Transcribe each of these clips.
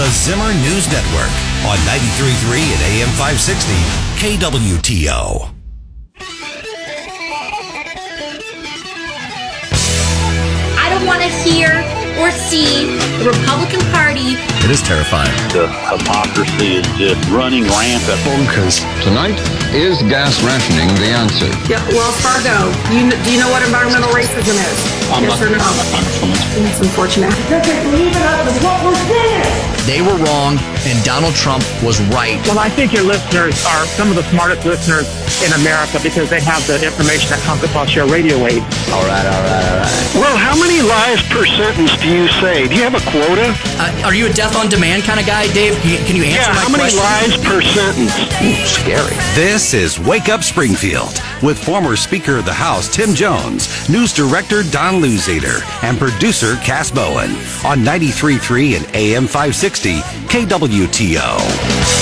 The Zimmer News Network on 93.3 and AM 560 KWTO. I don't want to hear or see the Republican Party. It is terrifying. The hypocrisy is just running rampant. Bonkers. Tonight, is gas rationing the answer? Yeah, Wells Fargo. You, do you know what environmental racism is? I'm yes not, or no? I'm not It's unfortunate. They were wrong, and Donald Trump was right. Well, I think your listeners are some of the smartest listeners in America because they have the information that comes across your radio waves. All right, all right, all right. Well, how many lies per sentence do you say? Do you have a quota? Uh, are you a death on demand kind of guy, Dave? Can you, can you answer yeah, my how many question? lies per sentence? Ooh, scary. This is Wake Up Springfield with former Speaker of the House Tim Jones, News Director Don Luzader, and producer Cass Bowen on 93.3 and AM 560 KWTO.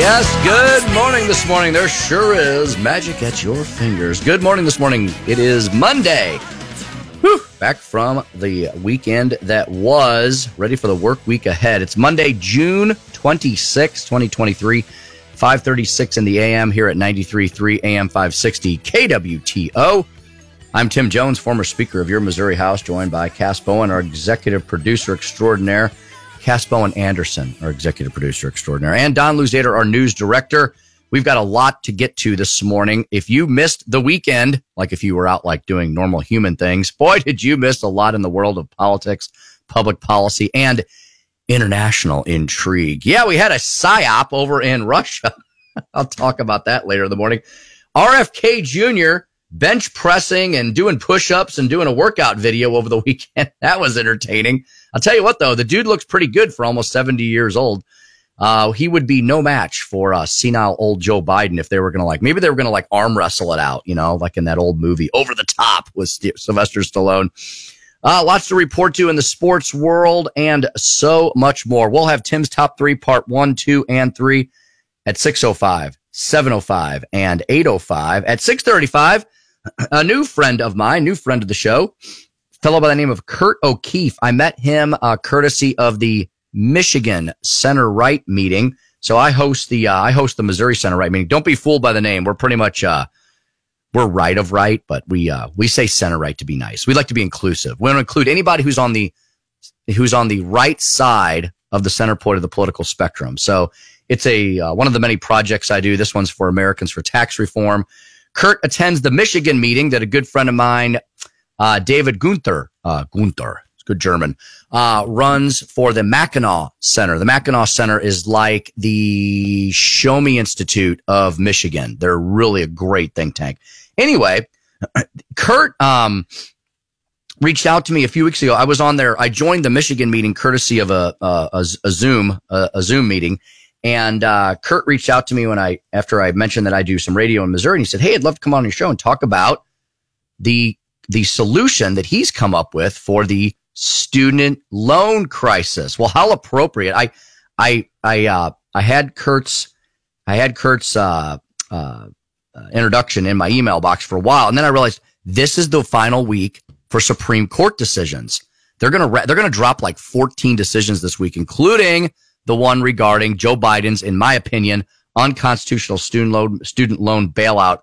Yes, good morning this morning. There sure is magic at your fingers. Good morning this morning. It is Monday. Whew, back from the weekend that was, ready for the work week ahead. It's Monday, June 26, 2023, 536 in the AM here at 93.3 AM 560 KWTO. I'm Tim Jones, former Speaker of your Missouri House, joined by Cass Bowen, our executive producer extraordinaire. Cass Bowen Anderson, our executive producer extraordinaire, and Don Luzader, our news director. We've got a lot to get to this morning. If you missed the weekend, like if you were out like doing normal human things, boy, did you miss a lot in the world of politics, public policy, and international intrigue. Yeah, we had a psyop over in Russia. I'll talk about that later in the morning. RFK Jr. bench pressing and doing push ups and doing a workout video over the weekend. That was entertaining. I'll tell you what, though, the dude looks pretty good for almost 70 years old. Uh, he would be no match for uh, senile old Joe Biden if they were going to like, maybe they were going to like arm wrestle it out, you know, like in that old movie Over the Top with St- Sylvester Stallone. Uh, lots to report to in the sports world and so much more. We'll have Tim's top three, part one, two, and three at 605, 705, and 805. At 635, a new friend of mine, new friend of the show, fellow by the name of Kurt O'Keefe. I met him uh, courtesy of the Michigan Center Right meeting. So I host the uh, I host the Missouri Center Right meeting. Don't be fooled by the name. We're pretty much uh, we're right of right, but we uh, we say center right to be nice. We like to be inclusive. We don't include anybody who's on the who's on the right side of the center point of the political spectrum. So it's a uh, one of the many projects I do. This one's for Americans for Tax Reform. Kurt attends the Michigan meeting that a good friend of mine uh, David Gunther, uh, Gunther, good German, uh, runs for the Mackinac Center. The Mackinac Center is like the Show Me Institute of Michigan. They're really a great think tank. Anyway, Kurt, um, reached out to me a few weeks ago. I was on there. I joined the Michigan meeting courtesy of a, a, a Zoom, a, a, Zoom meeting. And, uh, Kurt reached out to me when I, after I mentioned that I do some radio in Missouri and he said, Hey, I'd love to come on your show and talk about the the solution that he's come up with for the student loan crisis. Well, how appropriate. I, I, I, uh, I had Kurt's, I had Kurt's, uh, uh, introduction in my email box for a while. And then I realized this is the final week for Supreme Court decisions. They're going to, they're going to drop like 14 decisions this week, including the one regarding Joe Biden's, in my opinion, unconstitutional student loan, student loan bailout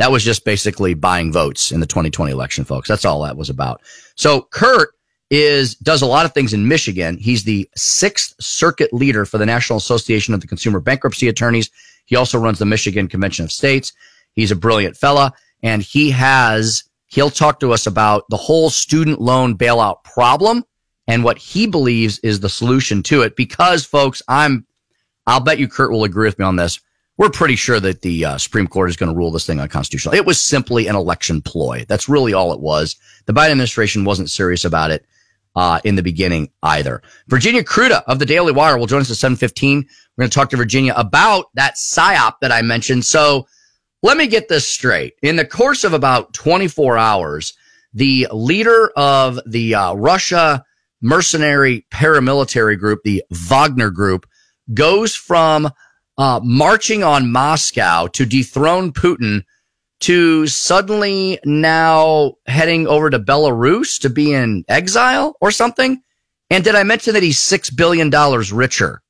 that was just basically buying votes in the 2020 election, folks. That's all that was about. So Kurt is does a lot of things in Michigan. He's the sixth circuit leader for the National Association of the Consumer Bankruptcy Attorneys. He also runs the Michigan Convention of States. He's a brilliant fella, and he has he'll talk to us about the whole student loan bailout problem and what he believes is the solution to it. Because, folks, I'm I'll bet you Kurt will agree with me on this we're pretty sure that the uh, Supreme Court is going to rule this thing unconstitutional. It was simply an election ploy. That's really all it was. The Biden administration wasn't serious about it uh, in the beginning either. Virginia Kruta of the Daily Wire will join us at 715. We're going to talk to Virginia about that PSYOP that I mentioned. So let me get this straight. In the course of about 24 hours, the leader of the uh, Russia mercenary paramilitary group, the Wagner group, goes from uh, marching on Moscow to dethrone Putin to suddenly now heading over to Belarus to be in exile or something? And did I mention that he's $6 billion richer,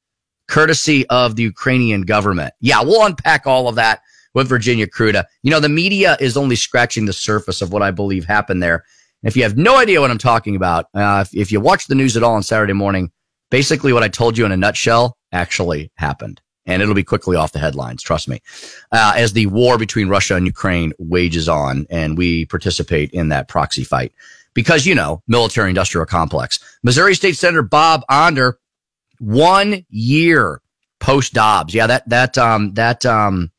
courtesy of the Ukrainian government? Yeah, we'll unpack all of that with Virginia Kruta. You know, the media is only scratching the surface of what I believe happened there. If you have no idea what I'm talking about, uh, if, if you watch the news at all on Saturday morning, basically what I told you in a nutshell actually happened. And it'll be quickly off the headlines, trust me, uh, as the war between Russia and Ukraine wages on and we participate in that proxy fight. Because, you know, military industrial complex. Missouri State Senator Bob Onder, one year post Dobbs. Yeah, that, that, um, that, um,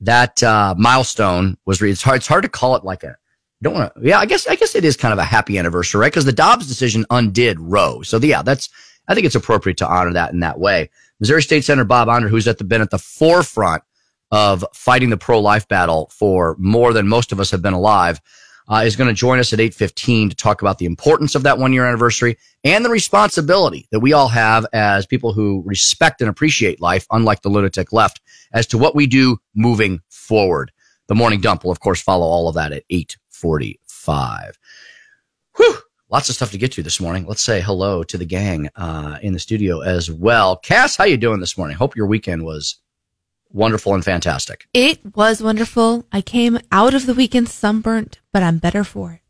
that, uh, milestone was, re- it's hard, it's hard to call it like a, don't want to, yeah, I guess, I guess it is kind of a happy anniversary, right? Because the Dobbs decision undid Roe. So yeah, that's, I think it's appropriate to honor that in that way. Missouri State Senator Bob Onder, who's at the, been at the forefront of fighting the pro-life battle for more than most of us have been alive, uh, is going to join us at 8.15 to talk about the importance of that one year anniversary and the responsibility that we all have as people who respect and appreciate life, unlike the lunatic left, as to what we do moving forward. The morning dump will, of course, follow all of that at 845. Whew. Lots of stuff to get to this morning. Let's say hello to the gang uh, in the studio as well. Cass, how you doing this morning? Hope your weekend was wonderful and fantastic. It was wonderful. I came out of the weekend sunburnt, but I'm better for it.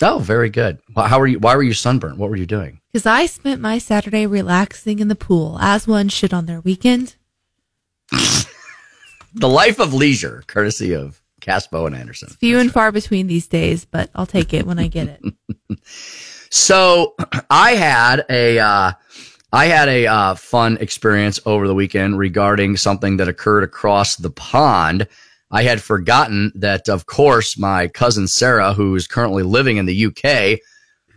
Oh, very good. How were you? Why were you sunburnt? What were you doing? Because I spent my Saturday relaxing in the pool, as one should on their weekend. the life of leisure, courtesy of Cass Bowen Anderson. It's few and far between these days, but I'll take it when I get it. so I had a uh, I had a uh, fun experience over the weekend regarding something that occurred across the pond. I had forgotten that, of course, my cousin Sarah, who is currently living in the UK,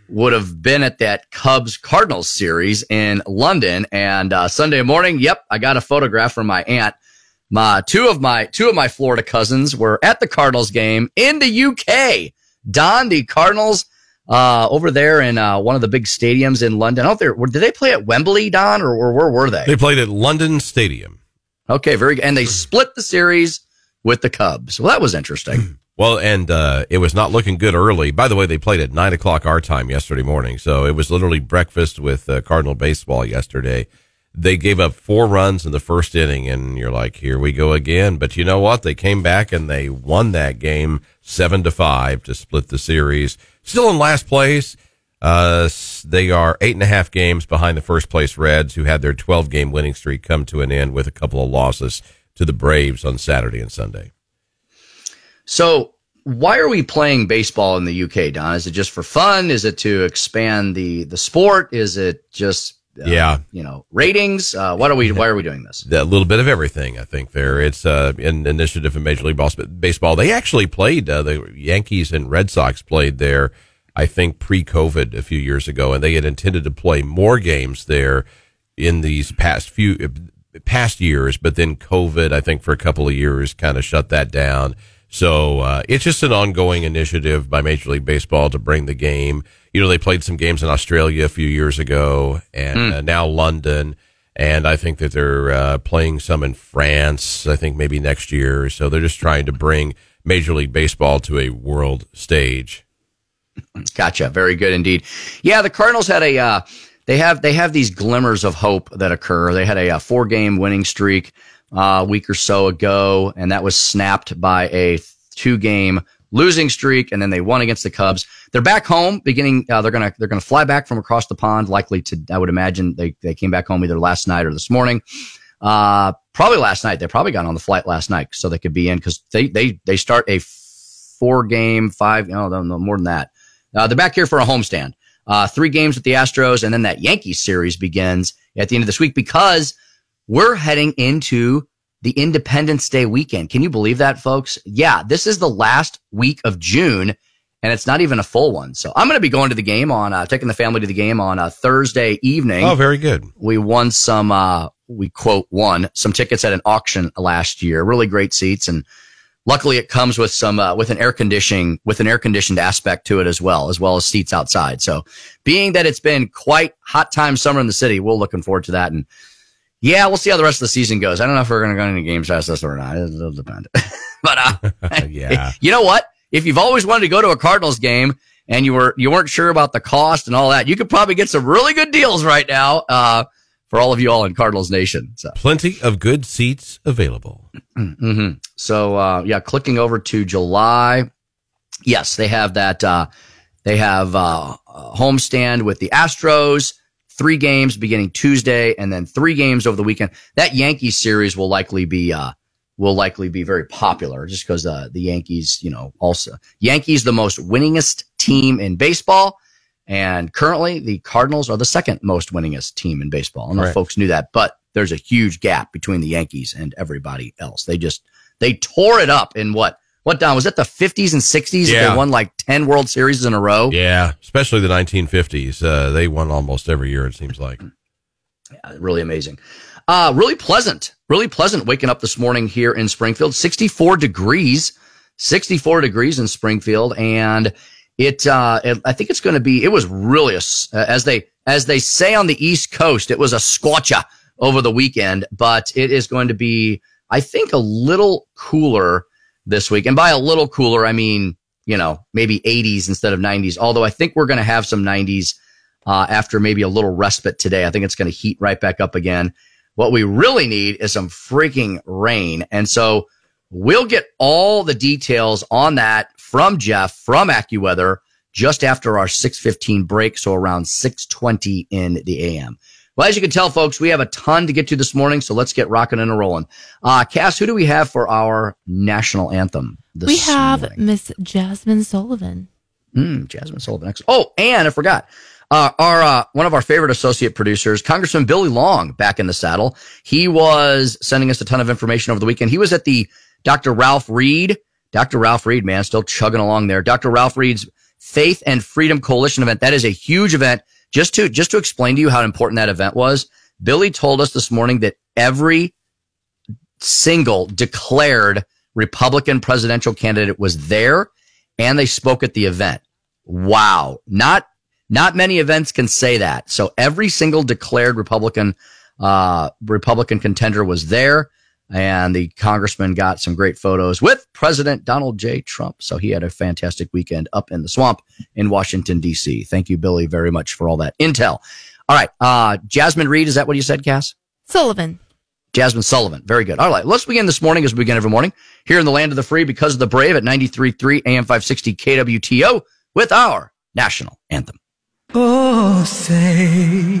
would have been at that Cubs Cardinals series in London. And uh, Sunday morning, yep, I got a photograph from my aunt my two of my two of my Florida cousins were at the Cardinals game in the UK. Don, the Cardinals, uh, over there in uh, one of the big stadiums in London. Out there, did they play at Wembley, Don, or, or where were they? They played at London Stadium. Okay, very good. And they split the series with the Cubs. Well, that was interesting. Well, and uh, it was not looking good early. By the way, they played at nine o'clock our time yesterday morning, so it was literally breakfast with uh, Cardinal baseball yesterday they gave up four runs in the first inning, and you're like, here we go again. But you know what? They came back and they won that game seven to five to split the series. Still in last place. Uh, they are eight and a half games behind the first place Reds, who had their 12 game winning streak come to an end with a couple of losses to the Braves on Saturday and Sunday. So, why are we playing baseball in the UK, Don? Is it just for fun? Is it to expand the the sport? Is it just uh, yeah, you know, ratings. Uh, what are we? Why are we doing this? A little bit of everything, I think. There, it's uh, an initiative in Major League Baseball. They actually played uh, the Yankees and Red Sox played there. I think pre-COVID a few years ago, and they had intended to play more games there in these past few past years, but then COVID, I think, for a couple of years, kind of shut that down. So uh, it's just an ongoing initiative by Major League Baseball to bring the game you know, they played some games in Australia a few years ago and mm. uh, now London. And I think that they're uh, playing some in France, I think maybe next year. So they're just trying to bring Major League Baseball to a world stage. Gotcha. Very good indeed. Yeah, the Cardinals had a, uh, they have, they have these glimmers of hope that occur. They had a, a four game winning streak uh, a week or so ago, and that was snapped by a two game losing streak, and then they won against the Cubs. They're back home, beginning. Uh, they're gonna they're gonna fly back from across the pond, likely to. I would imagine they they came back home either last night or this morning. Uh, probably last night. They probably got on the flight last night so they could be in because they they they start a four game five. No, no, no more than that. Uh, they're back here for a homestand. Uh, three games with the Astros, and then that Yankees series begins at the end of this week because we're heading into the Independence Day weekend. Can you believe that, folks? Yeah, this is the last week of June, and it's not even a full one. So I'm going to be going to the game on, uh, taking the family to the game on a uh, Thursday evening. Oh, very good. We won some, uh, we quote, won some tickets at an auction last year. Really great seats. And luckily it comes with some, uh, with an air conditioning, with an air conditioned aspect to it as well, as well as seats outside. So being that it's been quite hot time summer in the city, we're looking forward to that. And Yeah, we'll see how the rest of the season goes. I don't know if we're going to go into games past this or not. It'll depend. but uh, yeah. you know what? If you've always wanted to go to a Cardinals game and you were you weren't sure about the cost and all that, you could probably get some really good deals right now uh, for all of you all in Cardinals Nation. So Plenty of good seats available. hmm So uh, yeah, clicking over to July. Yes, they have that. Uh, they have uh, a homestand with the Astros. Three games beginning Tuesday, and then three games over the weekend. That Yankees series will likely be uh, will likely be very popular, just because uh, the Yankees, you know, also Yankees the most winningest team in baseball, and currently the Cardinals are the second most winningest team in baseball. I don't know if folks knew that, but there's a huge gap between the Yankees and everybody else. They just they tore it up in what what Don was that the 50s and 60s? Yeah. They won like 10 World Series in a row. Yeah, especially the 1950s. Uh, they won almost every year, it seems like. really amazing. Uh, really pleasant, really pleasant waking up this morning here in Springfield. 64 degrees, 64 degrees in Springfield. And it, uh, it- I think it's going to be, it was really a, uh, as they, as they say on the East Coast, it was a squatcha over the weekend, but it is going to be, I think, a little cooler this week. And by a little cooler, I mean, you know, maybe 80s instead of 90s. Although I think we're going to have some 90s uh, after maybe a little respite today. I think it's going to heat right back up again. What we really need is some freaking rain. And so we'll get all the details on that from Jeff from AccuWeather just after our 615 break. So around 620 in the AM. Well, as you can tell, folks, we have a ton to get to this morning. So let's get rocking and rolling. Uh, Cass, who do we have for our national anthem this we have? Miss Jazmine Sullivan. Mm, Jazmine Sullivan. Oh, and I forgot. Uh, our uh, one of our favorite associate producers, Congressman Billy Long, back in the saddle. He was sending us a ton of information over the weekend. He was at the Dr. Ralph Reed, Dr. Ralph Reed, man, still chugging along there. Dr. Ralph Reed's Faith and Freedom Coalition event. That is a huge event. Just to just to explain to you how important that event was, Billy told us this morning that every single declared Republican presidential candidate was there and they spoke at the event. Wow. Not, not many events can say that. So every single declared Republican, uh, Republican contender was there and the congressman got some great photos with President Donald J. Trump. So he had a fantastic weekend up in the swamp in Washington, D.C. Thank you, Billy, very much for all that intel. All right. Uh, Jasmine Reed, is that what you said, Cass? Sullivan. Jazmine Sullivan. Very good. All right. Let's begin this morning as we begin every morning here in the land of the free because of the brave at 93.3 AM 560 KWTO with our national anthem. Oh, say,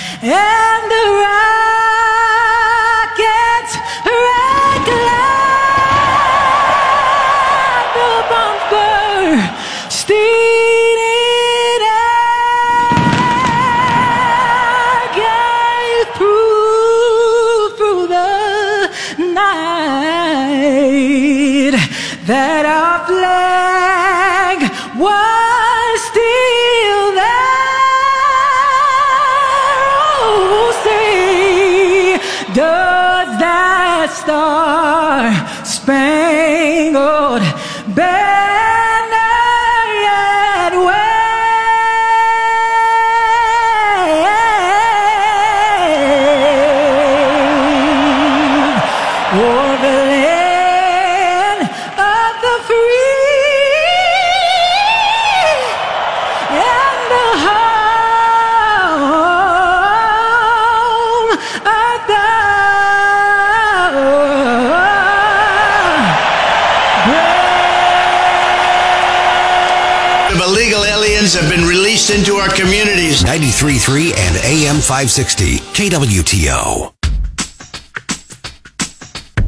and the rockets red glide the bumper stealing star spangled banner released into our communities. 93.3 and AM 560, KWTO.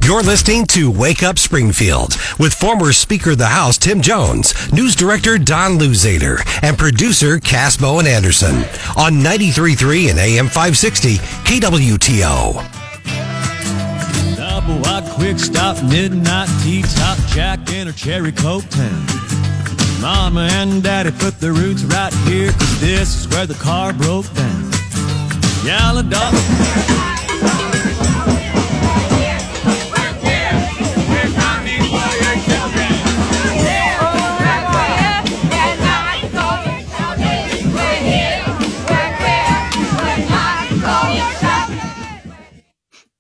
You're listening to Wake Up Springfield with former Speaker of the House Tim Jones, News Director Don Luzader, and producer Cass Bowen Anderson on 93.3 and AM 560 KWTO. Double wide quick stop, midnight tea top, Jack and a cherry coke town. Mama and daddy put their roots right here, cause this is where the car broke down. Yellow dog.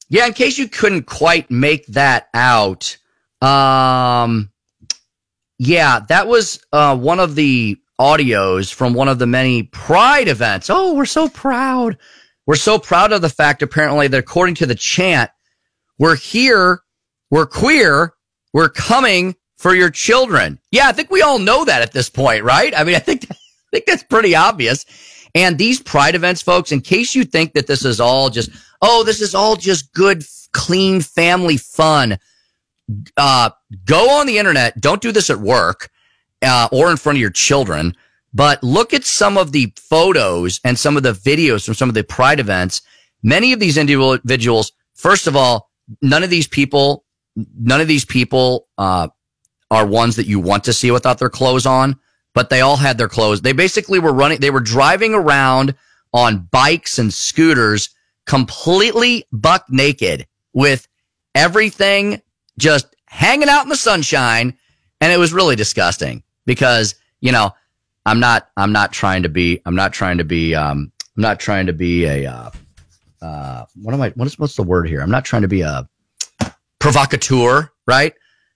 Yeah, in case you couldn't quite make that out, um, yeah, that was uh, one of the audios from one of the many Pride events. Oh, we're so proud. We're so proud of the fact, apparently, that according to the chant, we're here, we're queer, we're coming for your children. Yeah, I think we all know that at this point, right? I mean, I think, I think that's pretty obvious. And these Pride events, folks, in case you think that this is all just, oh, this is all just good, clean family fun. Uh, go on the internet. Don't do this at work, uh, or in front of your children, but look at some of the photos and some of the videos from some of the pride events. Many of these individuals, first of all, none of these people, none of these people, uh, are ones that you want to see without their clothes on, but they all had their clothes. They basically were running, they were driving around on bikes and scooters completely buck naked with everything just hanging out in the sunshine. And it was really disgusting because, you know, I'm not, I'm not trying to be, I'm not trying to be, um, I'm not trying to be a, uh, uh, what am I, what is, what's the word here? I'm not trying to be a provocateur, right?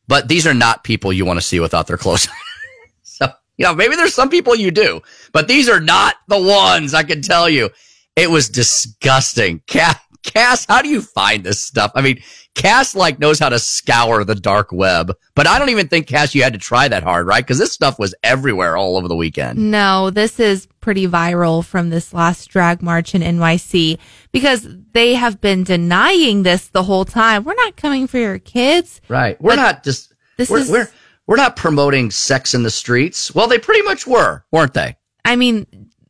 But these are not people you want to see without their clothes. so, you know, maybe there's some people you do, but these are not the ones I can tell you. It was disgusting. Cass, Cass, how do you find this stuff? I mean, Cass like knows how to scour the dark web, but I don't even think Cass you had to try that hard, right? Because this stuff was everywhere all over the weekend. No, this is pretty viral from this last drag march in NYC because they have been denying this the whole time. We're not coming for your kids. Right. We're not just this we're, is- we're we're not promoting sex in the streets. Well, they pretty much were, weren't they? I mean,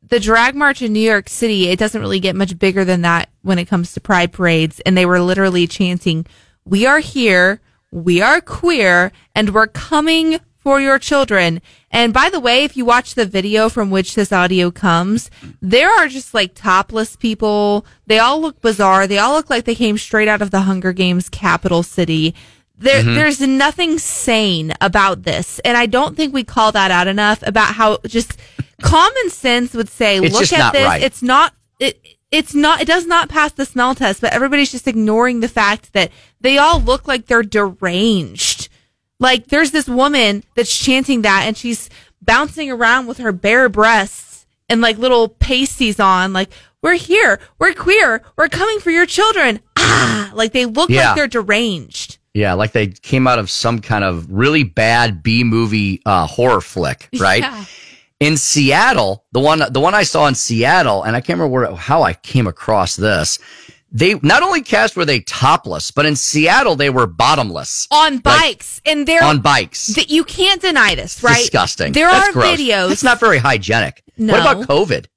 the drag march in New York City, it doesn't really get much bigger than that when it comes to pride parades. And they were literally chanting, We are here, we are queer, and we're coming for your children. And by the way, if you watch the video from which this audio comes, there are just like topless people. They all look bizarre. They all look like they came straight out of the Hunger Games capital city. There, Mm-hmm. Mhm. there's nothing sane about this. And I don't think we call that out enough about how just common sense would say, It's look at this. right. It's not, it, it's not, it does not pass the smell test, but everybody's just ignoring the fact that they all look like they're deranged. Like there's this woman that's chanting that and she's bouncing around with her bare breasts and like little pasties on, like, we're here, we're queer, we're coming for your children. Ah, like they look Yeah. like they're deranged. Yeah, like they came out of some kind of really bad B movie uh, horror flick, right? Yeah. In Seattle, the one the one I saw in Seattle, and I can't remember where, how I came across this. They not only cast were they topless, but in Seattle they were bottomless on bikes and they're on bikes. Th- you can't deny this, right? Disgusting. There That's are gross. videos. It's not very hygienic. No. What about COVID?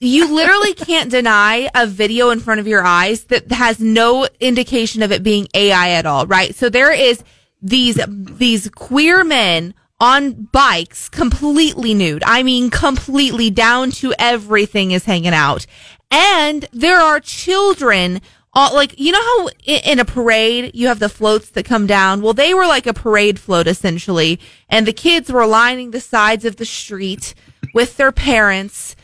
You literally can't deny a video in front of your eyes that has no indication of it being AI at all, right? So there is these these queer men on bikes completely nude. I mean completely down to everything is hanging out. And there are children all, like you know how in a parade you have the floats that come down well they were like a parade float essentially and the kids were lining the sides of the street with their parents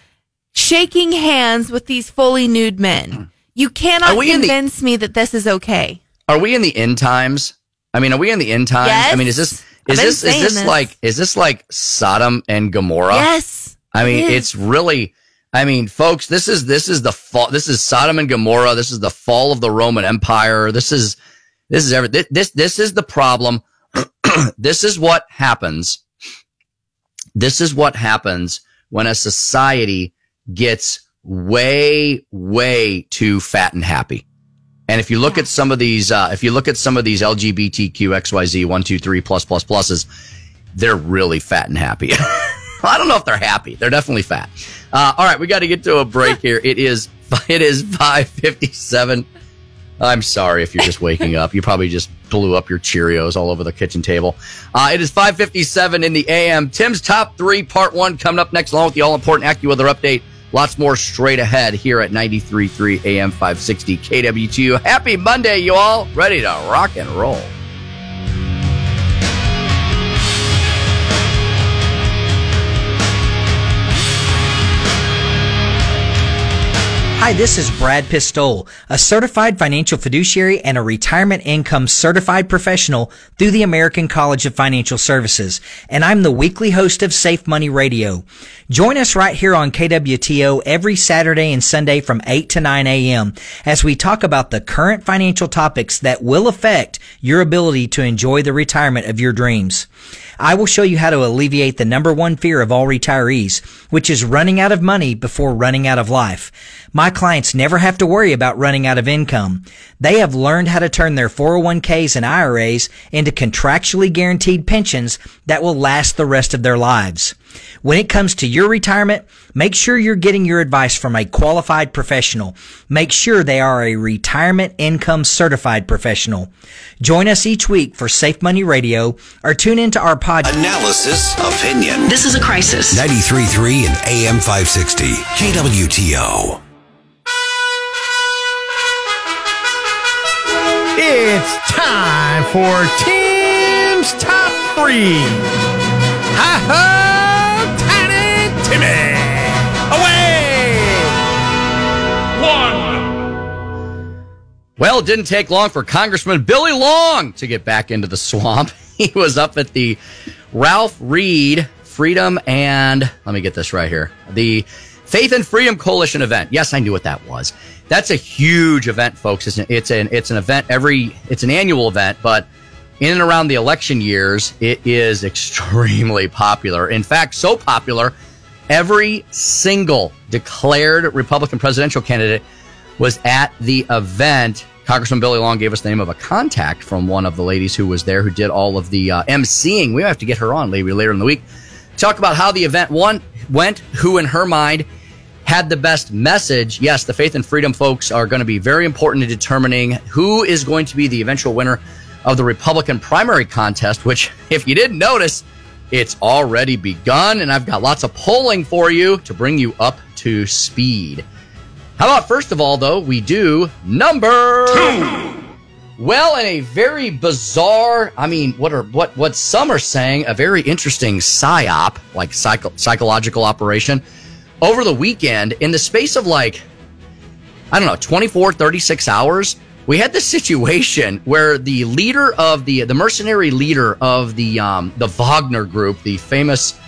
shaking hands with these fully nude men you cannot in the- convince me that this is okay Are we in the end times? I mean, are we in the end times? Yes. I mean, is this is this is this this. like is this like Sodom and Gomorrah? Yes, I mean, it it's really. I mean, folks, this is this is the fall. This is Sodom and Gomorrah. This is the fall of the Roman Empire. This is this is every this this, this is the problem. this is what happens This is what happens when a society gets way, way too fat and happy. And if you look at some of these, uh, if you look at some of these LGBTQ XYZ one, two, three plus plus pluses, they're really fat and happy. I don't know if they're happy. They're definitely fat. Uh, all right, we got to get to a break here. It is it is five fifty seven. I'm sorry if you're just waking up. You probably just blew up your Cheerios all over the kitchen table. Uh, it is 5:57 in the AM. Tim's top three, part one, coming up next, along with the all important AccuWeather update. Lots more straight ahead here at 93.3 AM 560 KWTO. Happy Monday, you all. Ready to rock and roll. Hi, this is Brad Pistole, a certified financial fiduciary and a retirement income certified professional through the American College of Financial Services, and I'm the weekly host of Safe Money Radio. Join us right here on KWTO every Saturday and Sunday from 8 to 9 a.m. as we talk about the current financial topics that will affect your ability to enjoy the retirement of your dreams. I will show you how to alleviate the number one fear of all retirees, which is running out of money before running out of life. My clients never have to worry about running out of income. They have learned how to turn their 401ks and IRAs into contractually guaranteed pensions that will last the rest of their lives. When it comes to your retirement, make sure you're getting your advice from a qualified professional. Make sure they are a retirement income certified professional. Join us each week for Safe Money Radio or tune into our podcast. Analysis, opinion. This is a crisis. 93.3 and AM 560. KWTO. It's time for Tim's Top 3. Ha ho, Tiny Timmy! Away! One! Well, it didn't take long for Congressman Billy Long to get back into the swamp. He was up at the Ralph Reed Freedom and let me get this right here. The Faith and Freedom Coalition event. Yes, I knew what that was. That's a huge event, folks. It's an, it's an, it's an event every, it's an annual event, but in and around the election years, it is extremely popular. In fact, so popular, every single declared Republican presidential candidate was at the event. Congressman Billy Long gave us the name of a contact from one of the ladies who was there who did all of the uh, emceeing. We have to get her on maybe later in the week. Talk about how the event one went, who in her mind had the best message. Yes, the Faith and Freedom folks are going to be very important in determining who is going to be the eventual winner of the Republican primary contest, which, if you didn't notice, it's already begun. And I've got lots of polling for you to bring you up to speed. How about first of all, though, we do number two. Well, in a very bizarre, I mean, what are what what some are saying, a very interesting psyop, like psycho, psychological operation, over the weekend, in the space of like, I don't know, 24, 36 hours, we had this situation where the leader of the the mercenary leader of the um, the Wagner group, the famous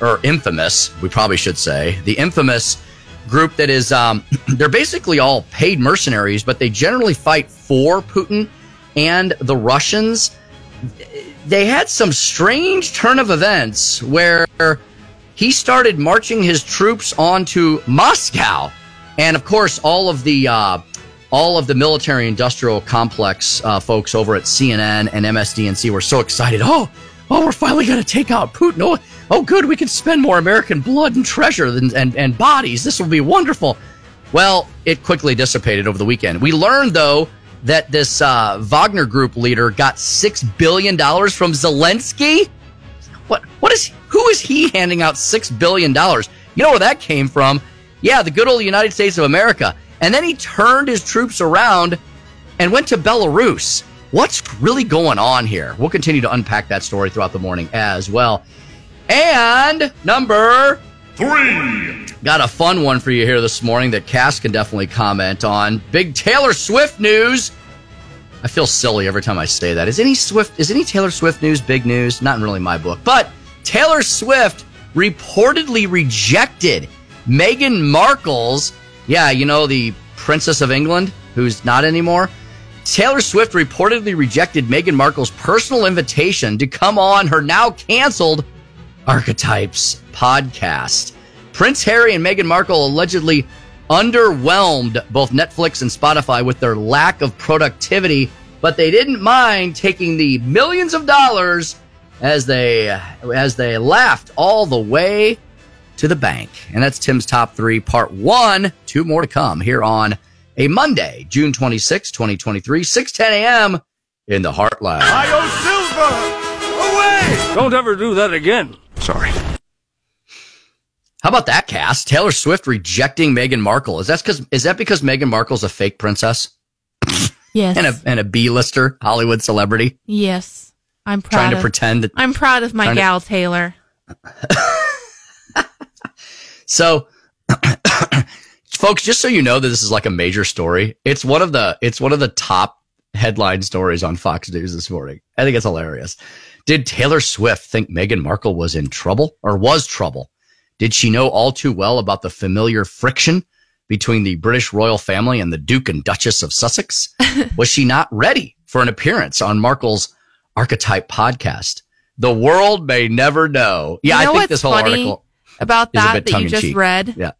or infamous, we probably should say, the infamous group that is um, they're basically all paid mercenaries, but they generally fight for Putin and the Russians. They had some strange turn of events where he started marching his troops onto Moscow, and of course, all of the uh, all of the military industrial complex uh, folks over at CNN and MSDNC were so excited. Oh, oh, we're finally going to take out Putin. Oh, oh, good, we can spend more American blood and treasure and, and, and bodies. This will be wonderful. Well, it quickly dissipated over the weekend. We learned, though, that this uh, Wagner Group leader got six billion dollars from Zelensky. What? What is? Who is he handing out six billion dollars? You know where that came from? Yeah, the good old United States of America. And then he turned his troops around and went to Belarus. What's really going on here? We'll continue to unpack that story throughout the morning as well. And number three. Got a fun one for you here this morning that Cass can definitely comment on. Big Taylor Swift news. I feel silly every time I say that. Is any Swift is any Taylor Swift news big news? Not really my book. But Taylor Swift reportedly rejected Meghan Markle's, yeah, you know, the Princess of England, who's not anymore. Taylor Swift reportedly rejected Meghan Markle's personal invitation to come on her now canceled Archetypes podcast. Prince Harry and Meghan Markle allegedly underwhelmed both Netflix and Spotify with their lack of productivity, but they didn't mind taking the millions of dollars as they as they laughed all the way to the bank. And that's Tim's top 3 part 1. Two more to come here on a Monday, June 26, 2023, 6:10 a.m. in the Heartland. Io Silva! Away! Don't ever do that again. Sorry. How about that Cass? Taylor Swift rejecting Meghan Markle. Is that because is that because Meghan Markle's a fake princess Yes. and a and a B-lister Hollywood celebrity yes. I'm proud trying to of, pretend that I'm proud of my trying to- gal Taylor. So, folks, just so you know that this is like a major story, it's one of the it's one of the top headline stories on Fox News this morning. I think it's hilarious. Did Taylor Swift think Meghan Markle was in trouble or was trouble? Did she know all too well about the familiar friction between the British royal family and the Duke and Duchess of Sussex? was she not ready for an appearance on Markle's Archetype podcast? The world may never know. Yeah, You know I think this whole funny article about that that you just tongue-in-cheek. read Yeah.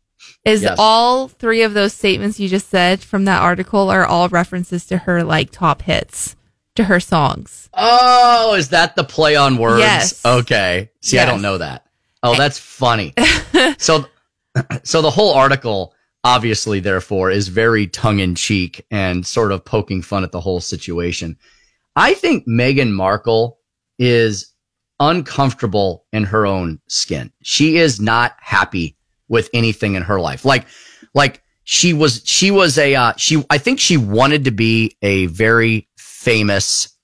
is Yes. all three of those statements you just said from that article are all references to her like top hits, to her songs. Oh, is that the play on words? Yes. Okay. See, I don't know that. Oh, that's funny. so, so the whole article, obviously, therefore, is very tongue in cheek and sort of poking fun at the whole situation. I think Meghan Markle is uncomfortable in her own skin. She is not happy with anything in her life. Like, like she was, she was a, uh, she, I think she wanted to be a very famous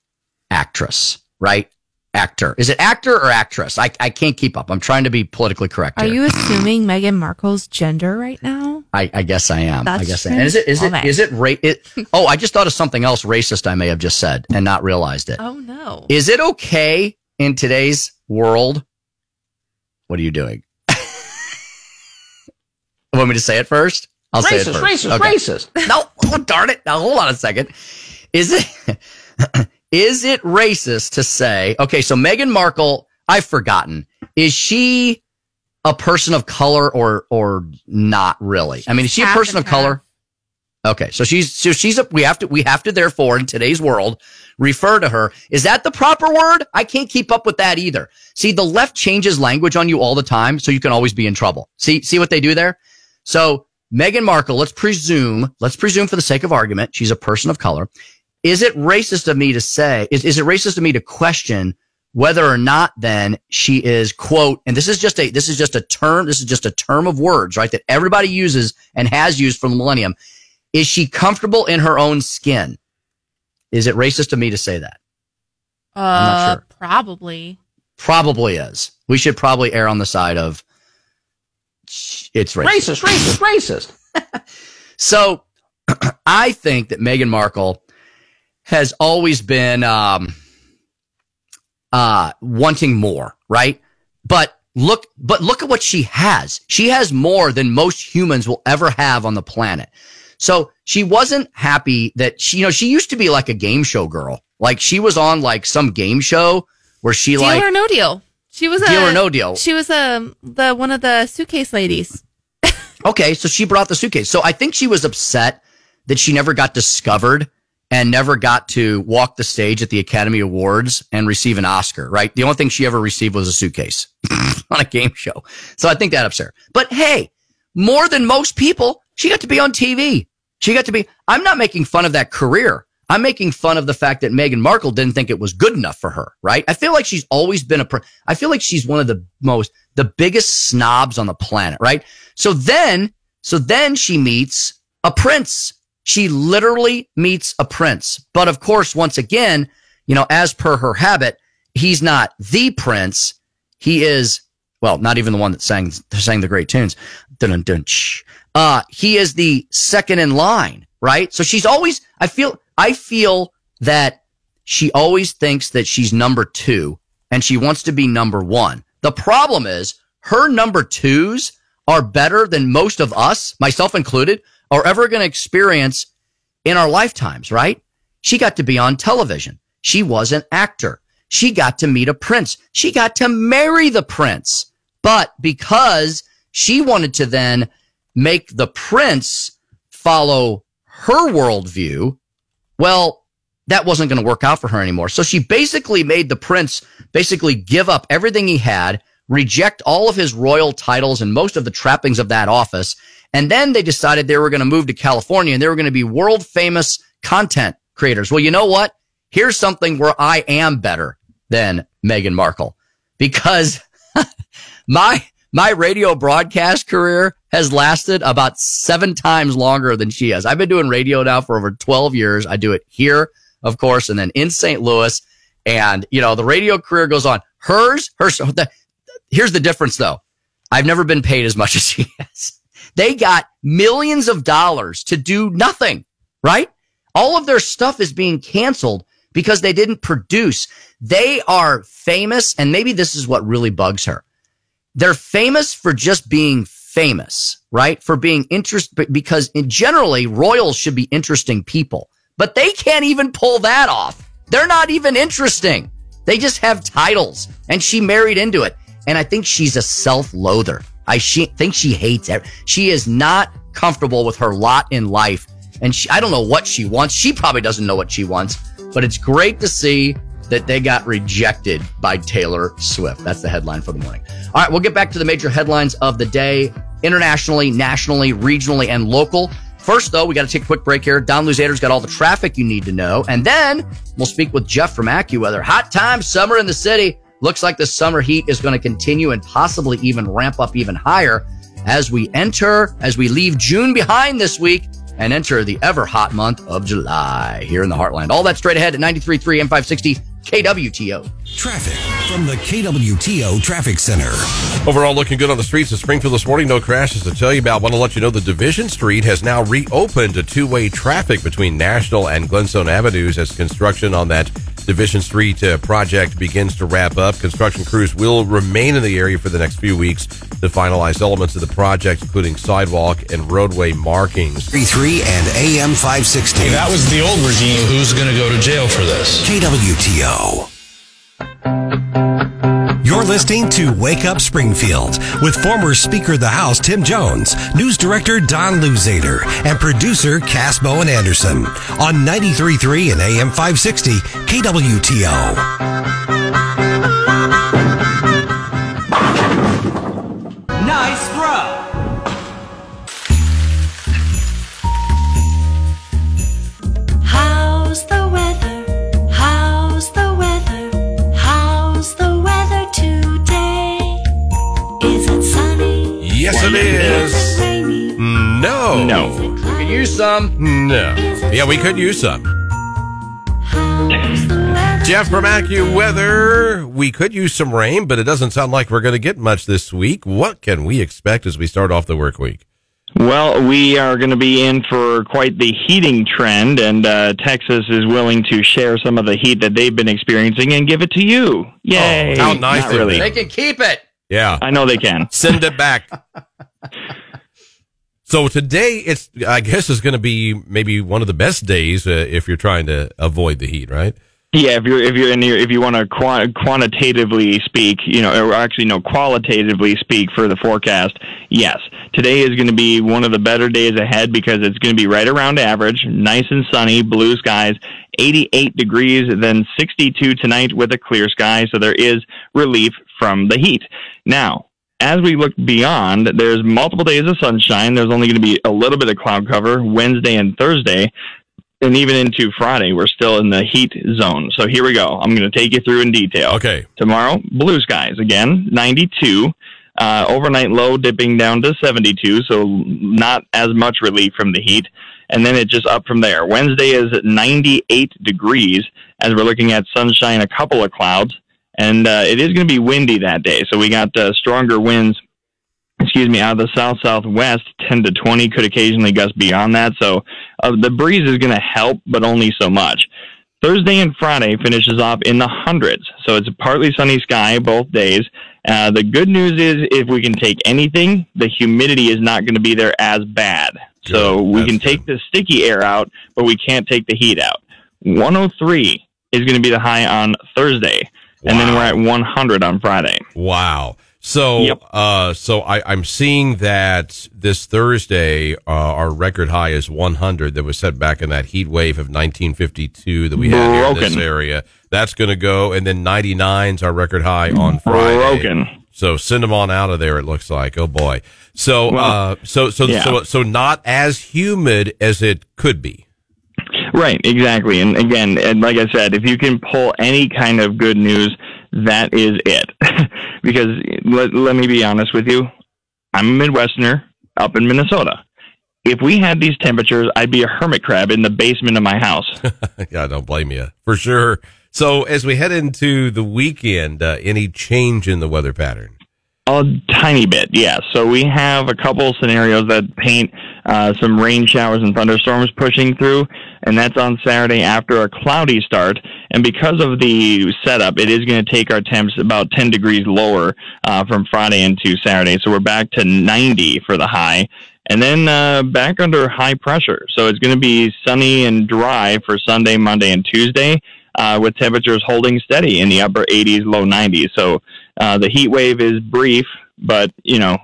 actress, right? Actor. Is it actor or actress? I, I can't keep up. I'm trying to be politically correct Are here. you assuming Meghan Markle's gender right now? I, I guess I am. I That's guess I am. And is it is it transphobic. it ra- it Oh, I just thought of something else racist I may have just said and not realized it. Oh no. Is it okay in today's world? What are you doing? Want me to say it first? I'll say it Racist, first. racist, racist. No, oh, darn it. Now hold on a second. Is it is it racist to say, okay, so Meghan Markle, I've forgotten, is she a person of color or or not really? I mean, is she a person of color? Okay, so she's so she's a we have to we have to therefore in today's world refer to her. Is that the proper word? I can't keep up with that either. See, the left changes language on you all the time, so you can always be in trouble. See see what they do there? So Meghan Markle, let's presume, let's presume for the sake of argument, she's a person of color. Is it racist of me to say, is, is it racist of me to question whether or not then she is quote, and this is just a, this is just a term, this is just a term of words, right? That everybody uses and has used for the millennium. Is she comfortable in her own skin? Is it racist of me to say that? Uh, not sure. Probably. Probably is. We should probably err on the side of it's racist. Racist, racist, racist. So I think that Meghan Markle has always been um, uh, wanting more, right? But look, but look at what she has. She has more than most humans will ever have on the planet. So she wasn't happy that she, you know, she used to be like a game show girl. Like she was on like some game show where she Deal like or no deal. She was a Deal or no deal. She was a the one of the suitcase ladies. Okay, so she brought the suitcase. So I think she was upset that she never got discovered and never got to walk the stage at the Academy Awards and receive an Oscar, right? The only thing she ever received was a suitcase on a game show. So I think that upset her. But hey, more than most people, she got to be on TV. She got to be, I'm not making fun of that career. I'm making fun of the fact that Meghan Markle didn't think it was good enough for her, right? I feel like she's always been a, per- I feel like she's one of the most, the biggest snobs on the planet, right? So then, so then she meets a prince. She literally meets a prince. But of course, once again, you know, as per her habit, he's not the prince. He is, well, not even the one that sang, sang the great tunes. Uh, he is the second in line, right? So she's always, I feel, I feel that she always thinks that she's number two and she wants to be number one. The problem is her number twos are better than most of us, myself included, are ever going to experience in our lifetimes, right? She got to be on television. She was an actor. she got to meet a prince. She got to marry the prince. But because she wanted to then make the prince follow her worldview, well, that wasn't going to work out for her anymore. So she basically made the prince basically give up everything he had, reject all of his royal titles and most of the trappings of that office. And then they decided they were going to move to California and they were going to be world famous content creators. Well, you know what? Here's something where I am better than Meghan Markle because my, my radio broadcast career has lasted about seven times longer than she has. I've been doing radio now for over 12 years. I do it here, of course, and then in St. Louis. And, you know, the radio career goes on. Hers, hers, the, here's the difference though. I've never been paid as much as she has. They got millions of dollars to do nothing, right? All of their stuff is being canceled because they didn't produce. They are famous, and maybe this is what really bugs her. They're famous for just being famous, right? For being interest, because in generally royals should be interesting people, but they can't even pull that off. They're not even interesting. They just have titles, and she married into it. And I think she's a self-loather. I she, think she hates it. She is not comfortable with her lot in life. And she, I don't know what she wants. She probably doesn't know what she wants, but it's great to see that they got rejected by Taylor Swift. That's the headline for the morning. All right, we'll get back to the major headlines of the day internationally, nationally, regionally, and local. First, though, we got to take a quick break here. Don Luzader's got all the traffic you need to know. And then we'll speak with Jeff from AccuWeather. Hot time, summer in the city. Looks like the summer heat is going to continue and possibly even ramp up even higher as we enter, as we leave June behind this week and enter the ever hot month of July here in the heartland. All that straight ahead at 93.3 M560 KWTO. Traffic from the KWTO Traffic Center. Overall, looking good on the streets of Springfield this morning. No crashes to tell you about. Want to let you know the Division Street has now reopened to two-way traffic between National and Glenstone Avenues as construction on that Division Street uh, project begins to wrap up. Construction crews will remain in the area for the next few weeks to finalize elements of the project, including sidewalk and roadway markings. 33 and AM 560. Hey, that was the old regime. Who's going to go to jail for this? KWTO. You're listening to Wake Up Springfield with former Speaker of the House Tim Jones, News Director Don Luzader, and producer Cass Bowen Anderson on 93.3 and AM 560 KWTO. Sunny? It is. Is? No. No. We could use some. No. Yeah, we could use some. Jeff from AccuWeather. We could use some rain, but it doesn't sound like we're going to get much this week. What can we expect as we start off the work week? Well, we are going to be in for quite the heating trend, and uh, Texas is willing to share some of the heat that they've been experiencing and give it to you. Yay! Oh, how nice Not really. They can keep it. Yeah. I know they can. Send it back. so today, it's I guess is going to be maybe one of the best days uh, if you're trying to avoid the heat, right? Yeah, if you're if you're in your, if you want to quant- quantitatively speak, you know, or actually no, qualitatively speak for the forecast, yes, today is going to be one of the better days ahead because it's going to be right around average, nice and sunny, blue skies, 88 degrees, then 62 tonight with a clear sky, so there is relief from the heat. Now, as we look beyond, there's multiple days of sunshine. There's only going to be a little bit of cloud cover Wednesday and Thursday and even into Friday, we're still in the heat zone. So here we go. I'm going to take you through in detail. Okay. Tomorrow, blue skies again, 92. Uh, overnight low dipping down to 72, so not as much relief from the heat. And then it just up from there. Wednesday is 98 degrees as we're looking at sunshine, a couple of clouds. And uh, it is going to be windy that day. So we got uh, stronger winds excuse me, out of the south southwest, 10 to 20 could occasionally gust beyond that. So uh, the breeze is going to help, but only so much. Thursday and Friday finishes off in the hundreds. So it's a partly sunny sky both days. Uh, the good news is if we can take anything, the humidity is not going to be there as bad. So we can take the sticky air out, but we can't take the heat out. 103 is going to be the high on Thursday, and then we're at 100 on Friday. Wow. So, uh, so I, I'm seeing that this Thursday, uh, our record high is 100 that was set back in that heat wave of 1952 that we had here in this area. That's going to go. And then 99's our record high on Friday. Broken. So send them on out of there. It looks like. Oh boy. So, Well, uh, so, so, yeah. so, so not as humid as it could be. Right, exactly. And again, and like I said, if you can pull any kind of good news, that is it. because let, let me be honest with you, I'm a Midwesterner up in Minnesota. If we had these temperatures, I'd be a hermit crab in the basement of my house. yeah, I don't blame you for sure. So as we head into the weekend, uh, any change in the weather pattern? A tiny bit, yes. So we have a couple scenarios that paint uh, some rain showers and thunderstorms pushing through, and that's on Saturday after a cloudy start. And because of the setup, it is going to take our temps about 10 degrees lower uh, from Friday into Saturday. So we're back to 90 for the high, and then uh, back under high pressure. So it's going to be sunny and dry for Sunday, Monday, and Tuesday. Uh, with temperatures holding steady in the upper 80s, low 90s. So uh, the heat wave is brief, but you know,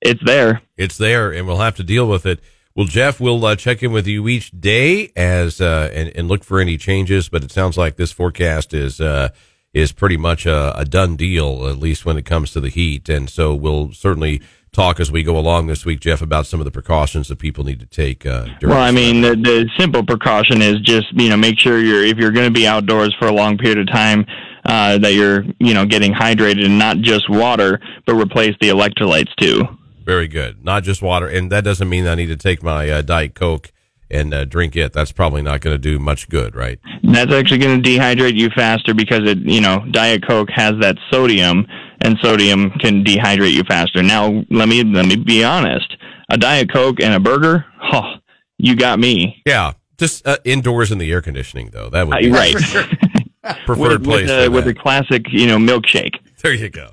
it's there. It's there, and we'll have to deal with it. Well, Jeff, we'll uh, check in with you each day as uh, and, and look for any changes. But it sounds like this forecast is uh, is pretty much a, a done deal, at least when it comes to the heat. And so we'll certainly talk as we go along this week, Jeff, about some of the precautions that people need to take. Uh, during Well, I mean, the, the simple precaution is just you know make sure you're if you're going to be outdoors for a long period of time uh, that you're you know getting hydrated and not just water, but replace the electrolytes too. Very good. Not just water, and that doesn't mean I need to take my uh, diet coke and uh, drink it. That's probably not going to do much good, right? That's actually going to dehydrate you faster because it you know Diet Coke has that sodium, and sodium can dehydrate you faster. Now, let me let me be honest. A Diet Coke and a burger, oh, you got me. Yeah, just uh, indoors in the air conditioning, though. That would Uh, be right. preferred with, place. with, a, with a classic, you know, milkshake. There you go.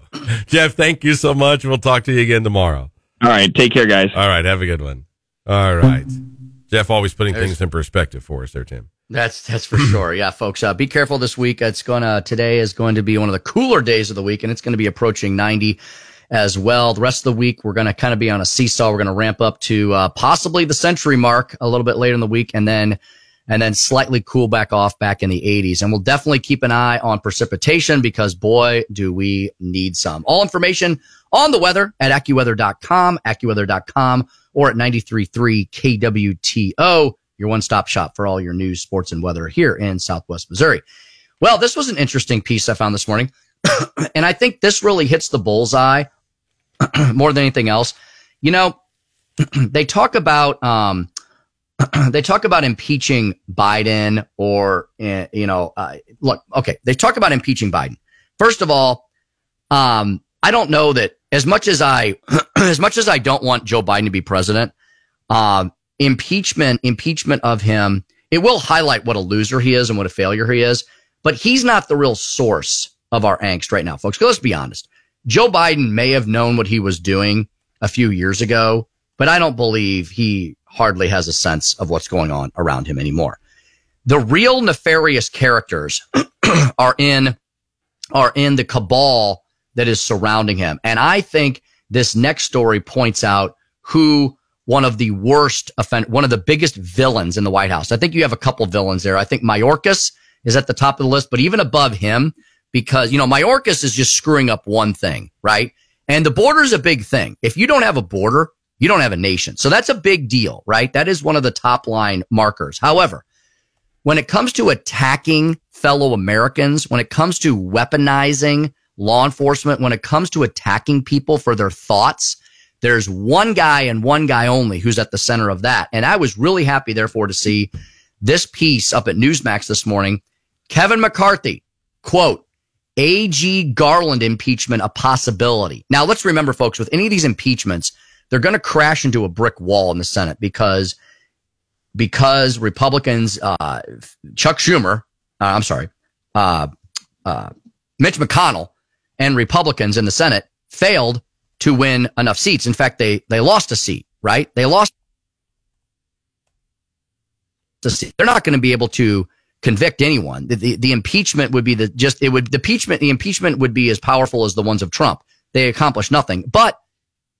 Jeff, thank you so much. We'll talk to you again tomorrow. All right. Take care, guys. All right. Have a good one. All right. Jeff always putting There's- things in perspective for us there, Tim. That's that's for sure. Yeah, folks, uh, be careful this week. It's gonna today is going to be one of the cooler days of the week, and it's going to be approaching ninety as well. The rest of the week, we're going to kind of be on a seesaw. We're going to ramp up to uh, possibly the century mark a little bit later in the week, and then and then slightly cool back off back in the 80s. And we'll definitely keep an eye on precipitation because boy, do we need some. All information on the weather at AccuWeather.com, AccuWeather.com, or at 93.3 KWTO, your one-stop shop for all your news, sports, and weather here in Southwest Missouri. Well, this was an interesting piece I found this morning. and I think this really hits the bullseye more than anything else. You know, they talk about, um, they talk about impeaching Biden or, uh, you know, uh, look, okay, they talk about impeaching Biden. First of all, um, I don't know that as much as I, as much as I don't want Joe Biden to be president, um, impeachment, impeachment of him, it will highlight what a loser he is and what a failure he is, but he's not the real source of our angst right now, folks. Let's be honest. Joe Biden may have known what he was doing a few years ago, but I don't believe he hardly has a sense of what's going on around him anymore. The real nefarious characters are in are in the cabal that is surrounding him. And I think this next story points out who one of the worst offend, one of the biggest villains in the White House. I think you have a couple villains there. I think Mayorkas is at the top of the list, but even above him, because, you know, Mayorkas is just screwing up one thing, right? And the border is a big thing. If you don't have a border, you don't have a nation. So that's a big deal, right? That is one of the top line markers. However, when it comes to attacking fellow Americans, when it comes to weaponizing law enforcement, when it comes to attacking people for their thoughts, there's one guy and one guy only who's at the center of that. And I was really happy, therefore, to see this piece up at Newsmax this morning. Kevin McCarthy, quote, AG Garland impeachment a possibility. Now, let's remember, folks, with any of these impeachments, they're going to crash into a brick wall in the Senate because because Republicans, uh, Chuck Schumer, uh, I'm sorry, uh, uh, Mitch McConnell and Republicans in the Senate failed to win enough seats. In fact, they, they lost a seat, right? They lost a seat. They're not going to be able to convict anyone. The, the, the impeachment would be the just it would the impeachment the impeachment would be as powerful as the ones of Trump. They accomplished nothing. But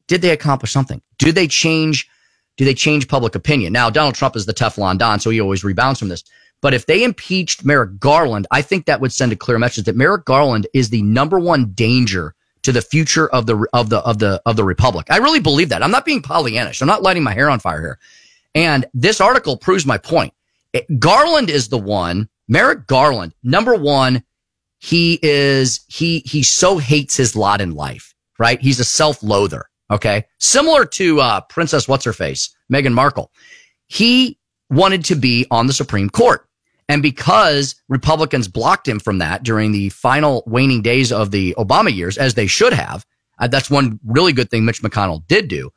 did they accomplish something? Do they change? Do they change public opinion? Now Donald Trump is the Teflon Don, so he always rebounds from this. But if they impeached Merrick Garland, I think that would send a clear message that Merrick Garland is the number one danger to the future of the of the of the of the republic. I really believe that. I'm not being Pollyannish. I'm not lighting my hair on fire here. And this article proves my point. It- Garland is the one, Merrick Garland, number one, he is, he, he so hates his lot in life, right? He's a self-loather. Okay. Similar to, uh, Princess What's Her Face, Meghan Markle. He wanted to be on the Supreme Court. And because Republicans blocked him from that during the final waning days of the Obama years, as they should have, uh, that's one really good thing Mitch McConnell did do.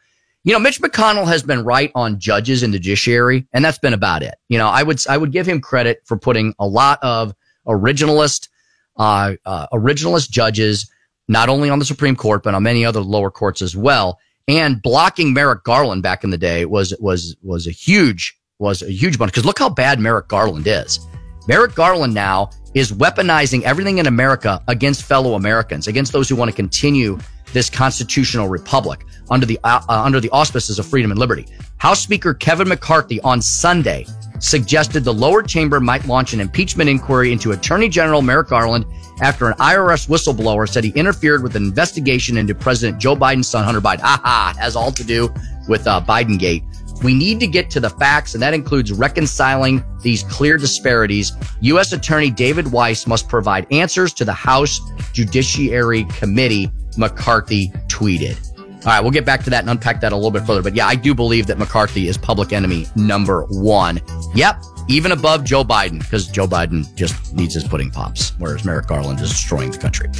You know, Mitch McConnell has been right on judges and the judiciary, and that's been about it. You know, I would I would give him credit for putting a lot of originalist, uh, uh, originalist judges not only on the Supreme Court but on many other lower courts as well. And blocking Merrick Garland back in the day was was was a huge was a huge one because look how bad Merrick Garland is. Merrick Garland now is weaponizing everything in America against fellow Americans, against those who want to continue this constitutional republic under the uh, under the auspices of freedom and liberty. House Speaker Kevin McCarthy on Sunday suggested the lower chamber might launch an impeachment inquiry into Attorney General Merrick Garland after an IRS whistleblower said he interfered with an investigation into President Joe Biden's son Hunter Biden. Aha, has all to do with uh, Biden Gate. We need to get to the facts, and that includes reconciling these clear disparities. U.S. Attorney David Weiss must provide answers to the House Judiciary Committee, McCarthy tweeted. All right, we'll get back to that and unpack that a little bit further. But yeah, I do believe that McCarthy is public enemy number one. Yep, even above Joe Biden, because Joe Biden just needs his pudding pops, whereas Merrick Garland is destroying the country. All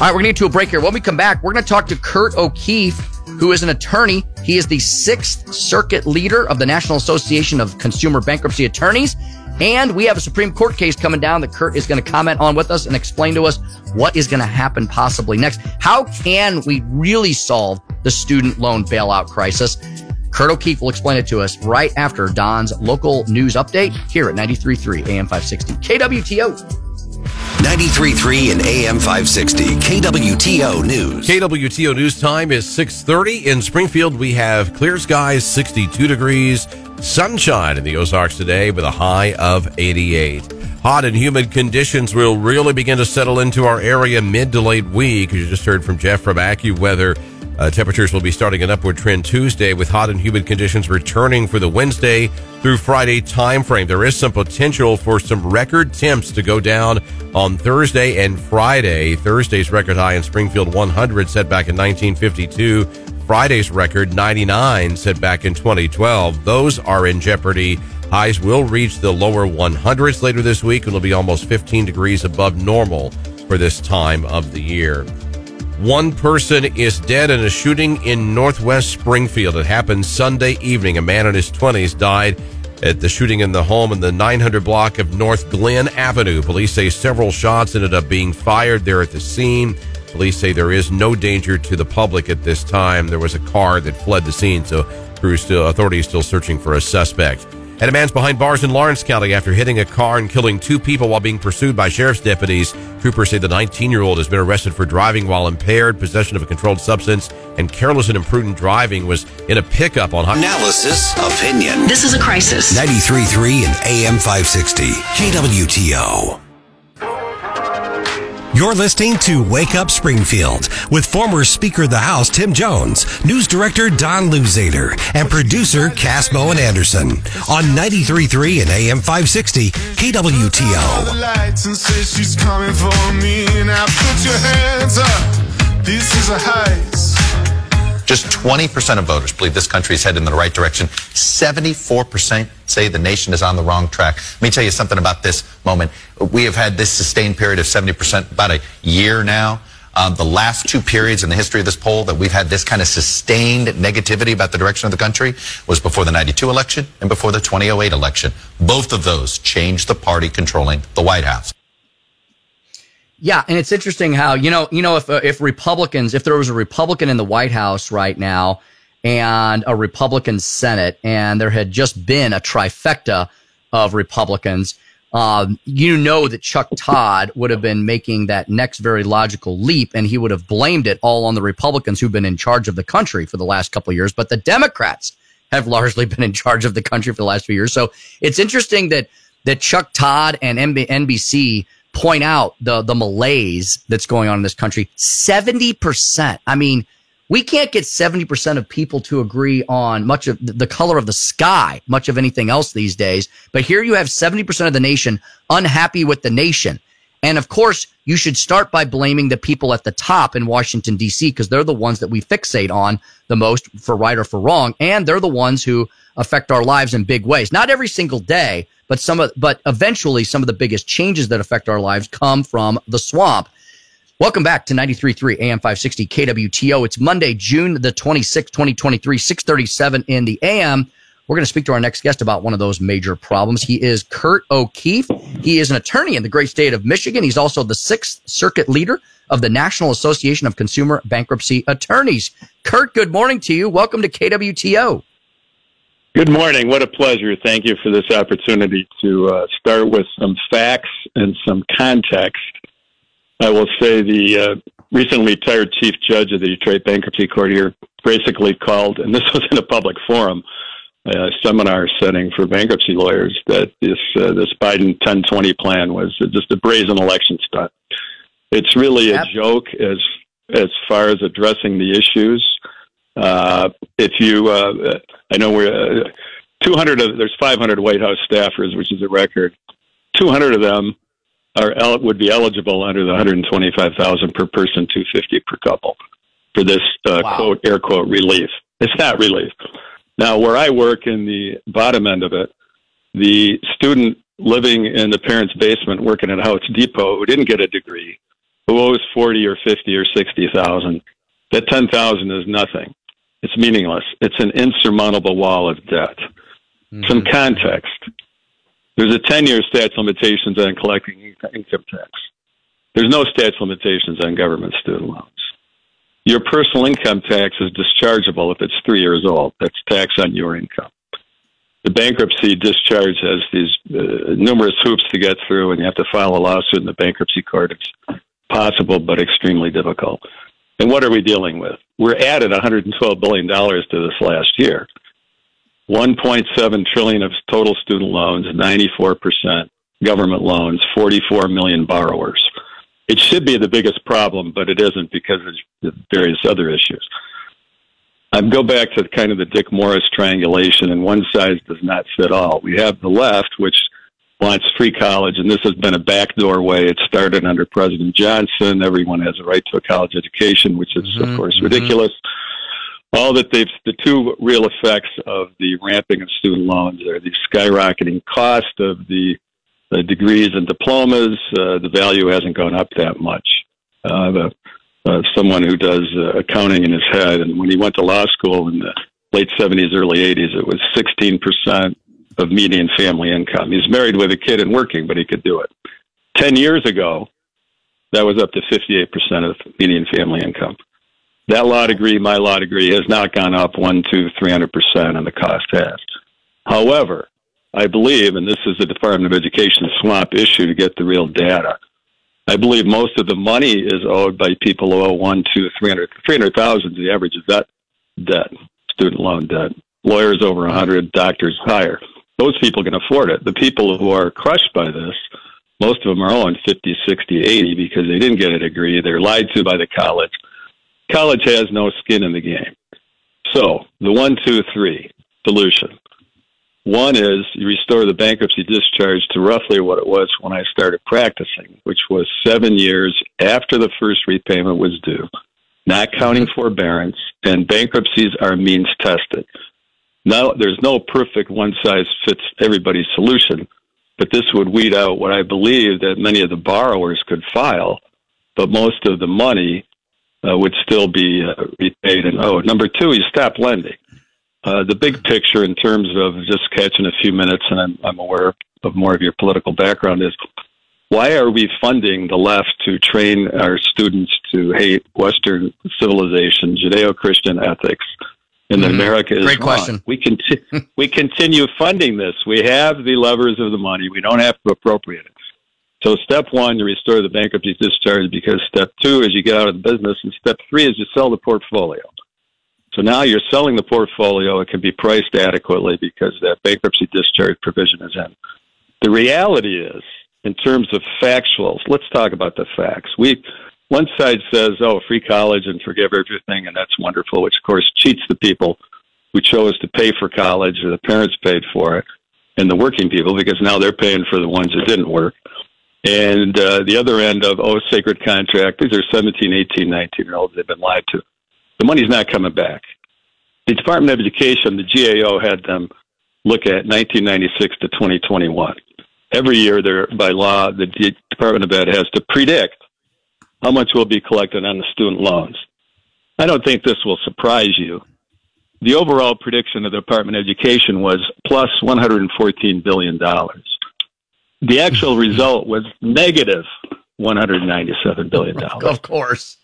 right, we're going to get to a break here. When we come back, we're going to talk to Kurt O'Keefe, who is an attorney. He is the Sixth Circuit leader of the National Association of Consumer Bankruptcy Attorneys. And we have a Supreme Court case coming down that Kurt is going to comment on with us and explain to us what is going to happen possibly next. How can we really solve the student loan bailout crisis? Kurt O'Keefe will explain it to us right after Don's local news update here at 93.3 AM 560 KWTO. 93.3 and AM 560 KWTO News. KWTO News Time is 6:30 in Springfield. We have clear skies, 62 degrees, sunshine in the Ozarks today with a high of 88. Hot and humid conditions will really begin to settle into our area mid to late week. As you just heard from Jeff from AccuWeather, uh, temperatures will be starting an upward trend Tuesday with hot and humid conditions returning for the Wednesday through Friday timeframe. There is some potential for some record temps to go down on Thursday and Friday. Thursday's record high in Springfield 100 set back in 1952. Friday's record 99 set back in 2012. Those are in jeopardy. Highs will reach the lower 100s later this week and will be almost 15 degrees above normal for this time of the year. One person is dead in a shooting in northwest Springfield. It happened Sunday evening. A man in his 20s died at the shooting in the home in the 900 block of North Glen Avenue. Police say several shots ended up being fired there at the scene. Police say there is no danger to the public at this time. There was a car that fled the scene, so crews still authorities still searching for a suspect. And a man's behind bars in Lawrence County after hitting a car and killing two people while being pursued by sheriff's deputies. Troopers say the 19 year old has been arrested for driving while impaired, possession of a controlled substance, and careless and imprudent driving. Was in a pickup on high. Analysis, opinion. This is a crisis. 93.3 and AM 560 KWTO. You're listening to Wake Up Springfield with former Speaker of the House Tim Jones, News Director Don Luzader, and producer Cass Bowen Anderson on 93.3 and AM 560 KWTO. Just 20% of voters believe this country is headed in the right direction. 74% say the nation is on the wrong track. Let me tell you something about this moment. We have had this sustained period of 70% about a year now. Um, the last two periods in the history of this poll that we've had this kind of sustained negativity about the direction of the country was before the 92 election and before the 2008 election. Both of those changed the party controlling the White House. Yeah, and it's interesting how you know you know if uh, if Republicans if there was a Republican in the White House right now and a Republican Senate and there had just been a trifecta of Republicans, um, you know that Chuck Todd would have been making that next very logical leap, and he would have blamed it all on the Republicans who've been in charge of the country for the last couple of years. But the Democrats have largely been in charge of the country for the last few years. So it's interesting that that Chuck Todd and NBC point out the the malaise that's going on in this country. Seventy percent. I mean, we can't get seventy percent of people to agree on much of the color of the sky, much of anything else these days. But here you have seventy percent of the nation unhappy with the nation. And of course, you should start by blaming the people at the top in Washington, D.C., because they're the ones that we fixate on the most for right or for wrong. And they're the ones who affect our lives in big ways. Not every single day, but some of, but eventually some of the biggest changes that affect our lives come from the swamp. Welcome back to 93.3 AM 560 KWTO. It's Monday, June the 26th, 2023, 637 in the AM. We're going to speak to our next guest about one of those major problems. He is Kurt O'Keefe. He is an attorney in the great state of Michigan. He's also the Sixth Circuit leader of the National Association of Consumer Bankruptcy Attorneys. Kurt, good morning to you. Welcome to KWTO. Good morning. What a pleasure. Thank you for this opportunity to uh, start with some facts and some context. I will say the uh, recently retired chief judge of the Detroit Bankruptcy Court here basically called, and this was in a public forum, a seminar setting for bankruptcy lawyers, that this uh, this Biden 1020 plan was just a brazen election stunt. It's really a joke as as far as addressing the issues. Uh, if you, uh, I know we're uh, 200 of there's 500 White House staffers, which is a record. 200 of them are el- would be eligible under the 125,000 per person, 250 per couple for this uh, quote air quote relief. It's not relief. Now, where I work in the bottom end of it, the student living in the parent's basement working at House Depot who didn't get a degree, who owes 40 or 50 or 60,000, that 10,000 is nothing. It's meaningless. It's an insurmountable wall of debt. Some mm-hmm. context. There's a 10 year statute of limitations on collecting income tax. There's no statute of limitations on government student loans. Your personal income tax is dischargeable if it's three years old. That's tax on your income. The bankruptcy discharge has these uh, numerous hoops to get through, and you have to file a lawsuit in the bankruptcy court. It's possible, but extremely difficult. And what are we dealing with? We're added $112 billion to this last year. 1.7 trillion of total student loans, 94% government loans, 44 million borrowers. It should be the biggest problem, but it isn't because of various other issues. I go back to kind of the Dick Morris triangulation, and one size does not fit all. We have the left, which wants free college, and this has been a backdoor way. It started under President Johnson. Everyone has a right to a college education, which is, of mm-hmm, course, mm-hmm. ridiculous. All that they've, the two real effects of the ramping of student loans are the skyrocketing cost of the, the degrees and diplomas. Uh, the value hasn't gone up that much. Uh, the, uh, someone who does uh, accounting in his head, and when he went to law school in the late 70s, early 80s, it was 16% of median family income. He's married with a kid and working, but he could do it. 10 years ago, that was up to 58% of median family income. That law degree, my law degree, has not gone up one, two, three hundred percent, and the cost has. However, I believe, and this is the Department of Education swamp issue to get the real data. I believe most of the money is owed by people who owe one, two, three hundred, three hundred thousand. The average is that debt, student loan debt. Lawyers over a hundred, doctors higher. Those people can afford it. The people who are crushed by this, most of them are owing 50, 60, 80 because they didn't get a degree. They're lied to by the college college has no skin in the game. So the one, two, three solution. One is you restore the bankruptcy discharge to roughly what it was when I started practicing, which was seven years after the first repayment was due, not counting forbearance, and bankruptcies are means tested. Now, there's no perfect one size fits everybody solution, but this would weed out what I believe that many of the borrowers could file, but most of the money uh, would still be uh, repaid and owed. Number two, you stop lending. Uh, the big picture in terms of just catching a few minutes, and I'm, I'm aware of more of your political background, is why are we funding the left to train our students to hate Western civilization, Judeo Christian ethics, and Mhm. America is Great wrong. question. We conti- we continue funding this. We have the levers of the money. We don't have to appropriate it. So step one, you restore the bankruptcy discharge because step two is you get out of the business, and step three is you sell the portfolio. So now you're selling the portfolio. It can be priced adequately because that bankruptcy discharge provision is in. The reality is, in terms of factuals, let's talk about the facts. We one side says, "Oh, free college and forgive everything," and that's wonderful, which of course cheats the people who chose to pay for college or the parents paid for it, and the working people because now they're paying for the ones that didn't work. And uh, the other end of, oh, sacred contract, these are 17, 18, 19 year olds they've been lied to. The money's not coming back. The Department of Education, the GAO, had them look at 1996 to 2021. Every year, there by law, the Department of Ed has to predict how much will be collected on the student loans. I don't think this will surprise you. The overall prediction of the Department of Education was plus $114 billion. The actual result was negative $197 billion. Of course.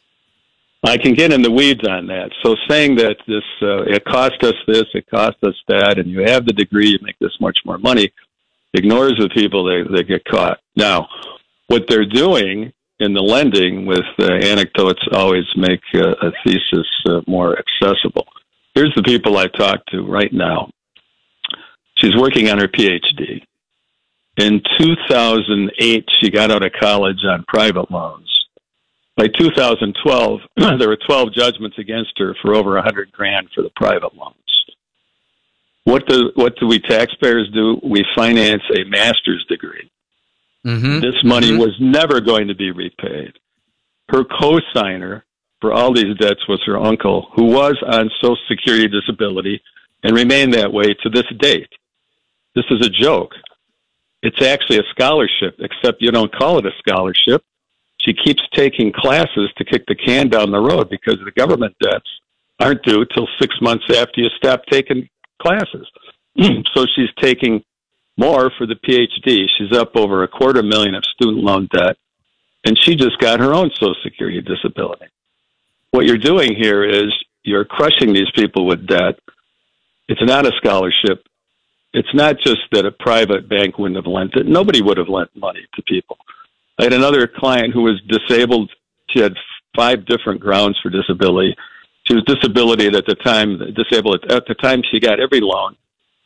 I can get in the weeds on that. So saying that this uh, it cost us this, it cost us that, and you have the degree, you make this much more money, ignores the people that, that get caught. Now, what they're doing in the lending with uh, anecdotes always make uh, a thesis uh, more accessible. Here's the people I talked to right now. She's working on her PhD. In 2008, she got out of college on private loans. By 2012, there were 12 judgments against her for over 100 grand for the private loans. What do what do we taxpayers do? We finance a master's degree. Mm-hmm. This money was never going to be repaid. Her co-signer for all these debts was her uncle, who was on Social Security disability and remained that way to this date. This is a joke. It's actually a scholarship, except you don't call it a scholarship. She keeps taking classes to kick the can down the road because the government debts aren't due till six months after you stop taking classes. so she's taking more for the PhD. She's up over a quarter million of student loan debt, and she just got her own Social Security disability. What you're doing here is you're crushing these people with debt. It's not a scholarship. It's not just that a private bank wouldn't have lent it. Nobody would have lent money to people. I had another client who was disabled. She had five different grounds for disability. She was disability at the time, disabled at the time she got every loan.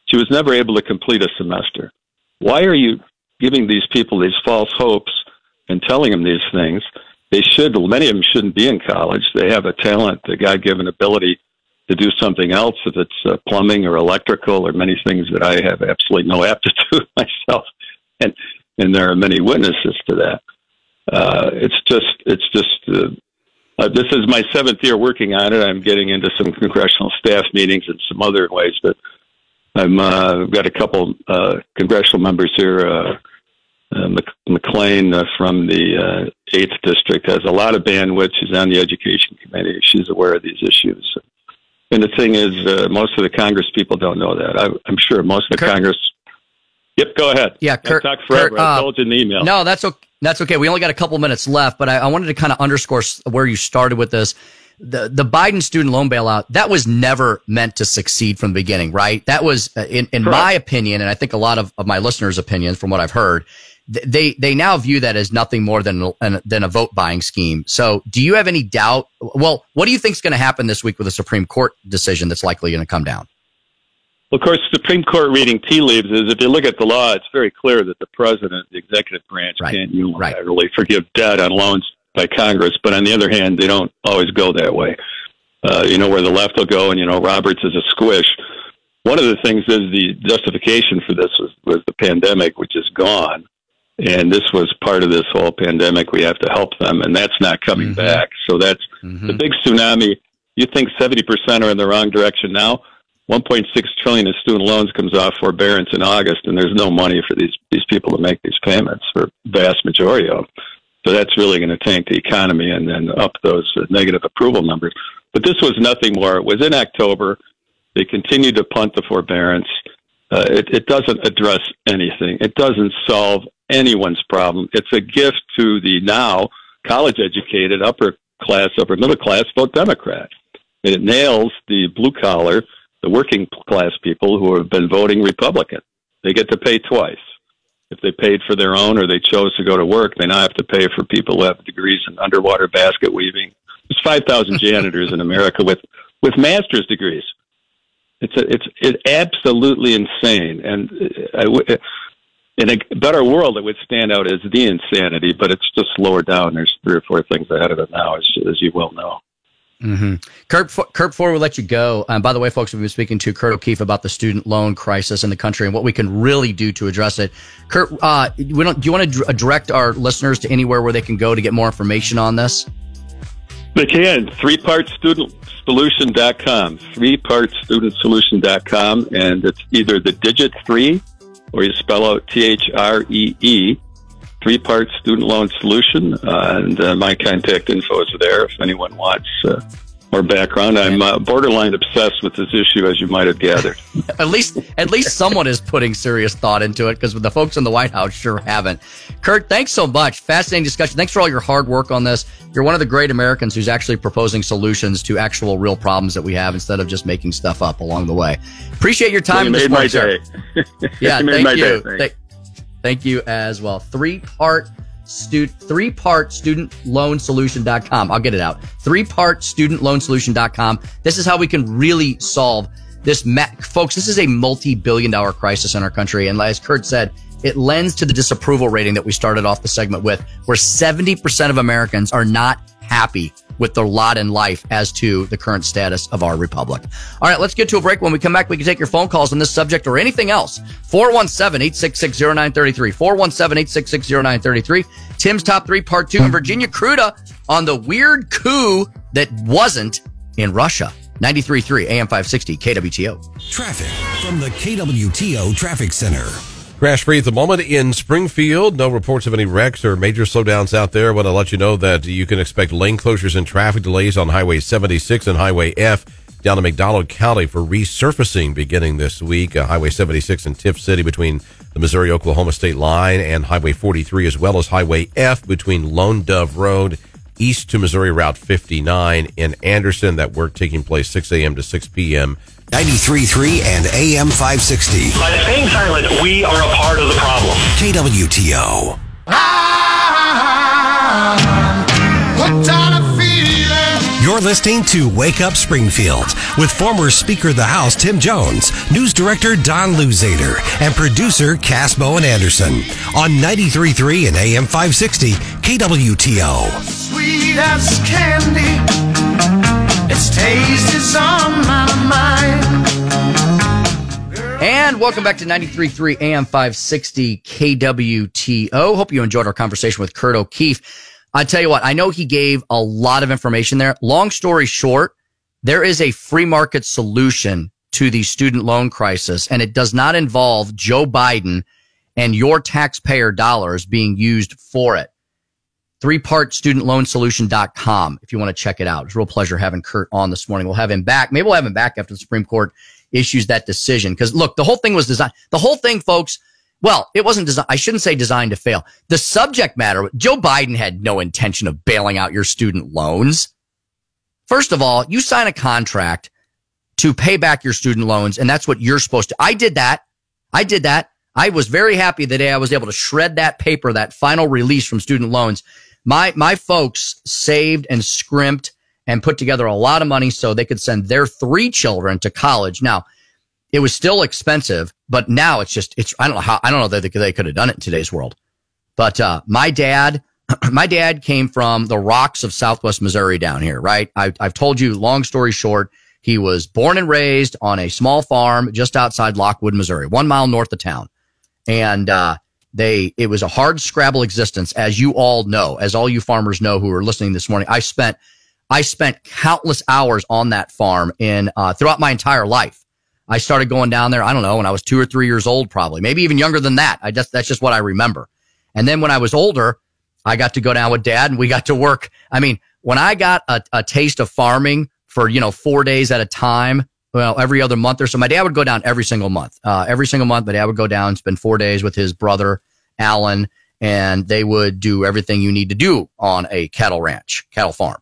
She was never able to complete a semester. Why are you giving these people these false hopes and telling them these things? They should, many of them shouldn't be in college. They have a talent, a God given ability to do something else, if it's uh, plumbing or electrical or many things that I have absolutely no aptitude myself. And, and there are many witnesses to that. Uh, it's just, it's just, uh, uh, this is my seventh year working on it. I'm getting into some congressional staff meetings and some other ways, but I'm uh, got a couple uh, congressional members here. Uh, uh, McClain uh, from the uh, eighth district has a lot of bandwidth. She's on the education committee. She's aware of these issues. And the thing is, uh, most of the Congress people don't know that. I, I'm sure most of the Congress. Yep, go ahead. Yeah, I Kurt- talk forever. Kurt, I uh, told you in the email. No, that's okay. That's okay. We only got a couple minutes left, but I, I wanted to kind of underscore where you started with this. The the Biden student loan bailout that was never meant to succeed from the beginning, right? That was, uh, in in my opinion, and I think a lot of, of my listeners' opinions, from what I've heard, they they now view that as nothing more than an, than a vote buying scheme. So, do you have any doubt? Well, what do you think is going to happen this week with the Supreme Court decision that's likely going to come down? Well, of course, Supreme Court reading tea leaves is if you look at the law, it's very clear that the president, the executive branch, can't unilaterally forgive debt on loans by Congress. But on the other hand, they don't always go that way. Uh, you know where the left will go, and you know Roberts is a squish. One of the things is the justification for this was, was the pandemic, which is gone, and this was part of this whole pandemic. We have to help them, and that's not coming back. So that's the big tsunami. You think seventy percent are in the wrong direction now? 1.6 trillion in student loans comes off forbearance in August, and there's no money for these these people to make these payments for vast majority of them. So that's really going to tank the economy and then up those uh, negative approval numbers. But this was nothing more. It was in October. They continued to punt the forbearance. Uh, it, it doesn't address anything. It doesn't solve anyone's problem. It's a gift to the now college educated upper class, upper middle class vote Democrat. It nails the blue collar, the working class people who have been voting Republican. They get to pay twice. If they paid for their own or they chose to go to work, they now have to pay for people who have degrees in underwater basket weaving. There's 5,000 janitors in America with, with master's degrees. It's a, it's it's absolutely insane, and uh, I w- in a better world, it would stand out as the insanity. But it's just lower down. There's three or four things ahead of it now, as, as you well know. Mm-hmm. Kurt, Kurt, before we let you go, um, by the way, folks, we've been speaking to Kurt O'Keefe about the student loan crisis in the country and what we can really do to address it. Kurt, uh, do you want to direct our listeners to anywhere where they can go to get more information on this? They can. Three part student solution.com. Three part student And it's either the digit three or you spell out T H R E E. Three part student loan solution. Uh, and uh, my contact info is there if anyone wants uh, more background. I'm uh, borderline obsessed with this issue, as you might have gathered. at least, at least someone is putting serious thought into it because the folks in the White House sure haven't. Kurt, thanks so much. Fascinating discussion. Thanks for all your hard work on this. You're one of the great Americans who's actually proposing solutions to actual real problems that we have instead of just making stuff up along the way. Appreciate your time. Well, you made my day. yeah, you thank you. Day, thank you as well. Three part stu- three part student loan solution.com. I'll get it out. Three part student loan solution.com. This is how we can really solve this. Ma- folks, this is a multi billion dollar crisis in our country. And as Kurt said, it lends to the disapproval rating that we started off the segment with, where 70% of Americans are not happy with their lot in life as to the current status of our republic. All right, let's get to a break. When we come back, we can take your phone calls on this subject or anything else. 417-866-0933. 417-866-0933. Tim's top three, part two, and Virginia Kruta on the weird coup that wasn't in Russia. 93.3 AM 560 KWTO. Traffic from the KWTO Traffic Center. Crash free at the moment in Springfield. No reports of any wrecks or major slowdowns out there. I want to let you know that you can expect lane closures and traffic delays on Highway 76 and Highway F down to McDonald County for resurfacing beginning this week. Uh, Highway 76 in Tiff City between the Missouri Oklahoma state line and Highway 43, as well as Highway F between Lone Dove Road east to Missouri Route 59 in Anderson. That work taking place 6 a.m. to 6 p.m. 93.3 and AM 560. By staying silent, we are a part of the problem. KWTO. You're listening to Wake Up Springfield with former Speaker of the House Tim Jones, News Director Don Luzader, and producer Cass Bowen Anderson on 93.3 and AM 560 KWTO. Sweet as candy. Welcome back to 93.3 AM 560 KWTO. Hope you enjoyed our conversation with Kurt O'Keefe. I tell you what, I know he gave a lot of information there. Long story short, there is a free market solution to the student loan crisis, and it does not involve Joe Biden and your taxpayer dollars being used for it. Three part studentloansolution.com if you want to check it out. It's a real pleasure having Kurt on this morning. We'll have him back. Maybe we'll have him back after the Supreme Court issues that decision. Because look, the whole thing was designed, the whole thing, folks, well, it wasn't designed. I shouldn't say designed to fail. The subject matter, Joe Biden had no intention of bailing out your student loans. First of all, you sign a contract to pay back your student loans, and that's what you're supposed to. I did that. I did that. I was very happy the day I was able to shred that paper, that final release from student loans. My, my folks saved and scrimped and put together a lot of money so they could send their three children to college. Now, it was still expensive, but now it's just, it's, I don't know how, I don't know that they could, they could have done it in today's world. But, uh, my dad, my dad came from the rocks of Southwest Missouri down here, right? I, I've told you, long story short, he was born and raised on a small farm just outside Lockwood, Missouri, one mile north of town. And, uh, they, it was a hard scrabble existence, as you all know, as all you farmers know who are listening this morning. I spent, I spent countless hours on that farm in, uh, throughout my entire life. I started going down there, I don't know, when I was two or three years old, probably, maybe even younger than that. I just, that's just what I remember. And then when I was older, I got to go down with dad and we got to work. I mean, when I got a, a taste of farming for, you know, four days at a time, well, every other month or so, my dad would go down every single month. Uh, every single month, my dad would go down, spend four days with his brother, Alan, and they would do everything you need to do on a cattle ranch, cattle farm.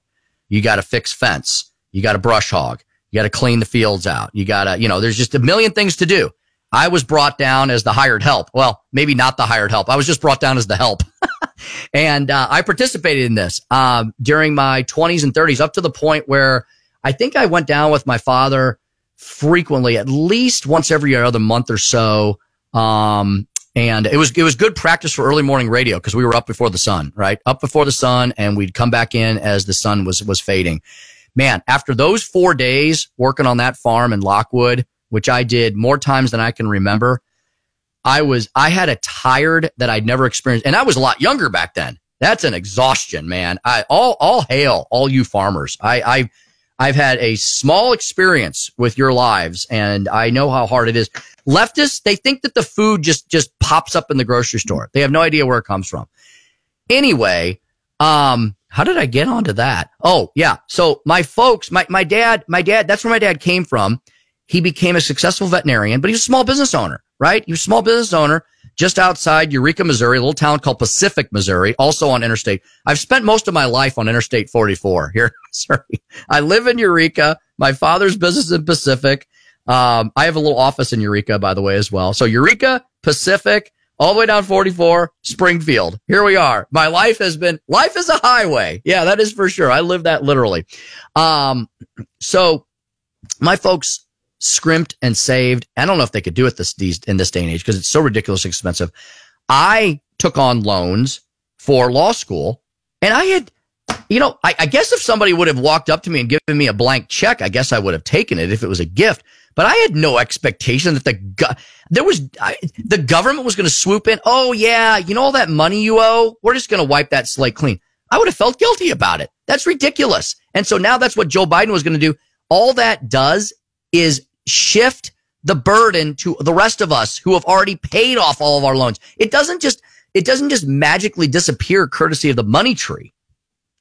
You got to fix fence. You got to brush hog. You got to clean the fields out. You got to, you know, there's just a million things to do. I was brought down as the hired help. Well, maybe not the hired help. I was just brought down as the help. and uh, I participated in this um, during my 20s and 30s up to the point where I think I went down with my father frequently, at least once every other month or so. Um, and it was it was good practice for early morning radio because we were up before the sun, right? Up before the sun, and we'd come back in as the sun was was fading. Man, after those four days working on that farm in Lockwood, which I did more times than I can remember, I was I had a tired that I'd never experienced, and I was a lot younger back then. That's an exhaustion, man. I all all hail all you farmers. I I I've had a small experience with your lives and I know how hard it is. Leftists, they think that the food just, just pops up in the grocery store. They have no idea where it comes from. Anyway, um, how did I get onto that? Oh, yeah. So my folks, my, my dad, my dad, that's where my dad came from. He became a successful veterinarian, but he was a small business owner, right? He was a small business owner just outside Eureka, Missouri, a little town called Pacific, Missouri, also on interstate. I've spent most of my life on Interstate 44 here. Sorry. I live in Eureka. My father's business in Pacific. Um, I have a little office in Eureka, by the way, as well. So Eureka, Pacific, all the way down 44, Springfield. Here we are. My life has been, life is a highway. Yeah, that is for sure. I live that literally. Um, so my folks scrimped and saved. I don't know if they could do it this these in this day and age because it's so ridiculously expensive. I took on loans for law school, and I had, you know, I, I guess if somebody would have walked up to me and given me a blank check, I guess I would have taken it if it was a gift. But I had no expectation that the go- there was I, the government was going to swoop in. Oh yeah, you know all that money you owe. We're just going to wipe that slate clean. I would have felt guilty about it. That's ridiculous. And so now that's what Joe Biden was going to do. All that does is shift the burden to the rest of us who have already paid off all of our loans. It doesn't just, it doesn't just magically disappear courtesy of the money tree.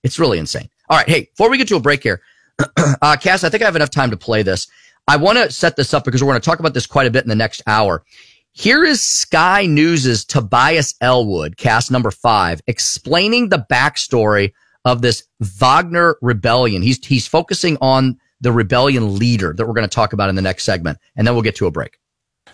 It's really insane. All right. Hey, before we get to a break here, uh, Cass, I think I have enough time to play this. I want to set this up because we're going to talk about this quite a bit in the next hour. Here is Sky News's Tobias Ellwood, cast number five, explaining the backstory of this Wagner rebellion. He's, he's focusing on the rebellion leader that we're going to talk about in the next segment. And then we'll get to a break.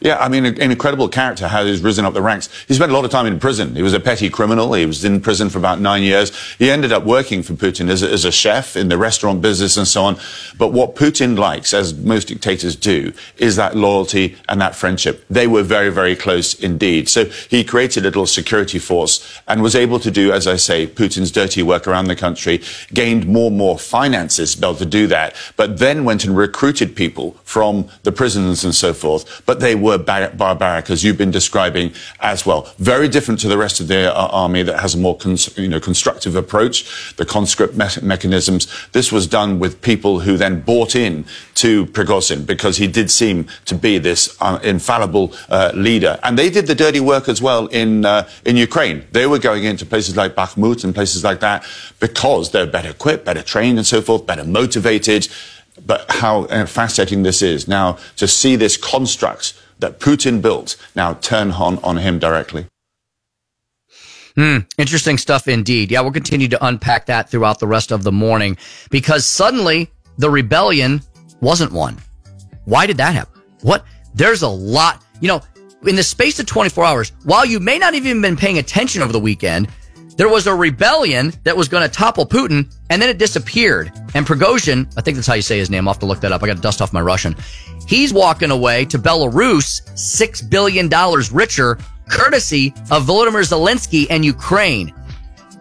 Yeah, I mean, an incredible character how he's risen up the ranks. He spent a lot of time in prison. He was a petty criminal. He was in prison for about nine years. He ended up working for Putin as a, as a chef in the restaurant business and so on. But what Putin likes, as most dictators do, is that loyalty and that friendship. They were very, very close indeed. So he created a little security force and was able to do, as I say, Putin's dirty work around the country, gained more and more finances to be able to do that, but then went and recruited people from the prisons and so forth. But they were bar- barbaric, as you've been describing as well. Very different to the rest of the uh, army that has a more cons- you know, constructive approach, the conscript me- mechanisms. This was done with people who then bought in to Prigozhin because he did seem to be this uh, infallible uh, leader. And they did the dirty work as well in, uh, in Ukraine. They were going into places like Bakhmut and places like that because they're better equipped, better trained and so forth, better motivated but how uh, fascinating this is now to see this construct that Putin built now turn on, on him directly. Hmm, interesting stuff indeed. Yeah, we'll continue to unpack that throughout the rest of the morning because suddenly the rebellion wasn't one. Why did that happen? What? There's a lot, you know, in the space of 24 hours, while you may not even been paying attention over the weekend, there was a rebellion that was going to topple Putin and then it disappeared. And Prigozhin, I think that's how you say his name. I'll have to look that up. I got to dust off my Russian. He's walking away to Belarus, $6 billion richer, courtesy of Volodymyr Zelensky and Ukraine.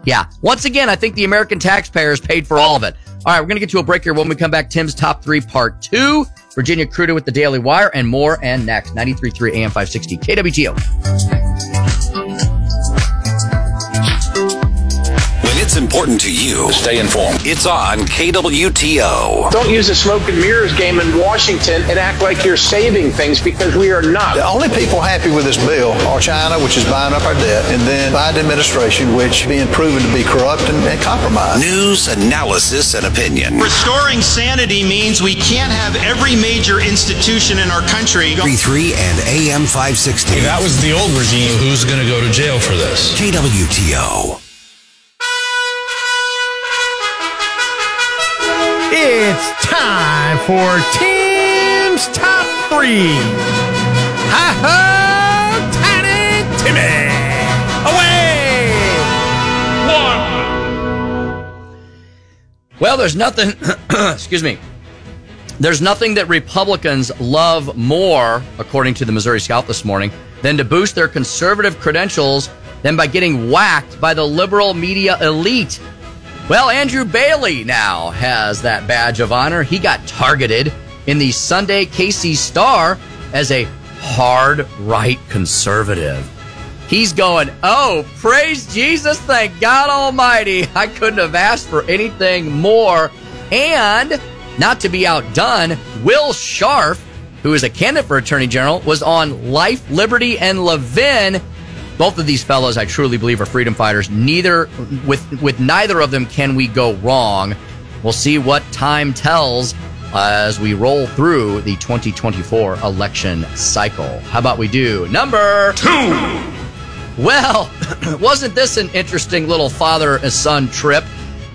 Yeah. Once again, I think the American taxpayers paid for all of it. All right. We're going to get to a break here. When we come back, Tim's top three, part two. Virginia Kruta with the Daily Wire and more and next. 93.3 AM 560 KWTO. Important to you, stay informed. It's on KWTO. Don't use a smoke and mirrors game in Washington and act like you're saving things because we are not. The only people happy with this bill are China, which is buying up our debt, and then Biden administration, which being proven to be corrupt and, and compromised. News, analysis, and opinion. Restoring sanity means we can't have every major institution in our country. 33 and AM 560. Hey, that was the old regime. Who's going to go to jail for this? KWTO. It's time for Tim's Top 3. Hi ho, Tiny Timmy! Away! One. Well, there's nothing, excuse me, there's nothing that Republicans love more, according to the Missouri Scout this morning, than to boost their conservative credentials than by getting whacked by the liberal media elite. Well, Andrew Bailey now has that badge of honor. He got targeted in the Sunday KC Star as a hard right conservative. He's going, Oh, praise Jesus, thank God Almighty. I couldn't have asked for anything more. And not to be outdone, Will Scharf, who is a candidate for Attorney General, was on Life, Liberty, and Levin. Both of these fellows, I truly believe, are freedom fighters. Neither with with neither of them can we go wrong. We'll see what time tells as we roll through the 2024 election cycle. How about we do number two? Well, wasn't this an interesting little father and son trip?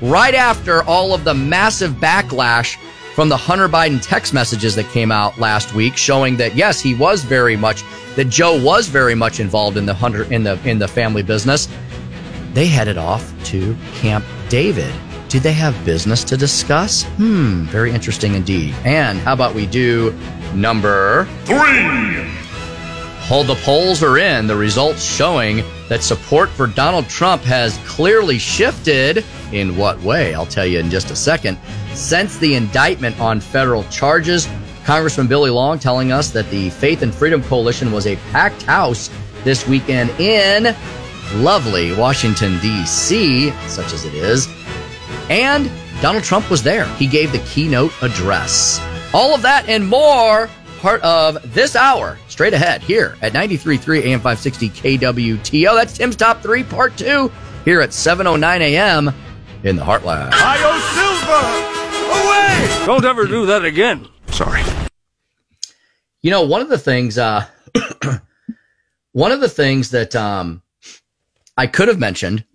Right after all of the massive backlash from the Hunter Biden text messages that came out last week, showing that yes, he was very much that Joe was very much involved in the Hunter in the in the family business. They headed off to Camp David. Did they have business to discuss? Hmm, very interesting indeed. And how about we do number three? Hold the polls are in. The results showing that support for Donald Trump has clearly shifted. In what way? I'll tell you in just a second. Since the indictment on federal charges, Congressman Billy Long telling us that the Faith and Freedom Coalition was a packed house this weekend in lovely Washington, D.C., such as it is. And Donald Trump was there. He gave the keynote address. All of that and more, part of this hour, straight ahead here at 93.3 AM 560 KWTO. That's Tim's Top 3, Part 2, here at 7.09 AM in the Heartland. Io Silva! Away! Don't ever do that again. Sorry. You know, one of the things, uh, one of the things that um, I could have mentioned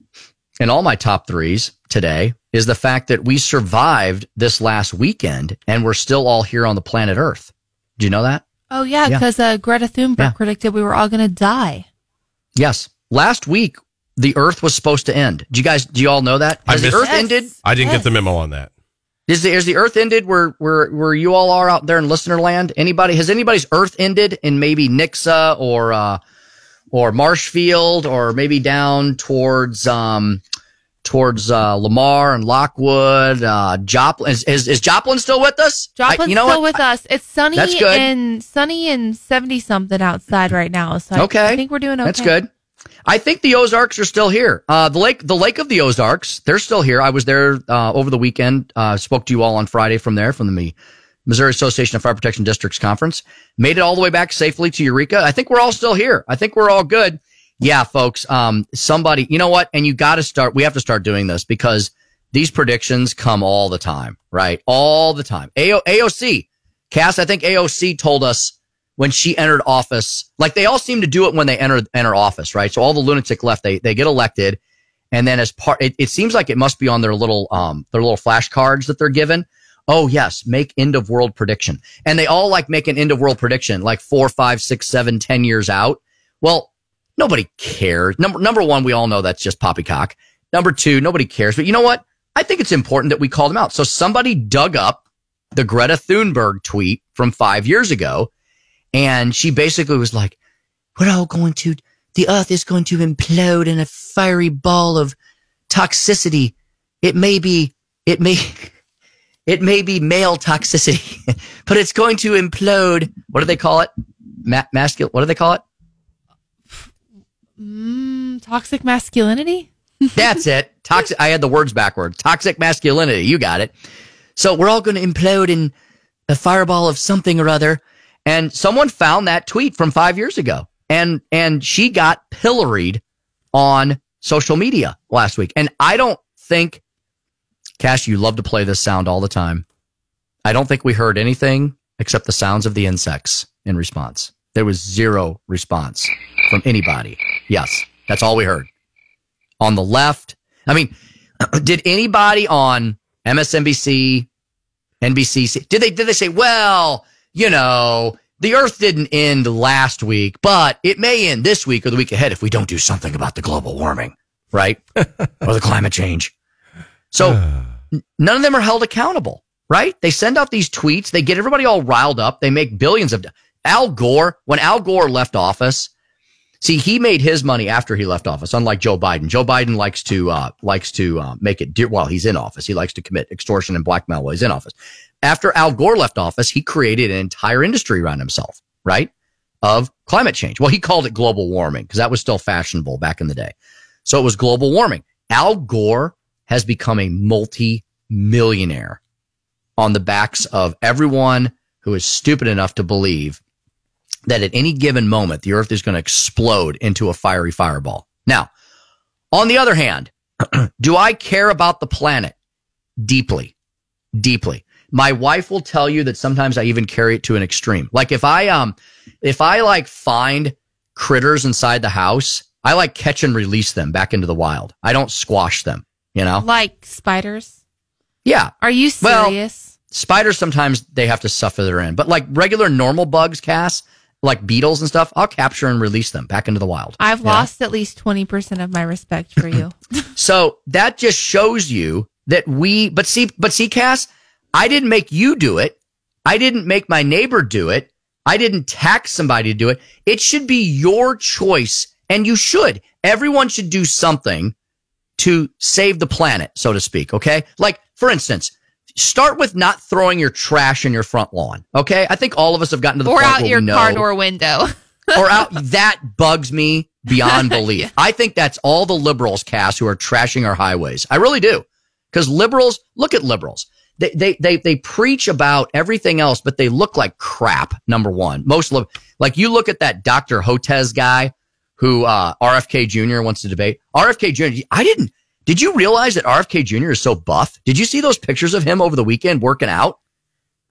in all my top threes today is the fact that we survived this last weekend and we're still all here on the planet Earth. Do you know that? Oh yeah, Yeah. because uh, Greta Thunberg predicted we were all going to die. Yes. Last week, the Earth was supposed to end. Do you guys? Do you all know that? Has the missed- Earth ended? I didn't get the memo on that. Is the, is the Earth ended where, where, where you all are out there in listener land? Anybody, has anybody's Earth ended in maybe Nixa or, uh, or Marshfield or maybe down towards, um, towards, uh, Lamar and Lockwood, uh, Joplin. Is, is, is Joplin still with us? I- Joplin's you know still what? with us. It's sunny and sunny and seventy something outside right now. So I- Okay. I think we're doing okay. That's good. I think the Ozarks are still here. Uh, the lake, the Lake of the Ozarks, they're still here. I was there uh, over the weekend. Uh, spoke to you all on Friday from there, from the Missouri Association of Fire Protection Districts conference. Made it all the way back safely to Eureka. I think we're all still here. I think we're all good. Yeah, folks. Um, somebody, you know what? And you got to start. We have to start doing this because these predictions come all the time, right? All the time. AO, AOC, Cass. I think AOC told us when she entered office, like they all seem to do it when they enter enter office, right? So all the lunatic left, they they get elected, and then as part, it, it seems like it must be on their little um their little flashcards that they're given. Oh yes, make end of world prediction, and they all like make an end of world prediction like four, five, six, seven, ten years out. Well, nobody cares. Number number one, we all know that's just poppycock. Number two, nobody cares. But you know what? I think it's important that we call them out. So somebody dug up the Greta Thunberg tweet from five years ago. And she basically was like, we're all going to, the earth is going to implode in a fiery ball of toxicity. It may be, it may, it may be male toxicity, but it's going to implode. What do they call it? Ma- masculine. What do they call it? Mm, toxic masculinity. That's it. Toxic. I had the words backwards. Toxic masculinity. You got it. So we're all going to implode in a fireball of something or other. And someone found that tweet from five years ago and, and she got pilloried on social media last week. And I don't think, Cass, you love to play this sound all the time. I don't think we heard anything except the sounds of the insects in response. There was zero response from anybody. Yes, that's all we heard. On the left, I mean, did anybody on MSNBC, NBC. Did they did they say, well, you know, the Earth didn't end last week, but it may end this week or the week ahead if we don't do something about the global warming, right? or the climate change. So none of them are held accountable, right? They send out these tweets, they get everybody all riled up, they make billions of Al Gore, when Al Gore left office, see, he made his money after he left office, unlike Joe Biden. Joe Biden likes to uh, likes to uh, make it dear while he's in office. He likes to commit extortion and blackmail while he's in office. After Al Gore left office, he created an entire industry around himself, right? Of climate change. Well, he called it global warming because that was still fashionable back in the day. So it was global warming. Al Gore has become a multi-millionaire on the backs of everyone who is stupid enough to believe that at any given moment, the earth is going to explode into a fiery fireball. Now, on the other hand, do I care about the planet? Deeply, deeply. My wife will tell you that sometimes I even carry it to an extreme. Like if I, um, if I like find critters inside the house, I like catch and release them back into the wild. I don't squash them, you know? Like spiders. Yeah. Are you Well, serious? spiders sometimes they have to suffer their end, but like regular normal bugs, Cass, like beetles and stuff, I'll capture and release them back into the wild. I've know? lost at least 20% of my respect for you. So that just shows you that we, but see, but see, Cass, I didn't make you do it. I didn't make my neighbor do it. I didn't tax somebody to do it. It should be your choice and you should. Everyone should do something to save the planet, so to speak. Okay. Like, for instance, start with not throwing your trash in your front lawn. Okay. I think all of us have gotten to the or point out where your we know car door window. or out that bugs me beyond belief. I think that's all the liberals Cass who are trashing our highways. I really do. Because liberals, look at liberals. They, they, they, they preach about everything else, but they look like crap. Number one, most lib- like you look at that Dr. Hotez guy who, uh, RFK Jr. wants to debate. RFK Jr. I didn't, did you realize that RFK Jr. is so buff? Did you see those pictures of him over the weekend working out?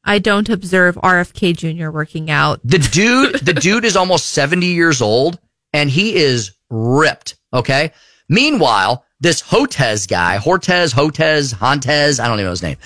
I don't observe RFK Jr. working out. The dude, the dude is almost 70 years old and he is ripped. Okay. Meanwhile, this Hotez guy, Hortez, Hotez, Hontez, I don't even know his name.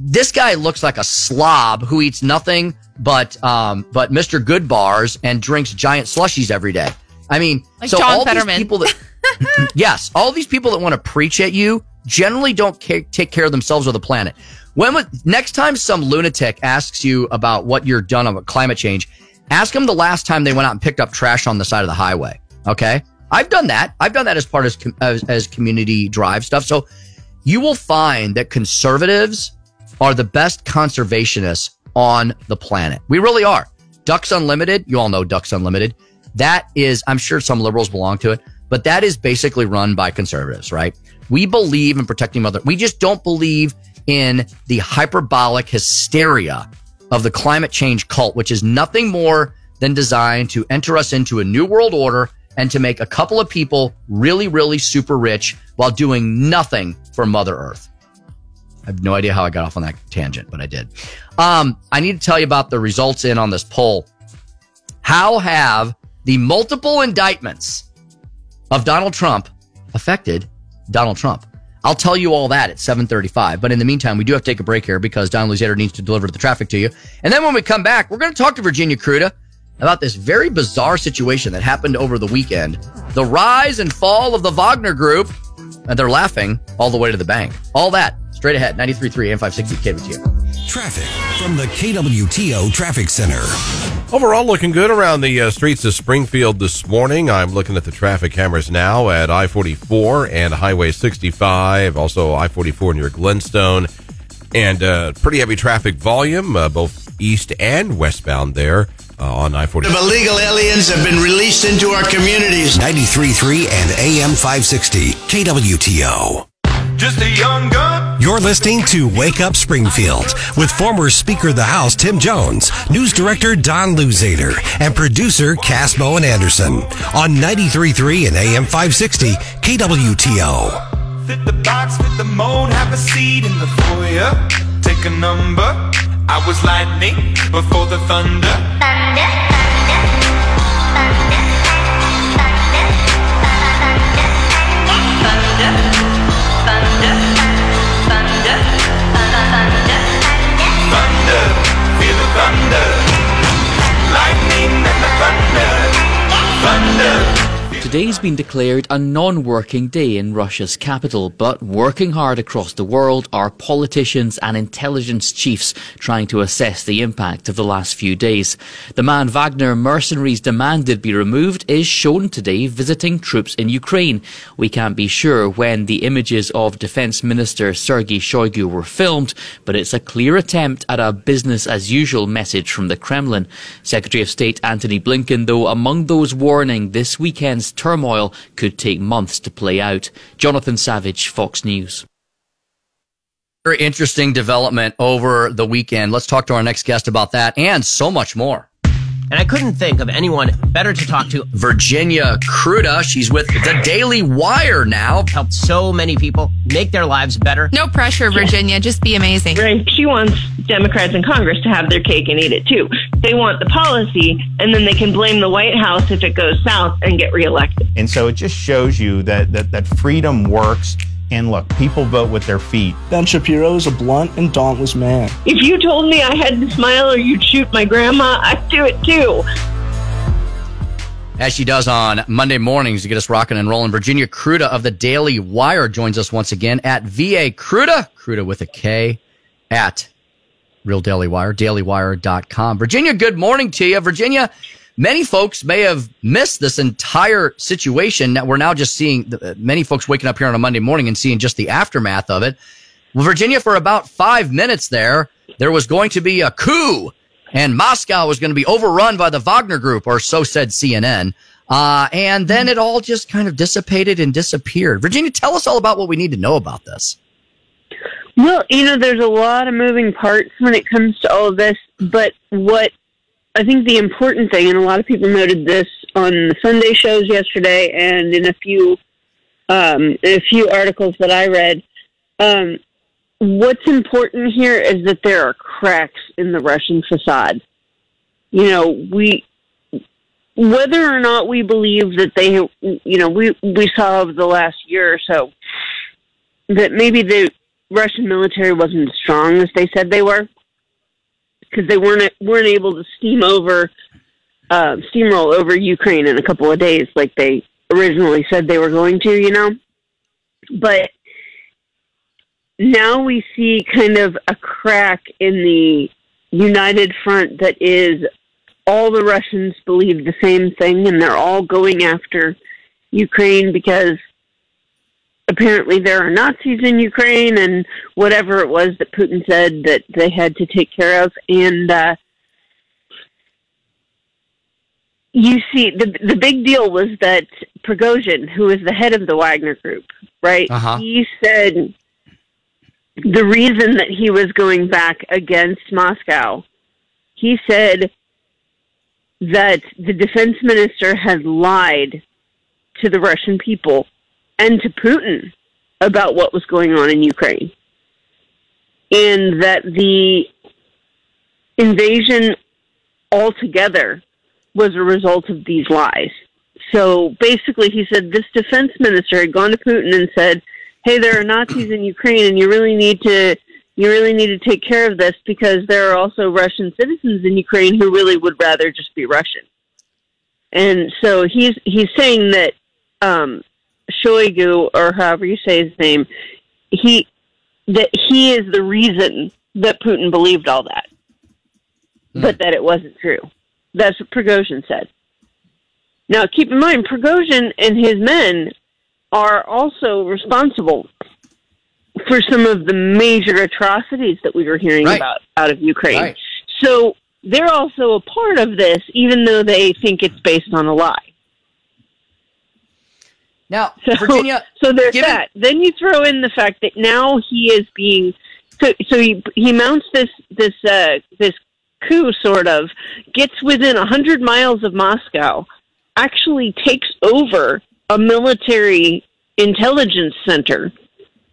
This guy looks like a slob who eats nothing but, um, but Mr. Good bars and drinks giant slushies every day. I mean, Like so John all Fetterman. these people that, yes, all these people that want to preach at you generally don't take care of themselves or the planet. When next time some lunatic asks you about what you're done about climate change, ask them the last time they went out and picked up trash on the side of the highway. Okay, I've done that. I've done that as part of as, as community drive stuff. So you will find that conservatives are the best conservationists on the planet. We really are. Ducks Unlimited, you all know Ducks Unlimited. That is, I'm sure some liberals belong to it, but that is basically run by conservatives, right? We believe in protecting mother. We just don't believe in the hyperbolic hysteria of the climate change cult, which is nothing more than designed to enter us into a new world order and to make a couple of people really, really super rich while doing nothing for Mother Earth. I have no idea how I got off on that tangent, but I did. Um, I need to tell you about the results in on this poll. How have the multiple indictments of Donald Trump affected Donald Trump? I'll tell you all that at 735. But in the meantime, we do have to take a break here because Don Luzader needs to deliver the traffic to you. And then when we come back, we're going to talk to Virginia Kruta about this very bizarre situation that happened over the weekend. The rise and fall of the Wagner Group. And they're laughing all the way to the bank. All that straight ahead. 93.3 and 560 KWTO. Traffic from the KWTO Traffic Center. Overall, looking good around the uh, streets of Springfield this morning. I'm looking at the traffic cameras now at I 44 and Highway 65, also I 44 near Glenstone, and uh, pretty heavy traffic volume, uh, both east and westbound there uh, on I 44. Of illegal aliens have been released into our communities. 93.3 and AM 560 KWTO. Just a young gun. You're listening to Wake Up Springfield with former Speaker of the House Tim Jones, News Director Don Luzader, and producer Cass Bowen Anderson on 93.3 and AM 560 KWTO. Fit the box, fit the mold, have a seat in the foyer. Take a number. I was lightning before the thunder. thunder. Lightning and the thunder. Thunder. Today's been declared a non-working day in Russia's capital, but working hard across the world are politicians and intelligence chiefs trying to assess the impact of the last few days. The man Wagner mercenaries demanded be removed is shown today visiting troops in Ukraine. We can't be sure when the images of Defense Minister Sergei Shoigu were filmed, but it's a clear attempt at a business as usual message from the Kremlin. Secretary of State Antony Blinken, though, among those warning this weekend's turmoil could take months to play out. Jonathan Savage, Fox News. Very interesting development over the weekend. Let's talk to our next guest about that and so much more. And I couldn't think of anyone better to talk to. Virginia Kruta, she's with the Daily Wire now. Helped so many people make their lives better. No pressure, Virginia. Just be amazing. Right. She wants Democrats in Congress to have their cake and eat it too. They want the policy, and then they can blame the White House if it goes south and get reelected. And so it just shows you that, that, that freedom works. And look, people vote with their feet. Ben Shapiro is a blunt and dauntless man. If you told me I had to smile or you'd shoot my grandma, I'd do it too. As she does on Monday mornings to get us rocking and rolling, Virginia Kruta of the Daily Wire joins us once again at VA Kruta, Kruta with a K, at Real Daily Wire, dailywire.com. Virginia, good morning to you. Virginia, many folks may have missed this entire situation that we're now just seeing uh, many folks waking up here on a Monday morning and seeing just the aftermath of it. Well, Virginia, for about five minutes there, there was going to be a coup and Moscow was going to be overrun by the Wagner group, or so said CNN. Uh, and then it all just kind of dissipated and disappeared. Virginia, tell us all about what we need to know about this. Well, you know, there's a lot of moving parts when it comes to all of this, but what I think the important thing, and a lot of people noted this on the Sunday shows yesterday, and in a few um, in a few articles that I read, um, what's important here is that there are cracks in the Russian facade. You know, we whether or not we believe that they, you know, we we saw over the last year or so that maybe the Russian military wasn't as strong as they said they were because they weren't weren't able to steam over uh, steamroll over Ukraine in a couple of days like they originally said they were going to, you know. But now we see kind of a crack in the united front that is all the Russians believe the same thing and they're all going after Ukraine because apparently there are Nazis in Ukraine and whatever it was that Putin said that they had to take care of and uh you see the the big deal was that Prigozhin who is the head of the Wagner group right Uh-huh. he said the reason that he was going back against Moscow, he said that the defense minister had lied to the Russian people and to Putin about what was going on in Ukraine. And that the invasion altogether was a result of these lies. So basically, he said this defense minister had gone to Putin and said, hey, there are Nazis in Ukraine, and you really need to you really need to take care of this because there are also Russian citizens in Ukraine who really would rather just be Russian. And so he's he's saying that um, Shoigu, or however you say his name, he that he is the reason that Putin believed all that, hmm. but that it wasn't true. That's what Prigozhin said. Now, keep in mind, Prigozhin and his men are also responsible for some of the major atrocities that we were hearing Right. about out of Ukraine. Right. So they're also a part of this, even though they think it's based on a lie. Now, So, Virginia, so there's given- that. Then you throw in the fact that now he is being so so he he mounts this this uh, this coup sort of gets within a hundred miles of Moscow, actually takes over a military intelligence center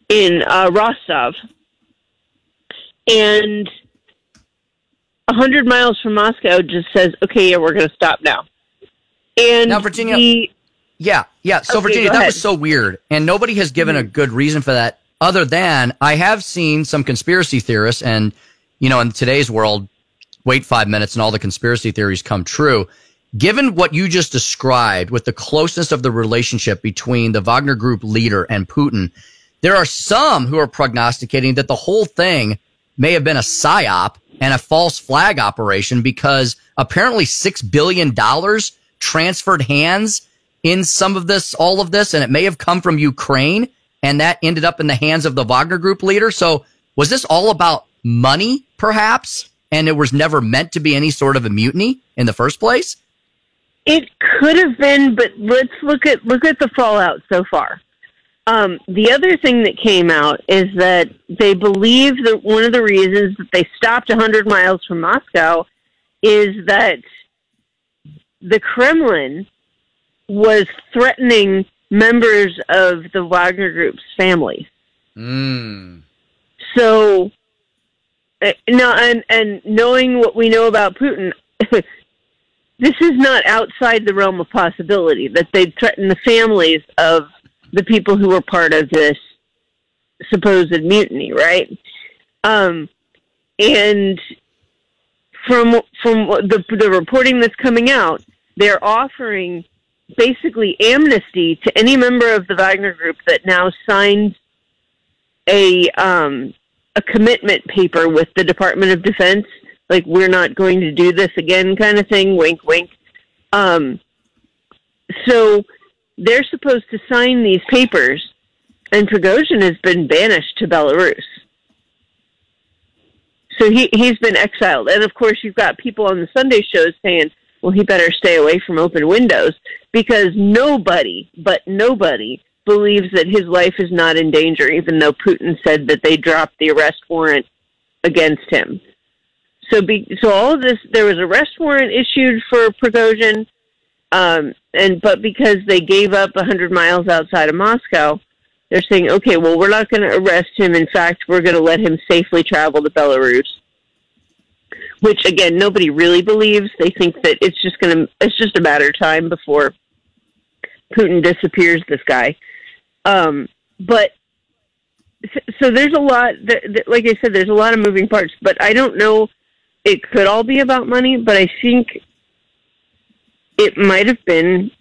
in uh, Rostov, and a hundred miles from Moscow just says, "Okay, yeah, we're going to stop now." And Now, Virginia- the- Yeah, yeah. So Okay, Virginia, that was so weird, and nobody has given a mm-hmm. good reason for that, other than I have seen some conspiracy theorists, and you know, in today's world, wait five minutes and all the conspiracy theories come true. Given what you just described with the closeness of the relationship between the Wagner Group leader and Putin, there are some who are prognosticating that the whole thing may have been a psyop and a false flag operation because apparently $6 billion transferred hands in some of this, all of this, and it may have come from Ukraine and that ended up in the hands of the Wagner Group leader. So was this all about money, perhaps? And it was never meant to be any sort of a mutiny in the first place? It could have been, but let's look at look at the fallout so far. Um, the other thing that came out is that they believe that one of the reasons that they stopped 100 miles from Moscow is that the Kremlin was threatening members of the Wagner Group's family. Mm. So, uh, no, and and knowing what we know about Putin, this is not outside the realm of possibility that they'd threaten the families of the people who were part of this supposed mutiny, right? Um, and from from the the reporting that's coming out, they're offering basically amnesty to any member of the Wagner Group that now signed a um, a commitment paper with the Department of Defense, like we're not going to do this again, kind of thing. Wink, wink. Um, so they're supposed to sign these papers, and Prigozhin has been banished to Belarus. So he he's been exiled, and of course you've got people on the Sunday shows saying, "Well, he better stay away from open windows," because nobody, but nobody, believes that his life is not in danger, even though Putin said that they dropped the arrest warrant against him. So, be, so all of this, there was arrest warrant issued for Prigozhin, um, and but because they gave up 100 miles outside of Moscow, they're saying, okay, well, we're not going to arrest him. In fact, we're going to let him safely travel to Belarus. Which again, nobody really believes. They think that it's just going to, it's just a matter of time before Putin disappears. This guy, um, but so there's a lot. That, that, like I said, there's a lot of moving parts. But I don't know. It could all be about money, but I think it might have been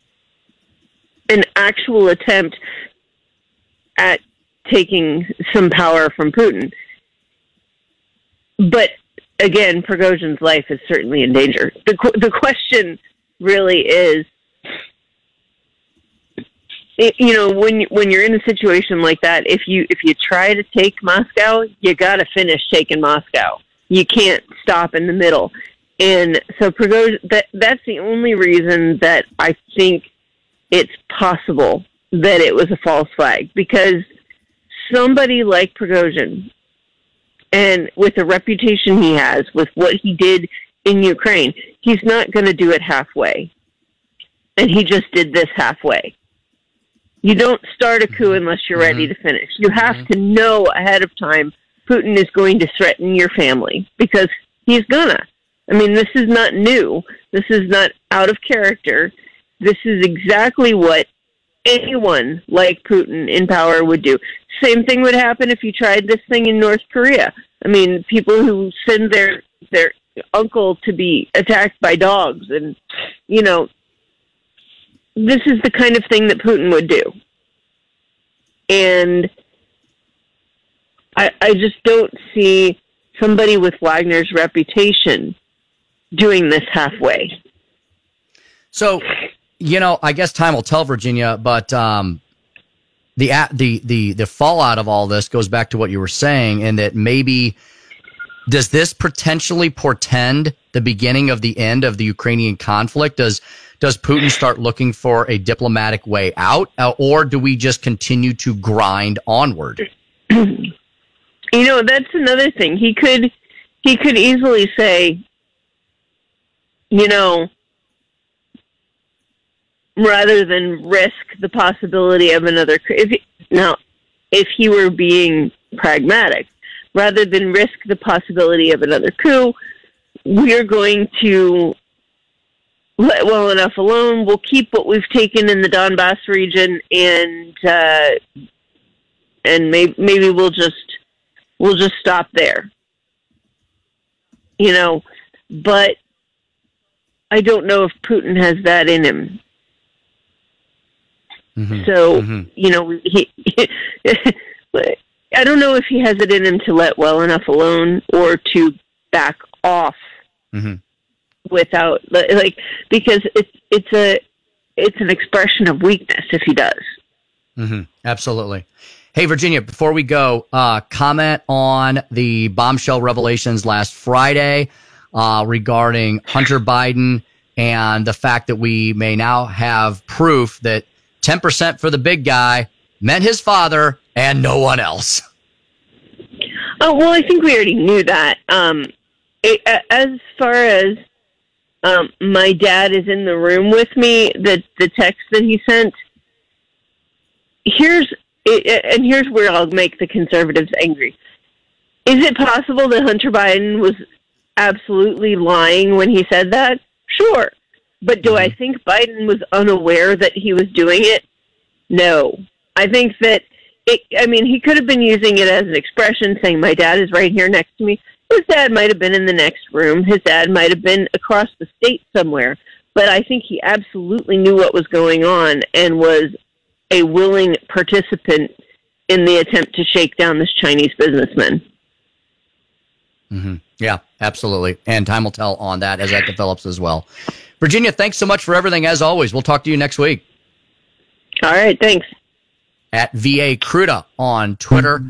an actual attempt at taking some power from Putin. But again, Prigozhin's life is certainly in danger. The the question really is, you know, when when you're in a situation like that, if you if you try to take Moscow, you got to finish taking Moscow. You can't stop in the middle. And so Prigozhin, that that's the only reason that I think it's possible that it was a false flag because somebody like Prigozhin and with the reputation he has, with what he did in Ukraine, he's not going to do it halfway. And he just did this halfway. You don't start a coup mm-hmm. unless you're ready mm-hmm. to finish. You have mm-hmm. to know ahead of time Putin is going to threaten your family because he's gonna. I mean, this is not new. This is not out of character. This is exactly what anyone like Putin in power would do. Same thing would happen if you tried this thing in North Korea. I mean, people who send their their uncle to be attacked by dogs and you know this is the kind of thing that Putin would do. And I I just don't see somebody with Wagner's reputation doing this halfway. So, you know, I guess time will tell, Virginia. But um, the the the the fallout of all this goes back to what you were saying, and that maybe does this potentially portend the beginning of the end of the Ukrainian conflict? Does does Putin start looking for a diplomatic way out, uh, or do we just continue to grind onward? you know, that's another thing. He could he could easily say, you know, rather than risk the possibility of another if he, now if he were being pragmatic rather than risk the possibility of another coup we're going to let well enough alone we'll keep what we've taken in the Donbass region and uh, and maybe maybe we'll just we'll just stop there you know but I don't know if Putin has that in him. Mm-hmm. So you know, he. I don't know if he has it in him to let well enough alone or to back off Mm-hmm. without like because it's it's a it's an expression of weakness if he does. hmm Absolutely. Hey, Virginia, before we go, uh, comment on the bombshell revelations last Friday uh, regarding Hunter Biden and the fact that we may now have proof that 10% for the big guy meant his father and no one else. Oh well, I think we already knew that. Um, it, a- as far as um, my dad is in the room with me, the the text that he sent. Here's it, and here's where I'll make the conservatives angry. Is it possible that Hunter Biden was absolutely lying when he said that? Sure, but do I think Biden was unaware that he was doing it? No, I think that it, I mean, he could have been using it as an expression, saying, "My dad is right here next to me." His dad might have been in the next room. His dad might have been across the state somewhere. But I think he absolutely knew what was going on and was a willing participant in the attempt to shake down this Chinese businessman. hmm Yeah, absolutely. And time will tell on that as that develops as well. Virginia, thanks so much for everything as always. We'll talk to you next week. All right, thanks. At VA Kruta on Twitter,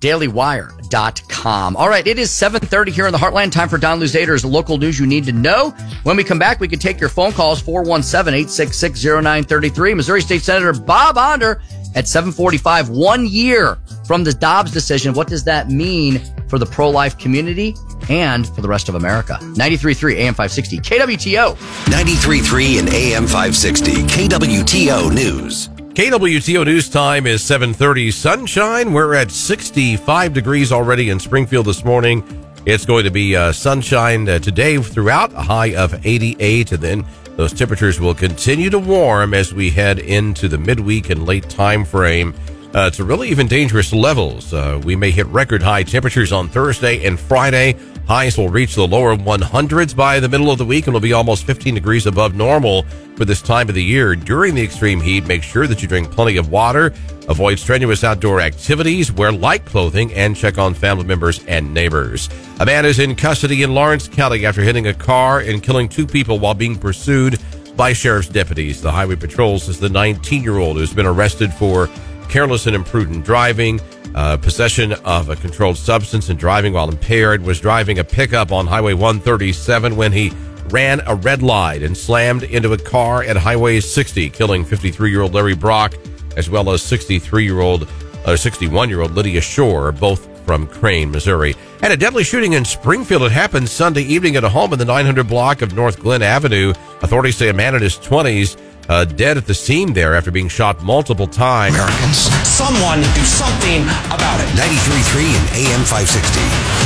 dailywire.com. All right, it is 7.30 here in the Heartland. Time for Don Luzader's local news you need to know. When we come back, we can take your phone calls, 417-866-0933. Missouri State Senator Bob Onder at 745, one year from the Dobbs decision. What does that mean for the pro-life community and for the rest of America? 93.3 AM 560 KWTO. 93.3 and AM 560 KWTO News. KWTO news time is 7:30 sunshine. We're at 65 degrees already in Springfield this morning. It's going to be uh, sunshine uh, today throughout, a high of 88 and then those temperatures will continue to warm as we head into the midweek and late time frame uh, to really even dangerous levels. Uh, we may hit record high temperatures on Thursday and Friday. Highs will reach the lower 100s by the middle of the week and will be almost 15 degrees above normal for this time of the year. During the extreme heat, make sure that you drink plenty of water, avoid strenuous outdoor activities, wear light clothing, and check on family members and neighbors. A man is in custody in Lawrence County after hitting a car and killing two people while being pursued by sheriff's deputies. The highway patrol says the 19 year old who's been arrested for careless and imprudent driving, uh, possession of a controlled substance, and driving while impaired was driving a pickup on Highway 137 when he ran a red light and slammed into a car at Highway 60, killing 53 year old Larry Brock as well as 63 year old or 61 year old Lydia Shore, both from Crane, Missouri. And a deadly shooting in Springfield. It happened Sunday evening at a home in the 900 block of North Glen Avenue. Authorities say a man in his 20s uh, dead at the scene there after being shot multiple times. Americans. Someone do something about it. 93.3 and AM 560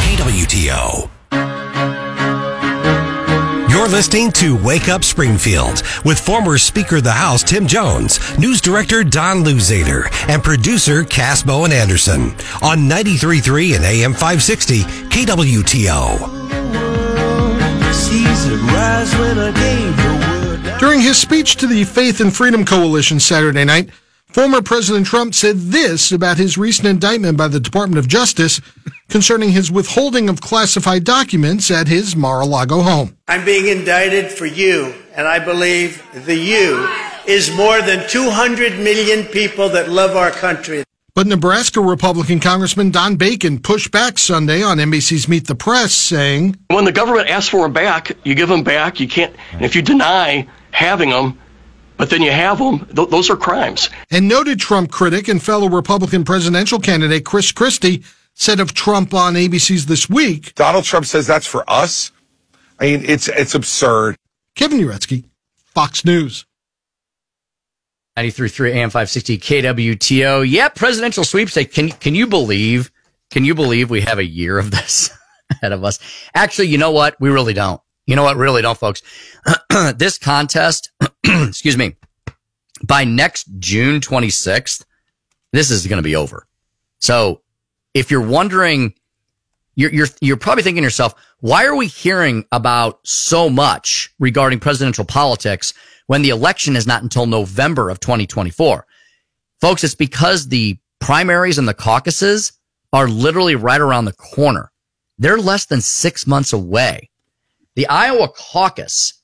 KWTO. You're listening to Wake Up Springfield with former Speaker of the House Tim Jones, News Director Don Luzader, and producer Cass Bowen Anderson on 93.3 and AM 560 KWTO. During his speech to the Faith and Freedom Coalition Saturday night, former President Trump said this about his recent indictment by the Department of Justice concerning his withholding of classified documents at his Mar-a-Lago home. I'm being indicted for you, and I believe the you is more than 200 million people that love our country. But Nebraska Republican Congressman Don Bacon pushed back Sunday on NBC's Meet the Press, saying, When the government asks for them back, you give them back. You can't, and if you deny having them, but then you have them, th- those are crimes. And noted Trump critic and fellow Republican presidential candidate Chris Christie said of Trump on ABC's This Week. Donald Trump says that's for us. I mean, it's it's absurd. Kevin Uretsky, Fox News. 93.3 AM 560 KWTO. Yeah, presidential sweepstakes. Can, can you believe, can you believe we have a year of this ahead of us? Actually, you know what? We really don't. You know what? Really don't, folks. this contest, excuse me, by next June 26th, this is going to be over. So if you're wondering you're, you're, you're probably thinking to yourself, why are we hearing about so much regarding presidential politics when the election is not until November of 2024? Folks, it's because the primaries and the caucuses are literally right around the corner. They're less than six months away. The Iowa caucus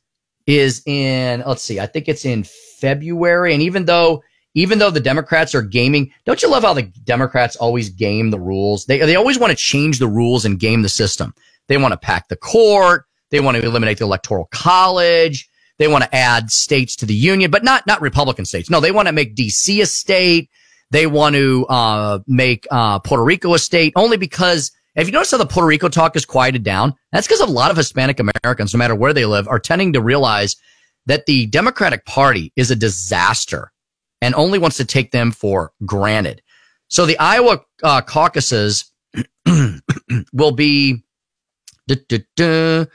is in, let's see, I think it's in February. And even though, even though the Democrats are gaming, don't you love how the Democrats always game the rules? They, they always want to change the rules and game the system. They want to pack the court. They want to eliminate the electoral college. They want to add states to the union, but not, not Republican states. No, they want to make DC a state. They want to, uh, make, uh, Puerto Rico a state only because if you notice how the Puerto Rico talk is quieted down, that's because a lot of Hispanic Americans, no matter where they live, are tending to realize that the Democratic Party is a disaster and only wants to take them for granted. So the Iowa uh, caucuses will be. Duh, duh, duh.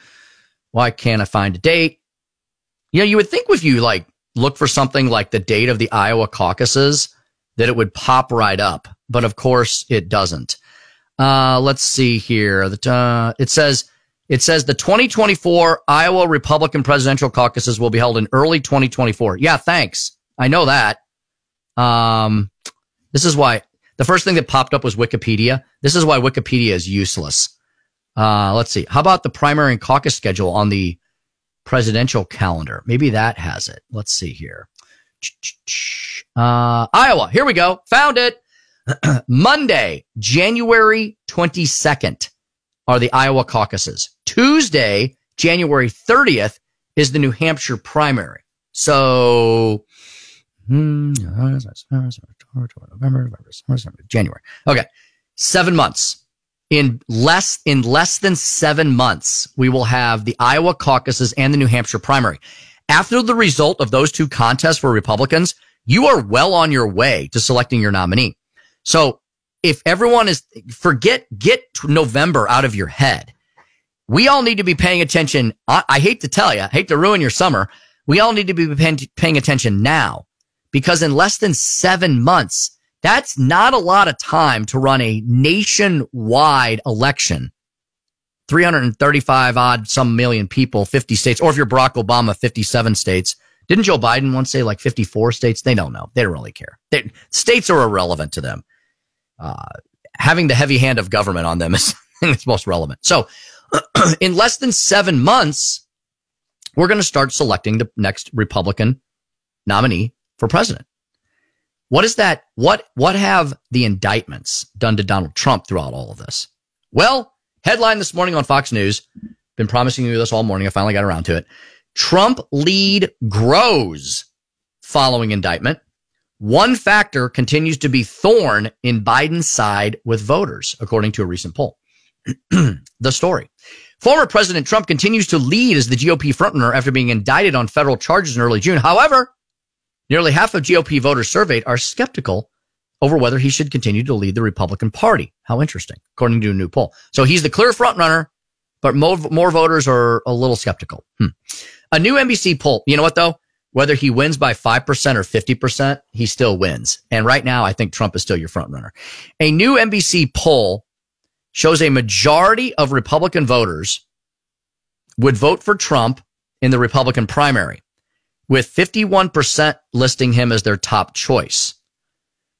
Why can't I find a date? You know, you would think if you like look for something like the date of the Iowa caucuses, that it would pop right up. But of course, it doesn't. Uh, let's see here. The, uh, it says it says the 2024 Iowa Republican presidential caucuses will be held in early 2024. Yeah, thanks. I know that. Um, this is why the first thing that popped up was Wikipedia. This is why Wikipedia is useless. Uh, let's see. How about the primary and caucus schedule on the presidential calendar? Maybe that has it. Let's see here. Uh, Iowa. Here we go. Found it. Monday, January 22nd are the Iowa caucuses. Tuesday, January 30th is the New Hampshire primary. So, hmm, January. Okay. Seven months. In less, in less than seven months, we will have the Iowa caucuses and the New Hampshire primary. After the result of those two contests for Republicans, you are well on your way to selecting your nominee. So if everyone is forget, get November out of your head. We all need to be paying attention. I, I hate to tell you, I hate to ruin your summer. We all need to be paying, attention now because in less than seven months, that's not a lot of time to run a nationwide election. 335 odd some million people, 50 states, or if you're Barack Obama, 57 states. Didn't Joe Biden once say like 54 states? They don't know. They don't really care. They, states are irrelevant to them uh, having the heavy hand of government on them is, most relevant. So in less than seven months, we're going to start selecting the next Republican nominee for president. What is that? What, what have the indictments done to Donald Trump throughout all of this? Well, headline this morning on Fox News. Been promising you this all morning. I finally got around to it. Trump lead grows following indictment. One factor continues to be thorn in Biden's side with voters, according to a recent poll. the story. Former President Trump continues to lead as the GOP frontrunner after being indicted on federal charges in early June. However, nearly half of GOP voters surveyed are skeptical over whether he should continue to lead the Republican Party. How interesting, according to a new poll. So he's the clear frontrunner, but more, more voters are a little skeptical. Hmm. A new NBC poll. You know what though? Whether he wins by 5% or 50%, he still wins. And right now, I think Trump is still your front runner. A new NBC poll shows a majority of Republican voters would vote for Trump in the Republican primary, with 51% listing him as their top choice.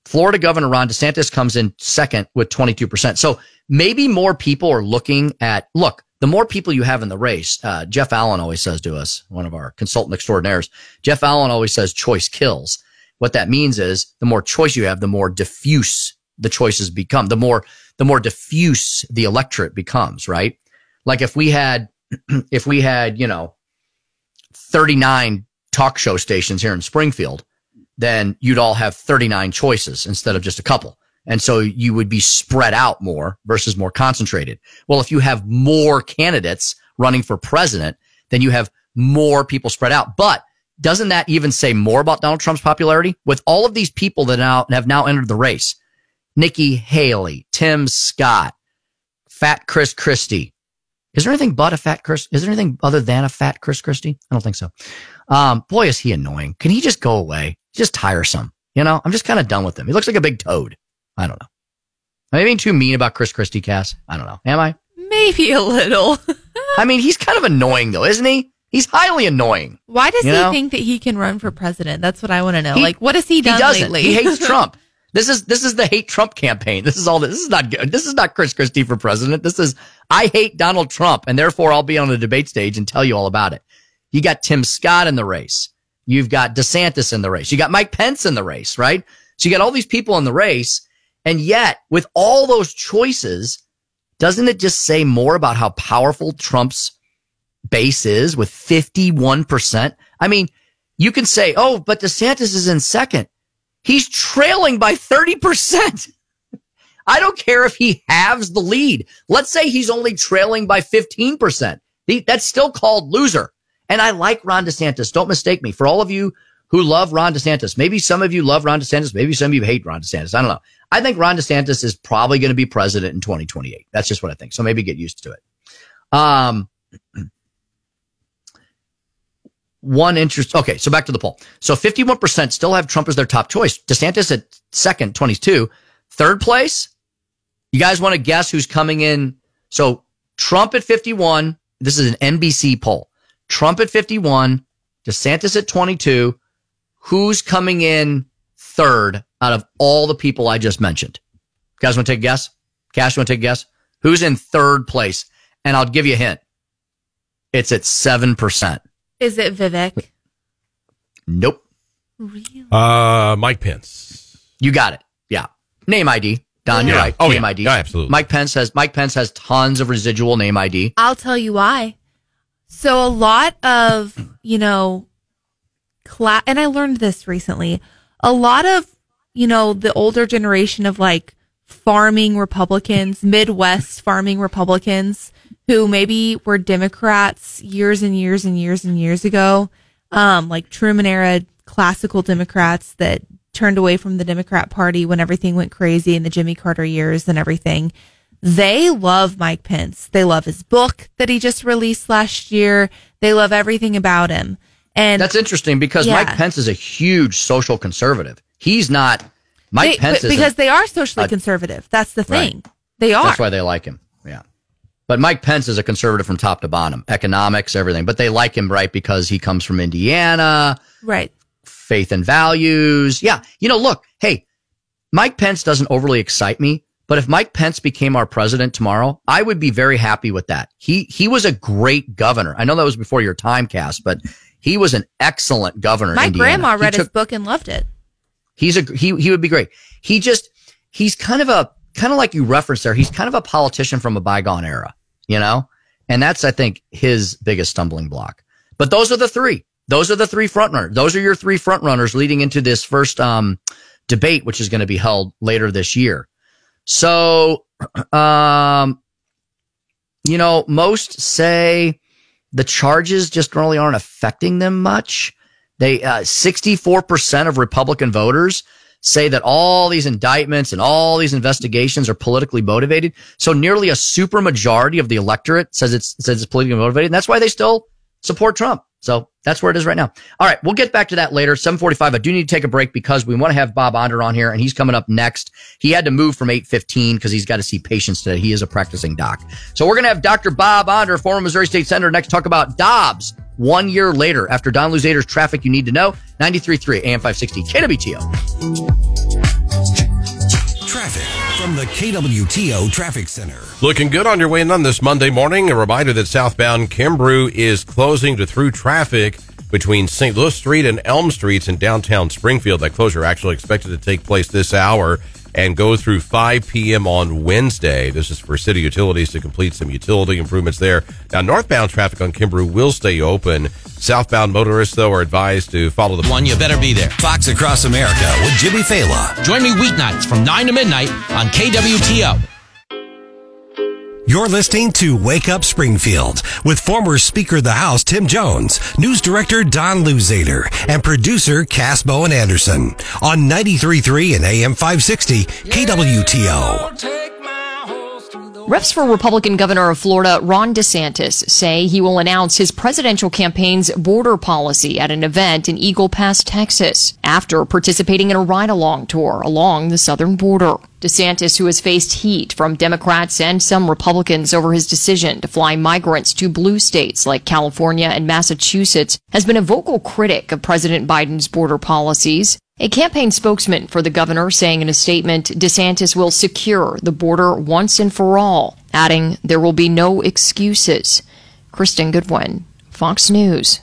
Florida Governor Ron DeSantis comes in second with 22%. So maybe more people are looking at, look, the more people you have in the race, uh, Jeff Allen always says to us, one of our consultant extraordinaires, Jeff Allen always says choice kills. What that means is the more choice you have, the more diffuse the choices become, the more, the more diffuse the electorate becomes, right? Like if we had, if we had, you know, 39 talk show stations here in Springfield, then you'd all have 39 choices instead of just a couple. And so you would be spread out more versus more concentrated. Well, if you have more candidates running for president, then you have more people spread out. But doesn't that even say more about Donald Trump's popularity? With all of these people that now have now entered the race, Nikki Haley, Tim Scott, Fat Chris Christie. Is there anything but a fat Chris? Is there anything other than a fat Chris Christie? I don't think so. Um, boy, is he annoying. Can he just go away? Just tiresome. You know, I'm just kind of done with him. He looks like a big toad. I don't know. Am I being too mean about Chris Christie, Cass? I don't know. Am I? Maybe a little. I mean, he's kind of annoying though, isn't he? He's highly annoying. Why does he know? think that he can run for president? That's what I want to know. He- like, what has he done doesn't. lately? He hates Trump. This is this is the hate Trump campaign. This is all. This, this is not good. This is not Chris Christie for president. This is I hate Donald Trump, and therefore I'll be on the debate stage and tell you all about it. You got Tim Scott in the race. You've got DeSantis in the race. You got Mike Pence in the race, right? So you got all these people in the race, and yet with all those choices, doesn't it just say more about how powerful Trump's base is with 51%? I mean, you can say, oh, but DeSantis is in second. He's trailing by 30%. I don't care if he halves the lead. Let's say he's only trailing by 15%. That's still called loser. And I like Ron DeSantis. Don't mistake me. For all of you who love Ron DeSantis, maybe some of you love Ron DeSantis. Maybe some of you hate Ron DeSantis. I don't know. I think Ron DeSantis is probably going to be president in 2028. That's just what I think. So maybe get used to it. Um, one interest. Okay, so back to the poll. So 51% still have Trump as their top choice. DeSantis at second, 22. Third place, you guys want to guess who's coming in? So Trump at 51. This is an NBC poll. Trump at 51, DeSantis at 22. Who's coming in third out of all the people I just mentioned? You guys want to take a guess? Cass, want to take a guess? Who's in third place? And I'll give you a hint. It's at 7%. Is it Vivek? Nope. Really? Uh, Mike Pence. You got it. Yeah. Name ID. Don, you're right. Oh, name yeah. ID. Yeah, absolutely. Mike Pence has Mike Pence has tons of residual name ID. I'll tell you why. So a lot of, you know, cla- and I learned this recently. A lot of, you know, the older generation of like farming Republicans, Midwest farming Republicans who maybe were Democrats years and years and years and years ago, um, like Truman era classical Democrats that turned away from the Democrat Party when everything went crazy in the Jimmy Carter years and everything. They love Mike Pence. They love his book that he just released last year. They love everything about him. And That's interesting because Yeah. Mike Pence is a huge social conservative. He's not Mike they- Pence because they are socially a- conservative. That's the Right. thing. They are. That's why they like him. Yeah. But Mike Pence is a conservative from top to bottom, economics, everything. But they like him, right? Because he comes from Indiana, right. faith and values. Yeah. You know, look, hey, Mike Pence doesn't overly excite me, but if Mike Pence became our president tomorrow, I would be very happy with that. He, he was a great governor. I know that was before your time Cass, but he was an excellent governor. My grandma read his book and loved it. He's a he he would be great. He just he's kind of a kind of like you referenced there. He's kind of a politician from a bygone era, you know, and that's I think his biggest stumbling block. But those are the three. Those are the three front runners. Those are your three front runners leading into this first um, debate, which is going to be held later this year. So, um, you know, most say the charges just really aren't affecting them much. They, uh, 64% of Republican voters say that all these indictments and all these investigations are politically motivated. So nearly a super majority of the electorate says it's, says it's politically motivated. And that's why they still support Trump. So that's where it is right now. All right. We'll get back to that later. 745. I do need to take a break because we want to have Bob Onder on here and he's coming up next. He had to move from 815 because he's got to see patients today. He is a practicing doc. So we're going to have Dr. Bob Onder, former Missouri State Senator, next talk about Dobbs one year later after Don Luzader's traffic you need to know. 93.3 AM 560 KWTO. From the KWTO Traffic Center. Looking good on your way in on this Monday morning. A reminder that southbound Kimbrough is closing to through traffic between St. Louis Street and Elm Streets in downtown Springfield. That closure actually expected to take place this hour and go through 5 p.m. on Wednesday. This is for city utilities to complete some utility improvements there. Now, northbound traffic on Kimbrough will stay open. Southbound motorists, though, are advised to follow the one. You better be there. Fox Across America with Jimmy Failla. Join me weeknights from 9 to midnight on KWTO. You're listening to Wake Up Springfield with former Speaker of the House Tim Jones, News Director Don Luzader, and producer Cass Bowen Anderson on 93.3 and AM 560 KWTO. Reps for Republican Governor of Florida Ron DeSantis say he will announce his presidential campaign's border policy at an event in Eagle Pass, Texas, after participating in a ride along tour along the southern border. DeSantis, who has faced heat from Democrats and some Republicans over his decision to fly migrants to blue states like California and Massachusetts, has been a vocal critic of President Biden's border policies. A campaign spokesman for the governor saying in a statement, DeSantis will secure the border once and for all, adding, there will be no excuses. Kristen Goodwin, Fox News.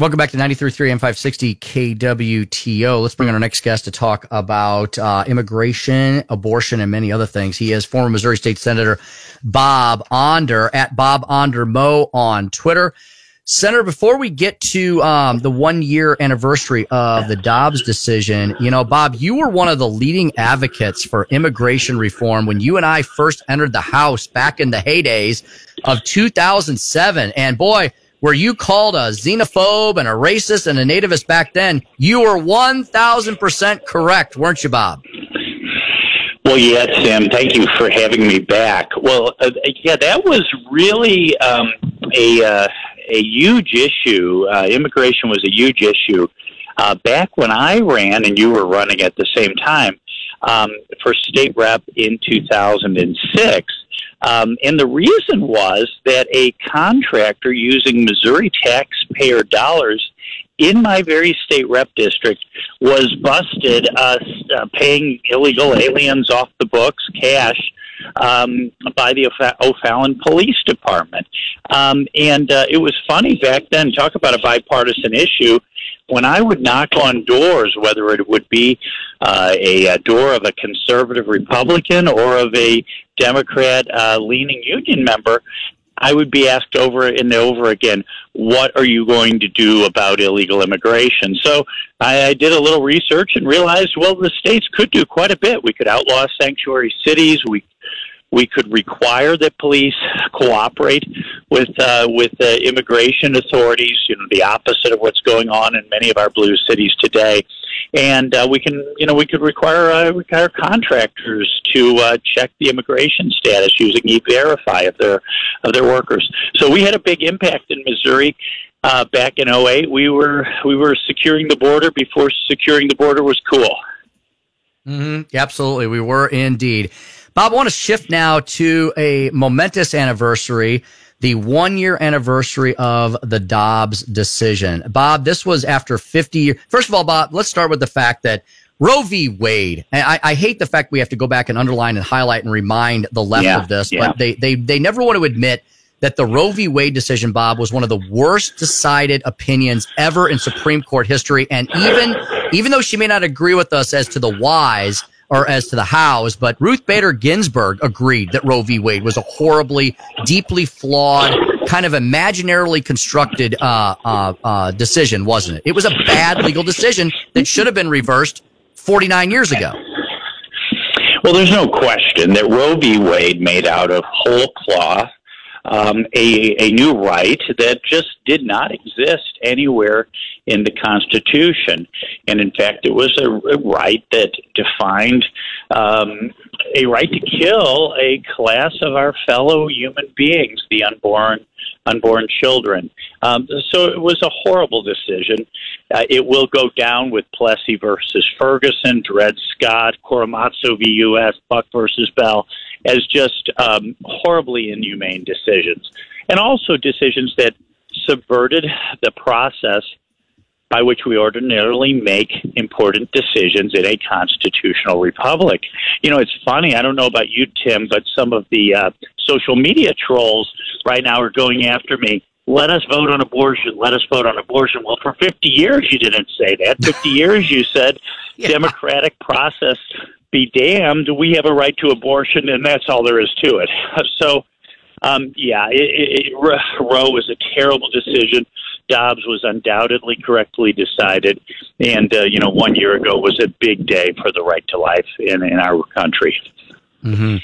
Welcome back to 93.3 and 560 KWTO. Let's bring on our next guest to talk about uh, immigration, abortion, and many other things. He is former Missouri State Senator Bob Onder at Bob Onder Mo on Twitter. Senator, before we get to um, the one year anniversary of the Dobbs decision, you know, Bob, you were one of the leading advocates for immigration reform when you and I first entered the House back in the heydays of 2007. And boy, were you called a xenophobe and a racist and a nativist back then, you were 1000% correct, weren't you, Bob? Well, yeah, Sam, Thank you for having me back. Well, uh, yeah, that was really um, a uh, a huge issue. Uh, immigration was a huge issue uh, back when I ran, and you were running at the same time um, for state rep in 2006. Um, and the reason was that a contractor using Missouri taxpayer dollars in my very state rep district was busted uh, uh, paying illegal aliens off the books cash um, by the O'Fallon Police Department. Um, and uh, it was funny back then, talk about a bipartisan issue. When I would knock on doors, whether it would be uh, a, a door of a conservative Republican or of a Democrat uh, leaning union member, I would be asked over and over again, what are you going to do about illegal immigration? So I, I did a little research and realized, well, the states could do quite a bit. We could outlaw sanctuary cities. We we could require that police cooperate with uh, with uh, immigration authorities. You know, the opposite of what's going on in many of our blue cities today. And uh, we can, you know, we could require uh, require contractors to uh, check the immigration status using E-Verify of their of their workers. So we had a big impact in Missouri. Uh, back in 08, we were we were securing the border before securing the border was cool. Mm-hmm. Absolutely, we were indeed. Bob, I want to shift now to a momentous anniversary, the one year anniversary of the Dobbs decision. Bob, this was after 50 years. First of all, Bob, let's start with the fact that Roe v. Wade. I, I, hate the fact we have to go back and underline and highlight and remind the left yeah, of this, yeah. but they, they, they never want to admit that the Roe v. Wade decision, Bob, was one of the worst decided opinions ever in Supreme Court history. And even, even though she may not agree with us as to the whys, or as to the hows, but Ruth Bader Ginsburg agreed that Roe v. Wade was a horribly, deeply flawed, kind of imaginarily constructed uh, uh, uh, decision, wasn't it? It was a bad legal decision that should have been reversed 49 years ago. Well, there's no question that Roe v. Wade made out of whole cloth um, a, a new right that just did not exist anywhere in the Constitution. And in fact, it was a, right that defined um, a right to kill a class of our fellow human beings, the unborn unborn children. Um, so it was a horrible decision. Uh, it will go down with Plessy versus Ferguson, Dred Scott, Korematsu v. U.S., Buck versus Bell as just um, horribly inhumane decisions, and also decisions that subverted the process by which we ordinarily make important decisions in a constitutional republic. You know, it's funny. I don't know about you, Tim, but some of the uh, social media trolls right now are going after me. Let us vote on abortion. Let us vote on abortion. Well, for 50 years you didn't say that. 50 years you said yeah. democratic process be damned, we have a right to abortion, and that's all there is to it. So, um, yeah, it, it, Roe was a terrible decision. Dobbs was undoubtedly correctly decided, and uh, you know, one year ago was a big day for the right to life in, in our country. Hmm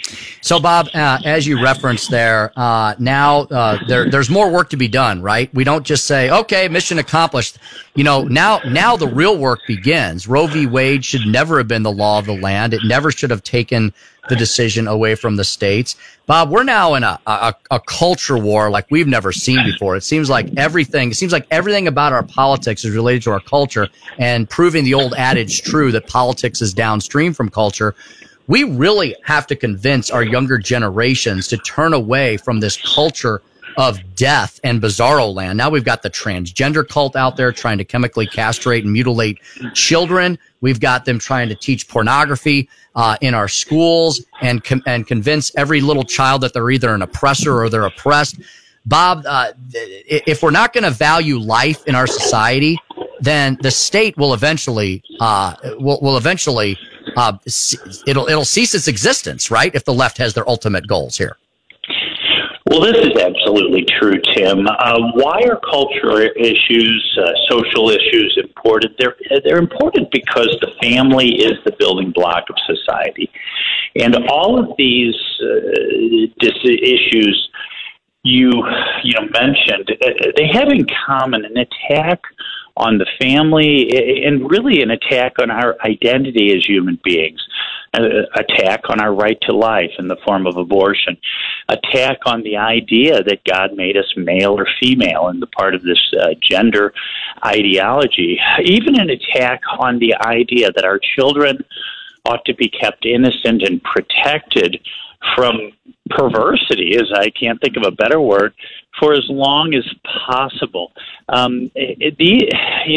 So, Bob, uh, as you referenced there, uh, now uh, there, there's more work to be done, right? We don't just say, "Okay, mission accomplished." You know, now now the real work begins. Roe v. Wade should never have been the law of the land. It never should have taken the decision away from the states. Bob, we're now in a, a, a culture war like we've never seen before. It seems like everything, it seems like everything about our politics is related to our culture and proving the old adage true that politics is downstream from culture. We really have to convince our younger generations to turn away from this culture of death and bizarro land. Now we've got the transgender cult out there trying to chemically castrate and mutilate children. We've got them trying to teach pornography uh, in our schools and com- and convince every little child that they're either an oppressor or they're oppressed. Bob, uh, if we're not going to value life in our society, then the state will eventually uh, will, will eventually uh, it'll it'll cease its existence, right? If the left has their ultimate goals here. Well, this is absolutely true, Tim. Uh, why are cultural issues, uh, social issues important? They're they're important because the family is the building block of society, and all of these uh, dis- issues you you know mentioned uh, they have in common an attack on the family and really an attack on our identity as human beings, an attack on our right to life in the form of abortion, attack on the idea that God made us male or female in the part of this uh, gender ideology, even an attack on the idea that our children ought to be kept innocent and protected from perversity, as I can't think of a better word, for as long as possible. Um, it, the,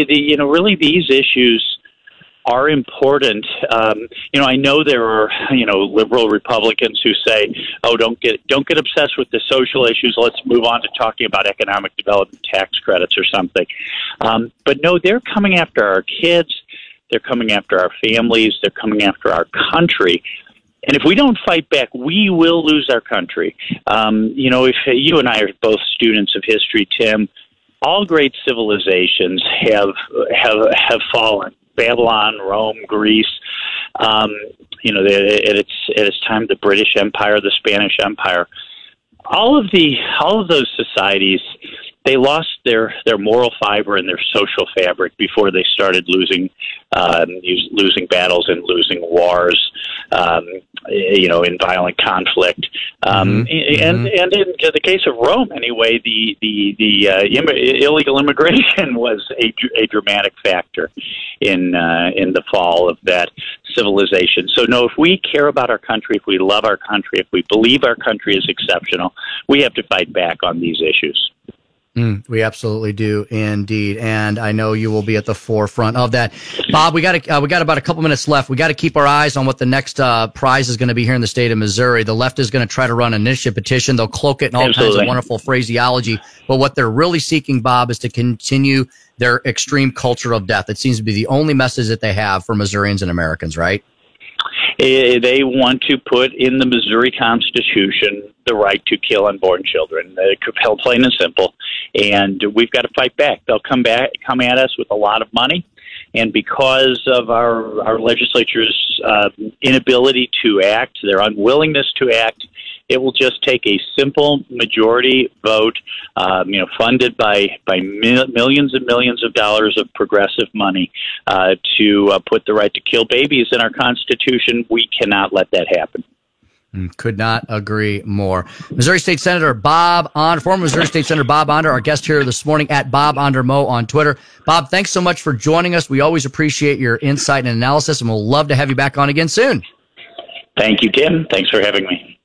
the, you know, really these issues are important. Um, you know, I know there are you know liberal Republicans who say, "Oh, don't get don't get obsessed with the social issues. Let's move on to talking about economic development tax credits or something." Um, but no, they're coming after our kids. They're coming after our families. They're coming after our country. And if we don't fight back, we will lose our country. Um, you know, if you and I are both students of history, Tim, all great civilizations have have have fallen. Babylon, Rome, Greece. Um, you know, at its at its time, the British Empire, the Spanish Empire. All of the all of those societies they lost their their moral fiber and their social fabric before they started losing um, losing battles and losing wars, um, you know, in violent conflict. Um, mm-hmm. And mm-hmm. and in the case of Rome, anyway, the the the uh, Im- illegal immigration was a, a dramatic factor in uh, in the fall of that civilization. So, no, if we care about our country, if we love our country, if we believe our country is exceptional, we have to fight back on these issues. Mm, we absolutely do indeed, and I know you will be at the forefront of that. Bob, we got uh, we got about a couple minutes left. We got to keep our eyes on what the next uh, prize is going to be here in the state of Missouri. The left is going to try to run an initiative petition. They'll cloak it in all absolutely. kinds of wonderful phraseology, but what they're really seeking, Bob, is to continue their extreme culture of death. It seems to be the only message that they have for Missourians and Americans, right? Eh, they want to put in the Missouri Constitution the right to kill unborn children. Uh, plain and simple. And we've got to fight back. They'll come back, come at us with a lot of money. And because of our, our legislature's uh, inability to act, their unwillingness to act, it will just take a simple majority vote, um, you know, funded by by mil- millions and millions of dollars of progressive money uh, to uh, put the right to kill babies in our Constitution. We cannot let that happen. Mm, could not agree more. Missouri State Senator Bob Onder, former Missouri State Senator Bob Onder, our guest here this morning at Bob Onder Mo on Twitter. Bob, thanks so much for joining us. We always appreciate your insight and analysis, and we'll love to have you back on again soon. Thank you, Tim. Thanks for having me.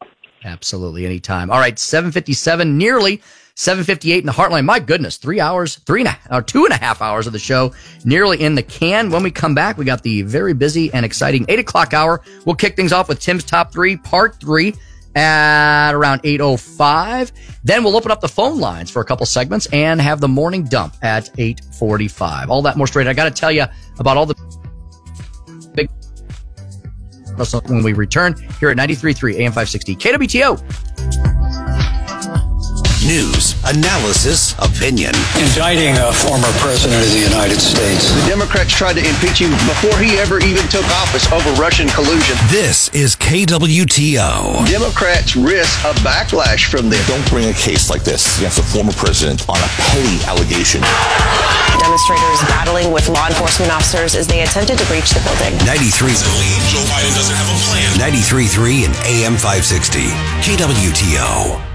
Absolutely, anytime. All right, 757, nearly 758 in the heartland. My goodness, three hours, three and a, or two and a half hours of the show nearly in the can. When we come back, we got the very busy and exciting eight o'clock hour. We'll kick things off with Tim's top three, part three at around 8.05. Then we'll open up the phone lines for a couple segments and have the morning dump at 8.45. All that more straight. I got to tell you about all the when we return here at 93.3 AM 560 KWTO. News, analysis, opinion. Indicting a former president of the United States. The Democrats tried to impeach him before he ever even took office over Russian collusion. This is KWTO. Democrats risk a backlash from this. Don't bring a case like this against a former president on a petty allegation. Demonstrators battling with law enforcement officers as they attempted to breach the building. 93. Joe Biden doesn't have a plan. 93.3 and AM 560. KWTO.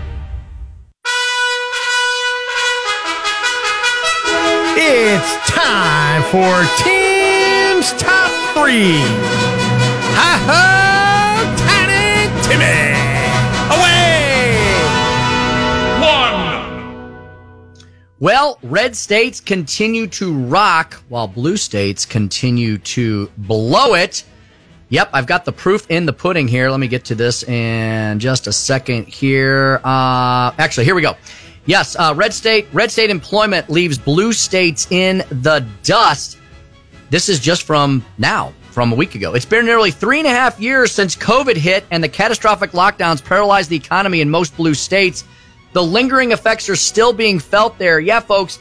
It's time for Tim's Top 3. Ha ha! Tiny Timmy! Away! One. Well, red states continue to rock while blue states continue to blow it. Yep, I've got the proof in the pudding here. Let me get to this in just a second here. Uh, actually, here we go. Yes, uh, red state red state employment leaves blue states in the dust. This is just from now, from a week ago. It's been nearly three and a half years since COVID hit and the catastrophic lockdowns paralyzed the economy in most blue states. The lingering effects are still being felt there. Yeah, folks,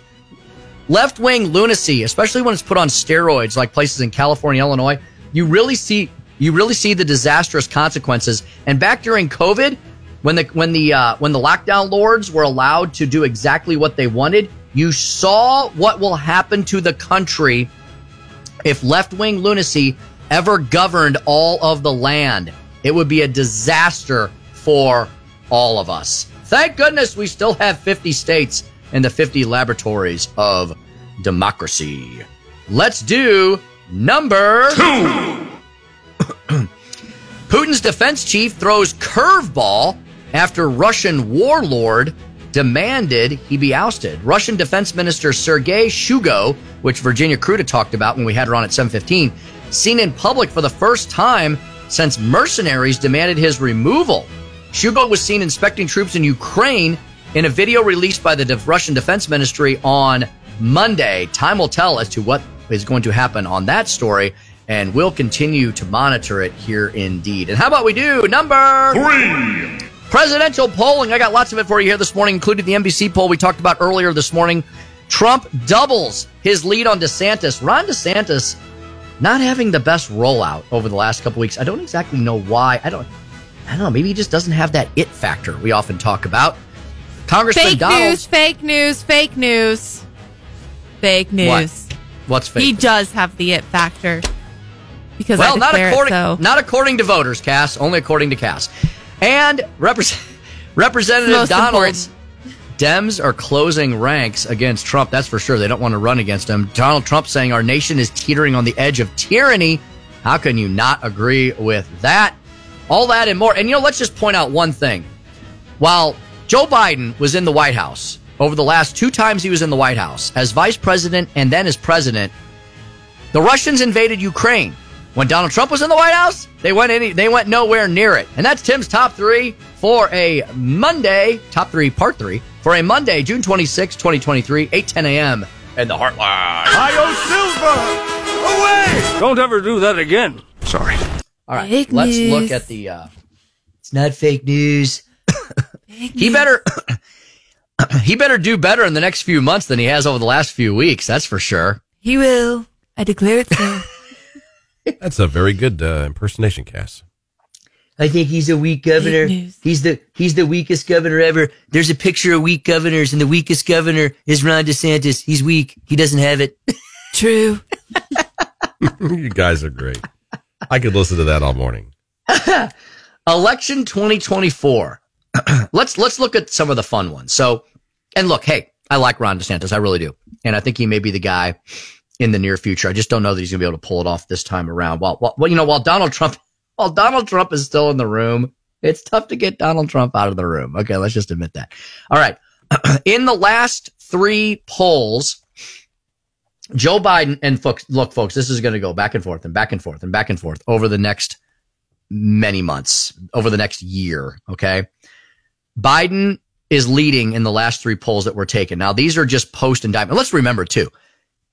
left wing lunacy, especially when it's put on steroids, like places in California, Illinois, you really see you really see the disastrous consequences. And back during COVID, when the when the uh, when the lockdown lords were allowed to do exactly what they wanted, you saw what will happen to the country if left wing lunacy ever governed all of the land. It would be a disaster for all of us. Thank goodness we still have 50 states and the 50 laboratories of democracy. Let's do number two. Putin's defense chief throws curveball after Russian warlord demanded he be ousted. Russian Defense Minister Sergei Shoigu, which Virginia Kruta talked about when we had her on at 715, seen in public for the first time since mercenaries demanded his removal. Shoigu was seen inspecting troops in Ukraine in a video released by the Russian Defense Ministry on Monday. Time will tell as to what is going to happen on that story, and we'll continue to monitor it here indeed. And how about we do number three? Presidential polling. I got lots of it for you here this morning, including the NBC poll we talked about earlier this morning. Trump doubles his lead on DeSantis. Ron DeSantis not having the best rollout over the last couple weeks. I don't exactly know why. I don't. I don't know. Maybe he just doesn't have that it factor we often talk about. Congressman fake Donald. news, fake news, fake news, fake news. What? What's fake? He does have the it factor because well, not according it so. not according to voters, Cass. Only according to Cass. And Repres- Representative Most Donald's Dems are closing ranks against Trump. That's for sure. They don't want to run against him. Donald Trump saying our nation is teetering on the edge of tyranny. How can you not agree with that? All that and more. And you know, let's just point out one thing. While Joe Biden was in the White House over the last two times he was in the White House as vice president and then as president, the Russians invaded Ukraine. When Donald Trump was in the White House, they went any, they went nowhere near it. And that's Tim's top three for a Monday, top three, part three, for a Monday, June 26, 2023, 8 10 a.m. in the Heartland. Io Silver, Away! Don't ever do that again. Sorry. All right, Fake let's news. look at the. Uh, it's not fake news. he better. he better do better in the next few months than he has over the last few weeks. That's for sure. He will. I declare it so. That's a very good uh, impersonation, Cass. I think he's a weak governor. He's the he's the weakest governor ever. There's a picture of weak governors, and the weakest governor is Ron DeSantis. He's weak. He doesn't have it. True. you guys are great. I could listen to that all morning. Election 2024. let's let's look at some of the fun ones. So, and look, hey, I like Ron DeSantis, I really do, and I think he may be the guy in the near future. I just don't know that he's going to be able to pull it off this time around. While, while you know, while Donald Trump, while Donald Trump is still in the room, it's tough to get Donald Trump out of the room. Okay, let's just admit that. All right, in the last three polls. Joe Biden and folks, look, folks, this is going to go back and forth and back and forth and back and forth over the next many months, over the next year. Okay. Biden is leading in the last three polls that were taken. Now, these are just post indictment. Let's remember too,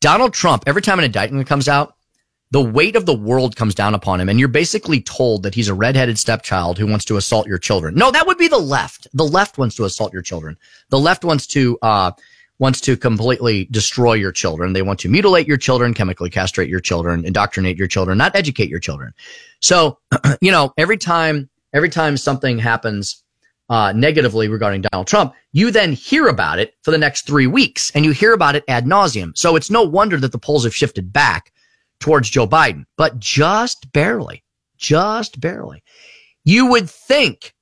Donald Trump, every time an indictment comes out, the weight of the world comes down upon him and you're basically told that he's a redheaded stepchild who wants to assault your children. No, that would be the left. The left wants to assault your children. The left wants to, uh, wants to completely destroy your children. They want to mutilate your children, chemically castrate your children, indoctrinate your children, not educate your children. So, you know, every time, every time something happens, uh, negatively regarding Donald Trump, you then hear about it for the next three weeks and you hear about it ad nauseum. So it's no wonder that the polls have shifted back towards Joe Biden, but just barely, just barely. You would think,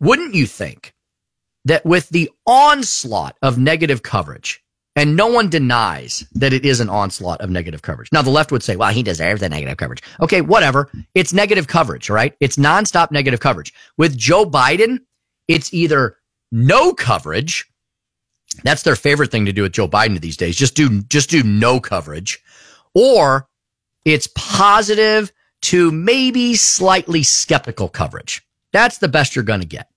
wouldn't you think, that with the onslaught of negative coverage, and no one denies that it is an onslaught of negative coverage. Now, the left would say, well, he deserves the negative coverage. Okay, whatever. It's negative coverage, right? It's nonstop negative coverage. With Joe Biden, it's either no coverage. That's their favorite thing to do with Joe Biden these days. Just do, just do no coverage or it's positive to maybe slightly skeptical coverage. That's the best you're going to get.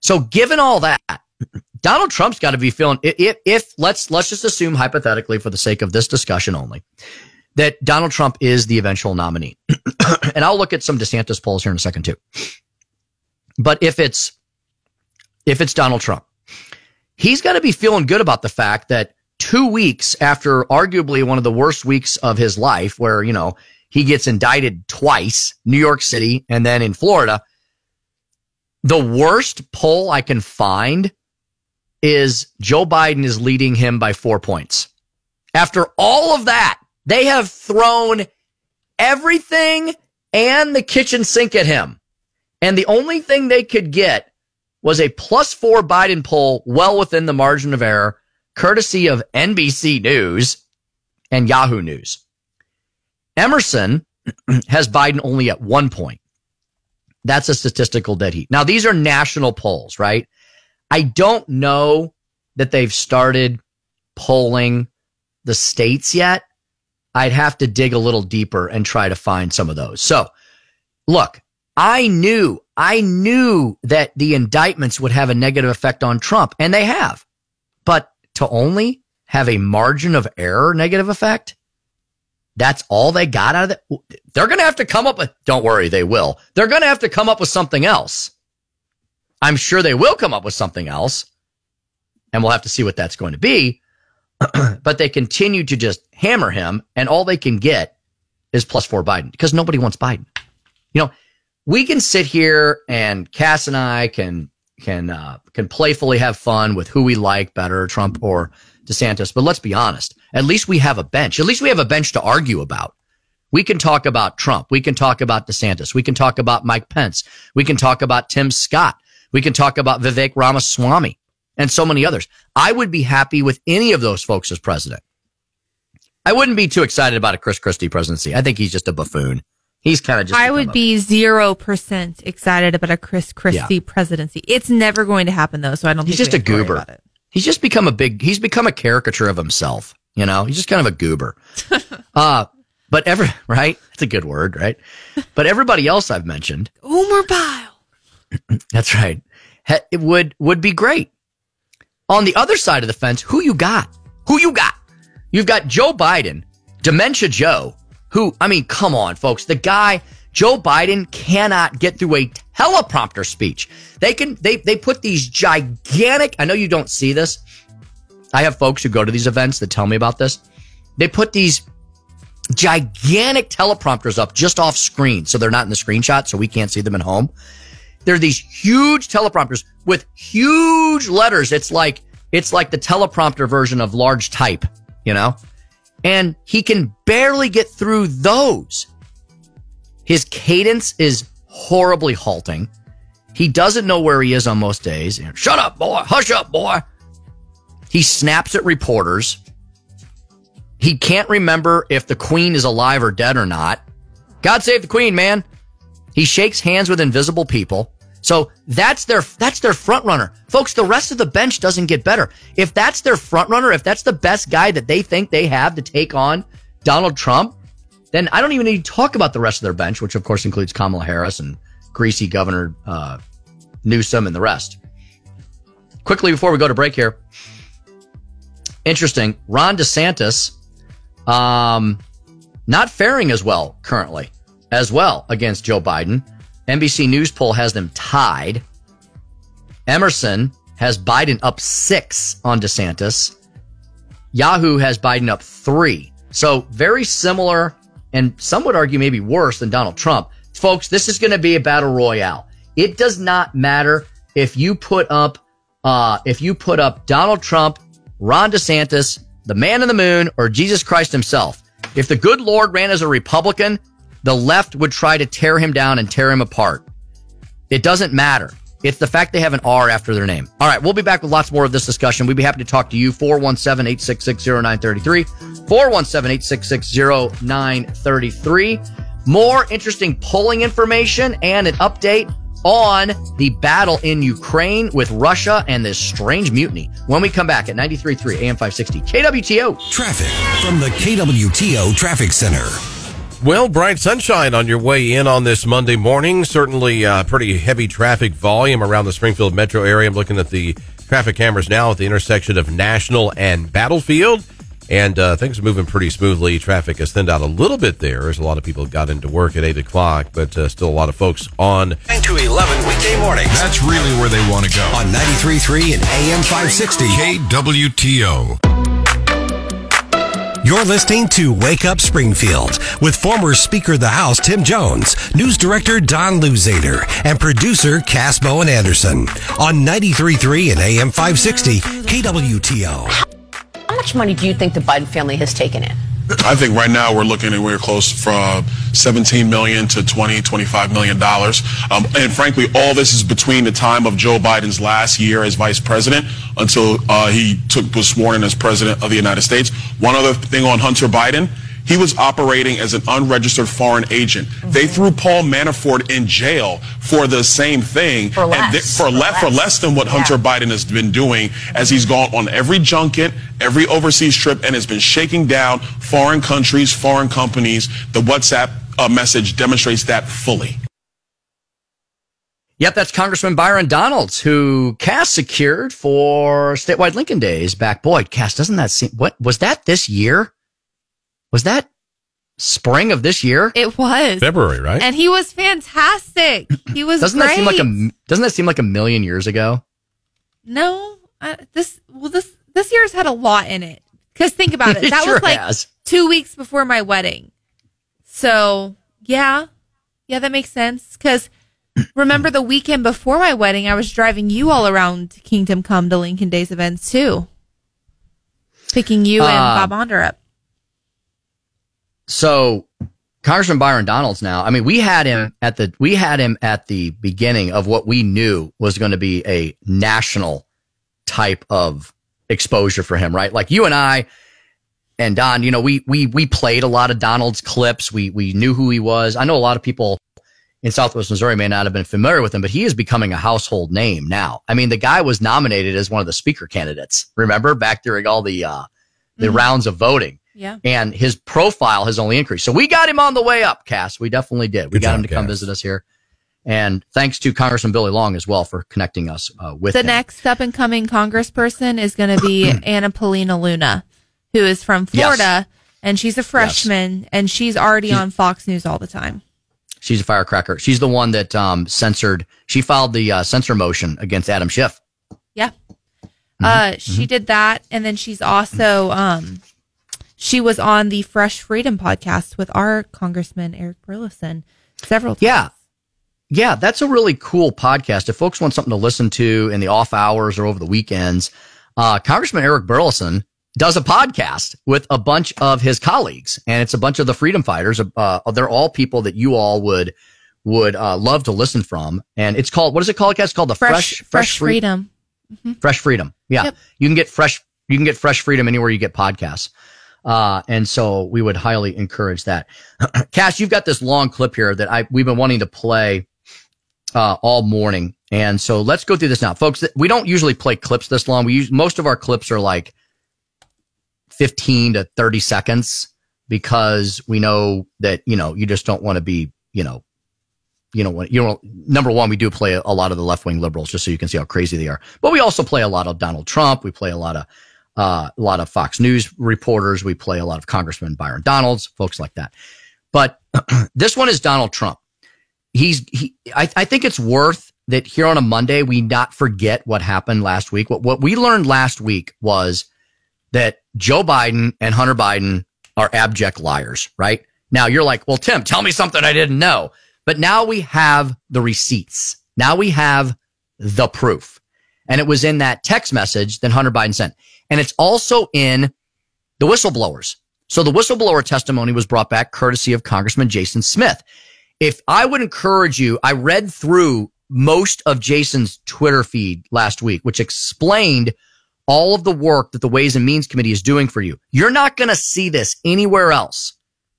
So given all that, Donald Trump's got to be feeling if, if let's let's just assume hypothetically for the sake of this discussion only that Donald Trump is the eventual nominee. and I'll look at some DeSantis polls here in a second too. But if it's if it's Donald Trump, he's got to be feeling good about the fact that two weeks after arguably one of the worst weeks of his life, where, you know, he gets indicted twice, New York City and then in Florida. The worst poll I can find is Joe Biden is leading him by four points. After all of that, they have thrown everything and the kitchen sink at him. And the only thing they could get was a plus four Biden poll well within the margin of error courtesy of NBC News and Yahoo News. Emerson has Biden only at one point. That's a statistical dead heat. Now, these are national polls, right? I don't know that they've started polling the states yet. I'd have to dig a little deeper and try to find some of those. So, look, I knew, I knew that the indictments would have a negative effect on Trump, and they have. But to only have a margin of error negative effect, that's all they got out of it. They're going to have to come up with, don't worry, they will. They're going to have to come up with something else. I'm sure they will come up with something else and we'll have to see what that's going to be. but they continue to just hammer him and all they can get is plus four Biden because nobody wants Biden. You know, we can sit here and Cass and I can can uh, can playfully have fun with who we like better, Trump or DeSantis. But let's be honest. At least we have a bench. At least we have a bench to argue about. We can talk about Trump. We can talk about DeSantis. We can talk about Mike Pence. We can talk about Tim Scott. We can talk about Vivek Ramaswamy and so many others. I would be happy with any of those folks as president. I wouldn't be too excited about a Chris Christie presidency. I think he's just a buffoon. He's kind of just. I would be zero percent excited about a Chris Christie Yeah. presidency. It's never going to happen though, so I don't. He's think just a have to worry goober. He's just become a big. He's become a caricature of himself. You know, he's just kind of a goober. uh, but every right, it's a good word, right? But everybody else I've mentioned, Omer Bile. that's right, it would would be great. On the other side of the fence, who you got? Who you got? You've got Joe Biden, Dementia Joe, who, I mean, come on, folks. The guy, Joe Biden cannot get through a teleprompter speech. They can, they, they put these gigantic, I know you don't see this. I have folks who go to these events that tell me about this. They put these gigantic teleprompters up just off screen. So they're not in the screenshot. So we can't see them at home. They're these huge teleprompters with huge letters. It's like, it's like the teleprompter version of large type, you know? And he can barely get through those. His cadence is horribly halting. He doesn't know where he is on most days. Shut up, boy. Hush up, boy. He snaps at reporters. He can't remember if the queen is alive or dead or not. God save the queen, man. He shakes hands with invisible people. So that's their that's their front runner. Folks, the rest of the bench doesn't get better. If that's their front runner, if that's the best guy that they think they have to take on Donald Trump, then I don't even need to talk about the rest of their bench, which of course includes Kamala Harris and greasy Governor uh, Newsom and the rest. Quickly before we go to break here, interesting. Ron DeSantis, um, not faring as well currently as well against Joe Biden. NBC News poll has them tied. Emerson has Biden up six on DeSantis. Yahoo has Biden up three. So very similar and some would argue maybe worse than Donald Trump. Folks, this is going to be a battle royale. It does not matter if you put up, uh, if you put up Donald Trump, Ron DeSantis, the man in the moon, or Jesus Christ himself. If the good Lord ran as a Republican, the left would try to tear him down and tear him apart. It doesn't matter. It's the fact they have an R after their name. All right, we'll be back with lots more of this discussion. We'd be happy to talk to you. 417 866 0933. 417 866 0933. More interesting polling information and an update on the battle in Ukraine with Russia and this strange mutiny when we come back at 93.3 AM 560 KWTO. Traffic from the KWTO Traffic Center. Well, bright sunshine on your way in on this Monday morning. Certainly uh, pretty heavy traffic volume around the Springfield metro area. I'm looking at the traffic cameras now at the intersection of National and Battlefield. And uh, things are moving pretty smoothly. Traffic has thinned out a little bit there as a lot of people got into work at 8 o'clock, but uh, still a lot of folks on. 9 to 11 weekday mornings. That's really where they want to go. On 93.3 and AM 560. KWTO. You're listening to Wake Up Springfield with former Speaker of the House Tim Jones, News Director Don Luzader, and producer Cass Bowen Anderson on 93.3 and AM 560 KWTO. How much money do you think the Biden family has taken in? I think right now we're looking anywhere close from 17 million to 20, 25 million dollars. Um, and frankly, all this is between the time of Joe Biden's last year as vice president until uh, he took was sworn in as president of the United States. One other thing on Hunter Biden. He was operating as an unregistered foreign agent. They threw Paul Manafort in jail for the same thing, For and less. th- for, For le- for less. less than what Hunter Biden has been doing, as he's gone on every junket, every overseas trip, and has been shaking down foreign countries, foreign companies. The WhatsApp uh, message demonstrates that fully. Yep, that's Congressman Byron Donalds, who Cass secured for statewide Lincoln Days back. Boy, Cass, doesn't that seem, what, was that this year? Was that spring of this year? It was February, right? and he was fantastic. He was Doesn't great. that seem like a, doesn't that seem like a million years ago? no? Uh, this well this this year's had a lot in it. Because think about it, It that sure was like has. two weeks before my wedding. So yeah, yeah, that makes sense. Because remember the weekend before my wedding, I was driving you all around Kingdom Come to Lincoln Days events too, picking you and Uh, Bob Onder up. So Congressman Byron Donalds now, I mean, we had him at the, we had him at the beginning of what we knew was going to be a national type of exposure for him, right? Like you and I and Don, you know, we, we, we played a lot of Donalds' clips. We, we knew who he was. I know a lot of people in Southwest Missouri may not have been familiar with him, but he is becoming a household name now. I mean, the guy was nominated as one of the speaker candidates. Remember back during all the, uh, the Mhm. rounds of voting Yeah. and his profile has only increased. So we got him on the way up, Cass. We definitely did. We Good got job, him to come visit us here. And thanks to Congressman Billy Long as well for connecting us uh, with the him. next up and coming congressperson is going to be Anna Paulina Luna, who is from Florida, and she's a freshman, and she's already She's- on Fox News all the time. She's a firecracker. She's the one that um, censored. She filed the uh, censor motion against Adam Schiff. Yeah. Mm-hmm. Uh, she did that, and then she's also um, she was on the Fresh Freedom podcast with our Congressman Eric Burlison several times. Yeah. Yeah, that's a really cool podcast. If folks want something to listen to in the off hours or over the weekends, uh, Congressman Eric Burlison does a podcast with a bunch of his colleagues, and it's a bunch of the freedom fighters. Uh, they're all people that you all would would uh, love to listen from, and it's called what is it called? It's called the Fresh Fresh Fresh, Free- Freedom. Fresh Freedom. Yeah. Yep. You can get fresh you can get fresh freedom anywhere you get podcasts. Uh, and so we would highly encourage that. Cass, you've got this long clip here that I we've been wanting to play uh, all morning. And so let's go through this now. Folks, we don't usually play clips this long. We use most of our clips are like 15 to 30 seconds because we know that, you know, you just don't want to be, you know, you know, you know, number one, we do play a lot of the left wing liberals just so you can see how crazy they are. But we also play a lot of Donald Trump. We play a lot of uh, a lot of Fox News reporters. We play a lot of Congressman Byron Donalds, folks like that. But this one is Donald Trump. He's he. I, I think it's worth that here on a Monday we not forget what happened last week. What what we learned last week was that Joe Biden and Hunter Biden are abject liars. Right now, you're like, well, Tim, tell me something I didn't know. But now we have the receipts. Now we have the proof. And it was in that text message that Hunter Biden sent. And it's also in the whistleblowers. So the whistleblower testimony was brought back courtesy of Congressman Jason Smith. If I would encourage you, I read through most of Jason's Twitter feed last week, which explained all of the work that the Ways and Means Committee is doing for you. You're not going to see this anywhere else.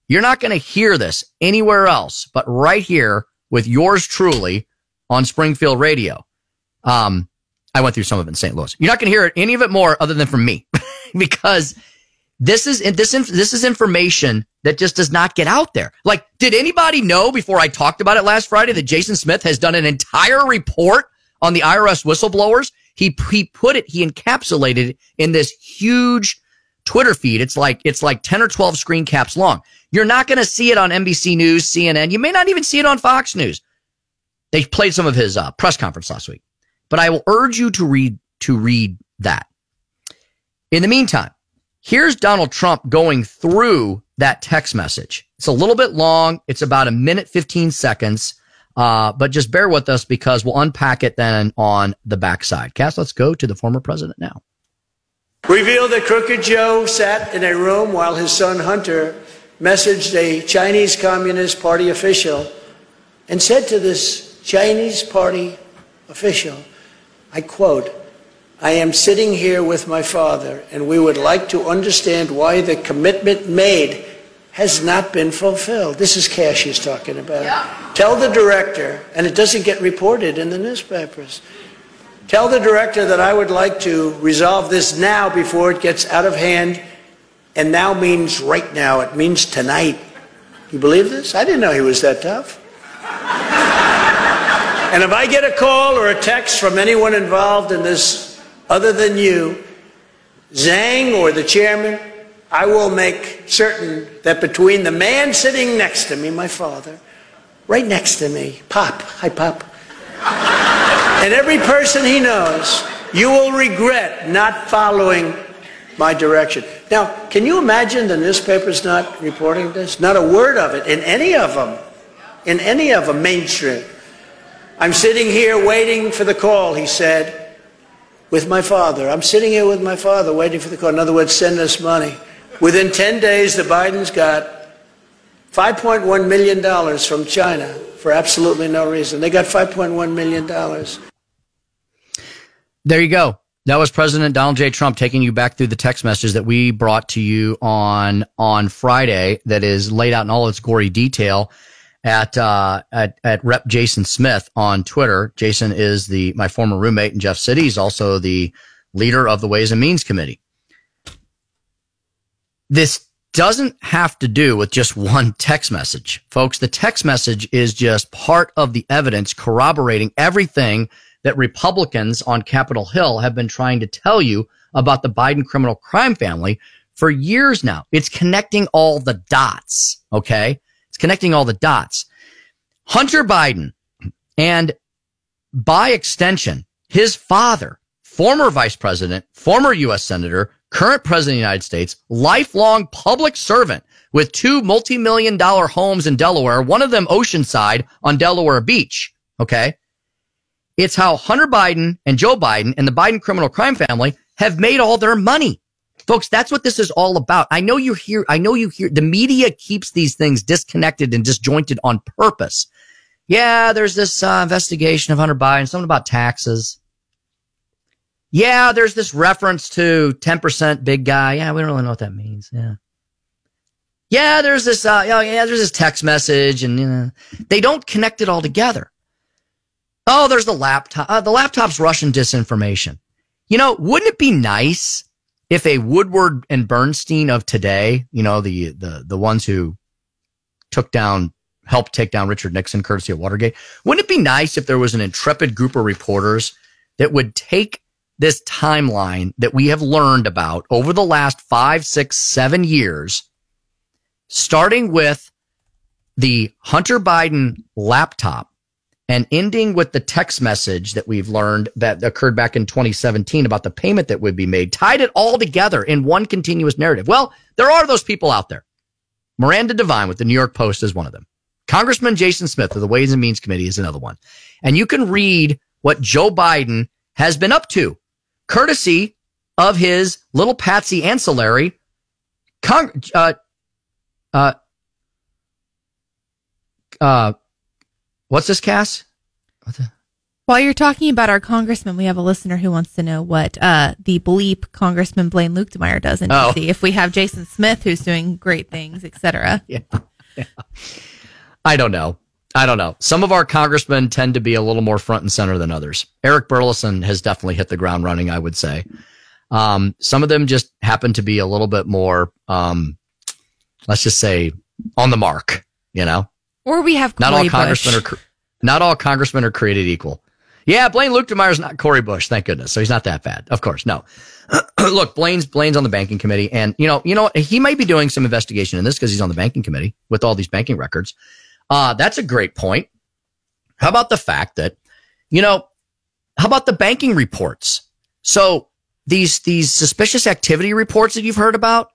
You're not going to hear this anywhere else, but right here with yours truly on Springfield Radio. Um, I went through some of it in St. Louis. You're not going to hear any of it more other than from me because this is this this is information that just does not get out there. Like, did anybody know before I talked about it last Friday that Jason Smith has done an entire report on the IRS whistleblowers? He he put it, he encapsulated it in this huge Twitter feed. It's like it's like 10 or 12 screen caps long. You're not going to see it on NBC News, CNN. You may not even see it on Fox News. They played some of his uh, press conference last week, but I will urge you to read to read that. In the meantime, here's Donald Trump going through that text message. It's a little bit long. It's about a minute 15 seconds. Uh, but just bear with us because we'll unpack it then on the backside. Cass, let's go to the former president now. Revealed that Crooked Joe sat in a room while his son Hunter messaged a Chinese Communist Party official and said to this Chinese Party official, I quote, I am sitting here with my father, and we would like to understand why the commitment made has not been fulfilled. This is Cash he's talking about. Yeah. Tell the director, and it doesn't get reported in the newspapers. Tell the director that I would like to resolve this now before it gets out of hand. And now means right now, it means tonight. You believe this? I didn't know he was that tough. And if I get a call or a text from anyone involved in this other than you, Zhang or the chairman, I will make certain that between the man sitting next to me, my father, right next to me, Pop, hi Pop, and every person he knows, you will regret not following my direction. Now, can you imagine the newspapers not reporting this? Not a word of it in any of them, in any of them, mainstream. I'm sitting here waiting for the call, he said, with my father. I'm sitting here with my father waiting for the call. In other words, send us money. Within 10 days, the Bidens got $5.1 million from China for absolutely no reason. They got $5.1 million. There you go. That was President Donald J. Trump taking you back through the text message that we brought to you on on Friday. That is laid out in all its gory detail at uh, at at Rep Jason Smith on Twitter. Jason is the my former roommate in Jeff City. He's also the leader of the Ways and Means Committee. This doesn't have to do with just one text message. Folks, the text message is just part of the evidence corroborating everything that Republicans on Capitol Hill have been trying to tell you about the Biden criminal crime family for years now. It's connecting all the dots. Okay. Connecting all the dots. Hunter Biden and by extension, his father, former vice president, former U.S. senator, current president of the United States, lifelong public servant with two multi-million dollar homes in Delaware, one of them Oceanside on Delaware Beach. Okay. It's how Hunter Biden and Joe Biden and the Biden criminal crime family have made all their money. Folks, that's what this is all about. I know you hear, I know you hear, the media keeps these things disconnected and disjointed on purpose. Yeah, there's this uh, investigation of Hunter Biden, something about taxes. Yeah, there's this reference to 10% big guy. Yeah, we don't really know what that means. Yeah. Yeah, there's this, uh, yeah, there's this text message and, you know, they don't connect it all together. Oh, there's the laptop. Uh, the laptop's Russian disinformation. You know, wouldn't it be nice if a Woodward and Bernstein of today, you know, the, the, the ones who took down, helped take down Richard Nixon courtesy of Watergate. Wouldn't it be nice if there was an intrepid group of reporters that would take this timeline that we have learned about over the last five, six, seven years, starting with the Hunter Biden laptop and ending with the text message that we've learned that occurred back in 2017 about the payment that would be made, tied it all together in one continuous narrative. Well, there are those people out there. Miranda Devine with the New York Post is one of them. Congressman Jason Smith of the Ways and Means Committee is another one. And you can read what Joe Biden has been up to, courtesy of his little patsy ancillary, Cong- uh, uh, uh, what's this, Cass? While you're talking about our congressman, we have a listener who wants to know what uh, the bleep Congressman Blaine Luetkemeyer does in Oh. DC. If we have Jason Smith who's doing great things, etc. Yeah. I don't know. I don't know. Some of our congressmen tend to be a little more front and center than others. Eric Burlison has definitely hit the ground running, I would say. Um, some of them just happen to be a little bit more, um, let's just say, on the mark, you know? Or we have Not Cory all congressmen are, not all congressmen are created equal. Yeah, Blaine Luetkemeyer's not Cory Bush, thank goodness. So he's not that bad. Of course, no. Look, Blaine's Blaine's on the banking committee, and you know, you know, he might be doing some investigation in this because he's on the banking committee with all these banking records. Uh, that's a great point. How about the fact that, you know, how about the banking reports? So these these suspicious activity reports that you've heard about,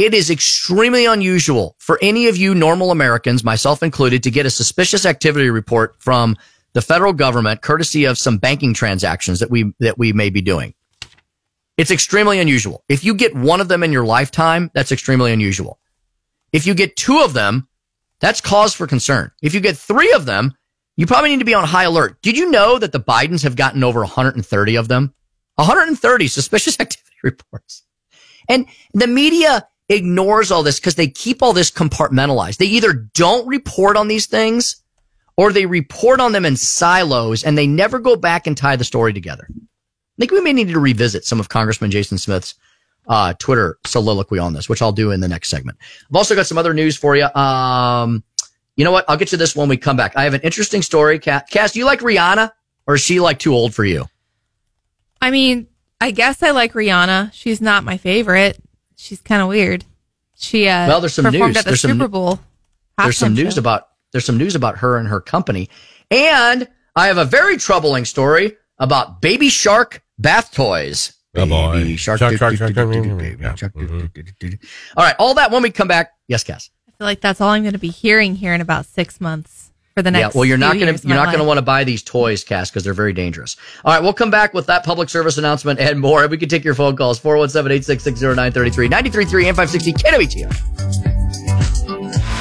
it is extremely unusual for any of you normal Americans, myself included, to get a suspicious activity report from the federal government, courtesy of some banking transactions that we that we may be doing. It's extremely unusual. If you get one of them in your lifetime, that's extremely unusual. If you get two of them, that's cause for concern. If you get three of them, you probably need to be on high alert. Did you know that the Bidens have gotten over 130 of them? 130 suspicious activity reports. And the media ignores all this because they keep all this compartmentalized. They either don't report on these things or they report on them in silos and they never go back and tie the story together. I think we may need to revisit some of Congressman Jason Smith's uh, Twitter soliloquy on this, which I'll do in the next segment. I've also got some other news for you. Um, you know what? I'll get to this when we come back. I have an interesting story. Cass, Cass do you like Rihanna or is she like too old for you? I mean, I guess I like Rihanna. She's not my favorite. She's kind of weird. She uh, Well, there's some performed news. at the There's some- Super Bowl. there's some news show. about there's some news about her and her company, and I have a very troubling story about Baby Shark bath toys. Oh. Baby Shark. All right, all that when we come back. Yes, Cass. I feel like that's all I'm going to be hearing here in about six months for the next. yeah, well, you're not going to you're my not going to want to buy these toys, Cass, because they're very dangerous. All right, we'll come back with that public service announcement and more. We can take your phone calls 417-866-0933, 93.3 and 560 KWTO.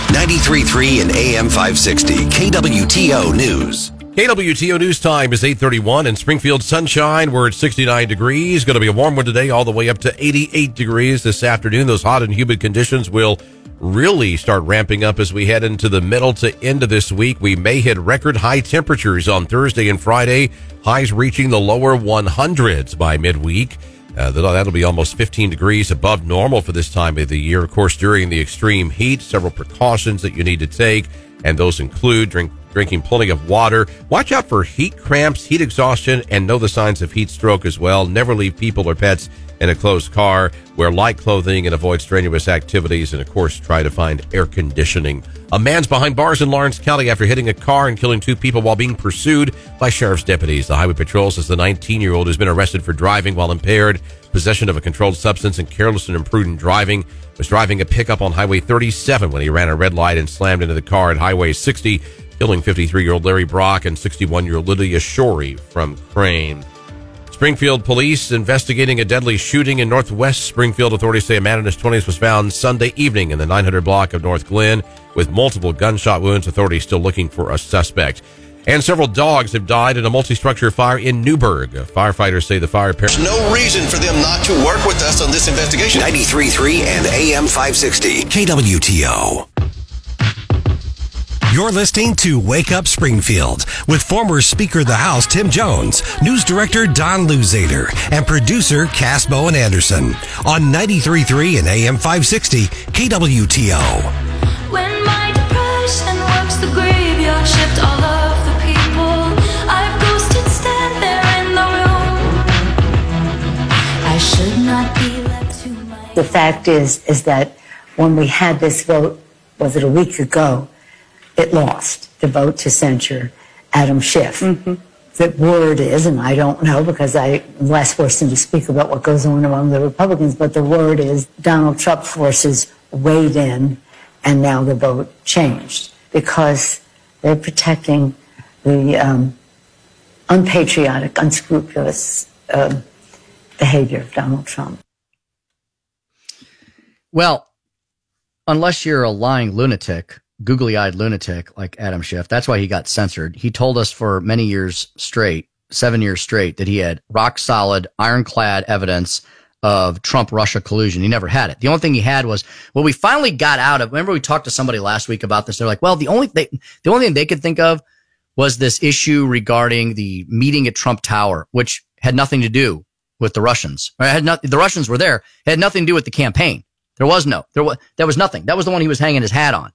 93.3 and AM 560 KWTO News. KWTO News Time is 831 in Springfield sunshine. We're at 69 degrees. Going to be a warm one today, all the way up to 88 degrees this afternoon. Those hot and humid conditions will really start ramping up as we head into the middle to end of this week. We may hit record high temperatures on Thursday and Friday, highs reaching the lower 100s by midweek. Uh, that'll, be almost 15 degrees above normal for this time of the year. Of course, during the extreme heat, several precautions that you need to take, and those include drink, drinking plenty of water. Watch out for heat cramps, heat exhaustion, and know the signs of heat stroke as well. Never leave people or pets in a closed car. Wear light clothing and avoid strenuous activities. And of course, try to find air conditioning. A man's behind bars in Lawrence County after hitting a car and killing two people while being pursued by sheriff's deputies. The highway patrol says the 19 year old has been arrested for driving while impaired, possession of a controlled substance, and careless and imprudent driving. Was driving a pickup on Highway 37 when he ran a red light and slammed into the car at Highway 60, killing 53 year old Larry Brock and 61 year old Lydia Shorey from Crane. Springfield police investigating a deadly shooting in Northwest Springfield. Authorities say a man in his 20s was found Sunday evening in the 900 block of North Glen with multiple gunshot wounds. Authorities still looking for a suspect. And several dogs have died in a multi-structure fire in Newburgh. Firefighters say the fire. Par- No reason for them not to work with us on this investigation. 93.3 and AM 560 KWTO. You're listening to Wake Up Springfield with former Speaker of the House Tim Jones, News Director Don Luzader, and producer Cass Bowen Anderson on 93.3 and AM 560 KWTO. The fact is, is that when we had this vote, was it a week ago? It lost the vote to censure Adam Schiff. The word is, and I don't know because I'm less forced to speak about what goes on among the Republicans, but the word is Donald Trump forces weighed in and now the vote changed because they're protecting the um, unpatriotic, unscrupulous um behavior of Donald Trump. Well, unless you're a lying lunatic, googly eyed lunatic like Adam Schiff, that's why he got censored. He told us for many years straight, seven years straight, that he had rock solid, ironclad evidence of Trump Russia collusion. He never had it. The only thing he had was what we finally got out of. Remember, we talked to somebody last week about this. They're like, well, the only they, the only thing they could think of was this issue regarding the meeting at Trump Tower, which had nothing to do with the Russians. Or had not, the Russians were there. It had nothing to do with the campaign. There was no, there was, there was nothing. That was the one he was hanging his hat on.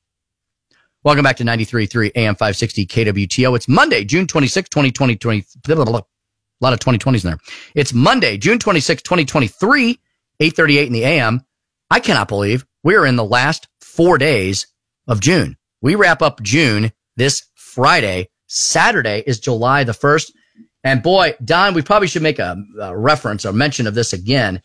Welcome back to 93.3 AM 560 KWTO. It's Monday, June 26, 2020, 20, blah, blah, blah. a lot of 2020s in there. It's Monday, June 26, 2023, 838 in the AM. I cannot believe we are in the last four days of June. We wrap up June this Friday. Saturday is July the 1st. And boy, Don, we probably should make a, a reference or mention of this again.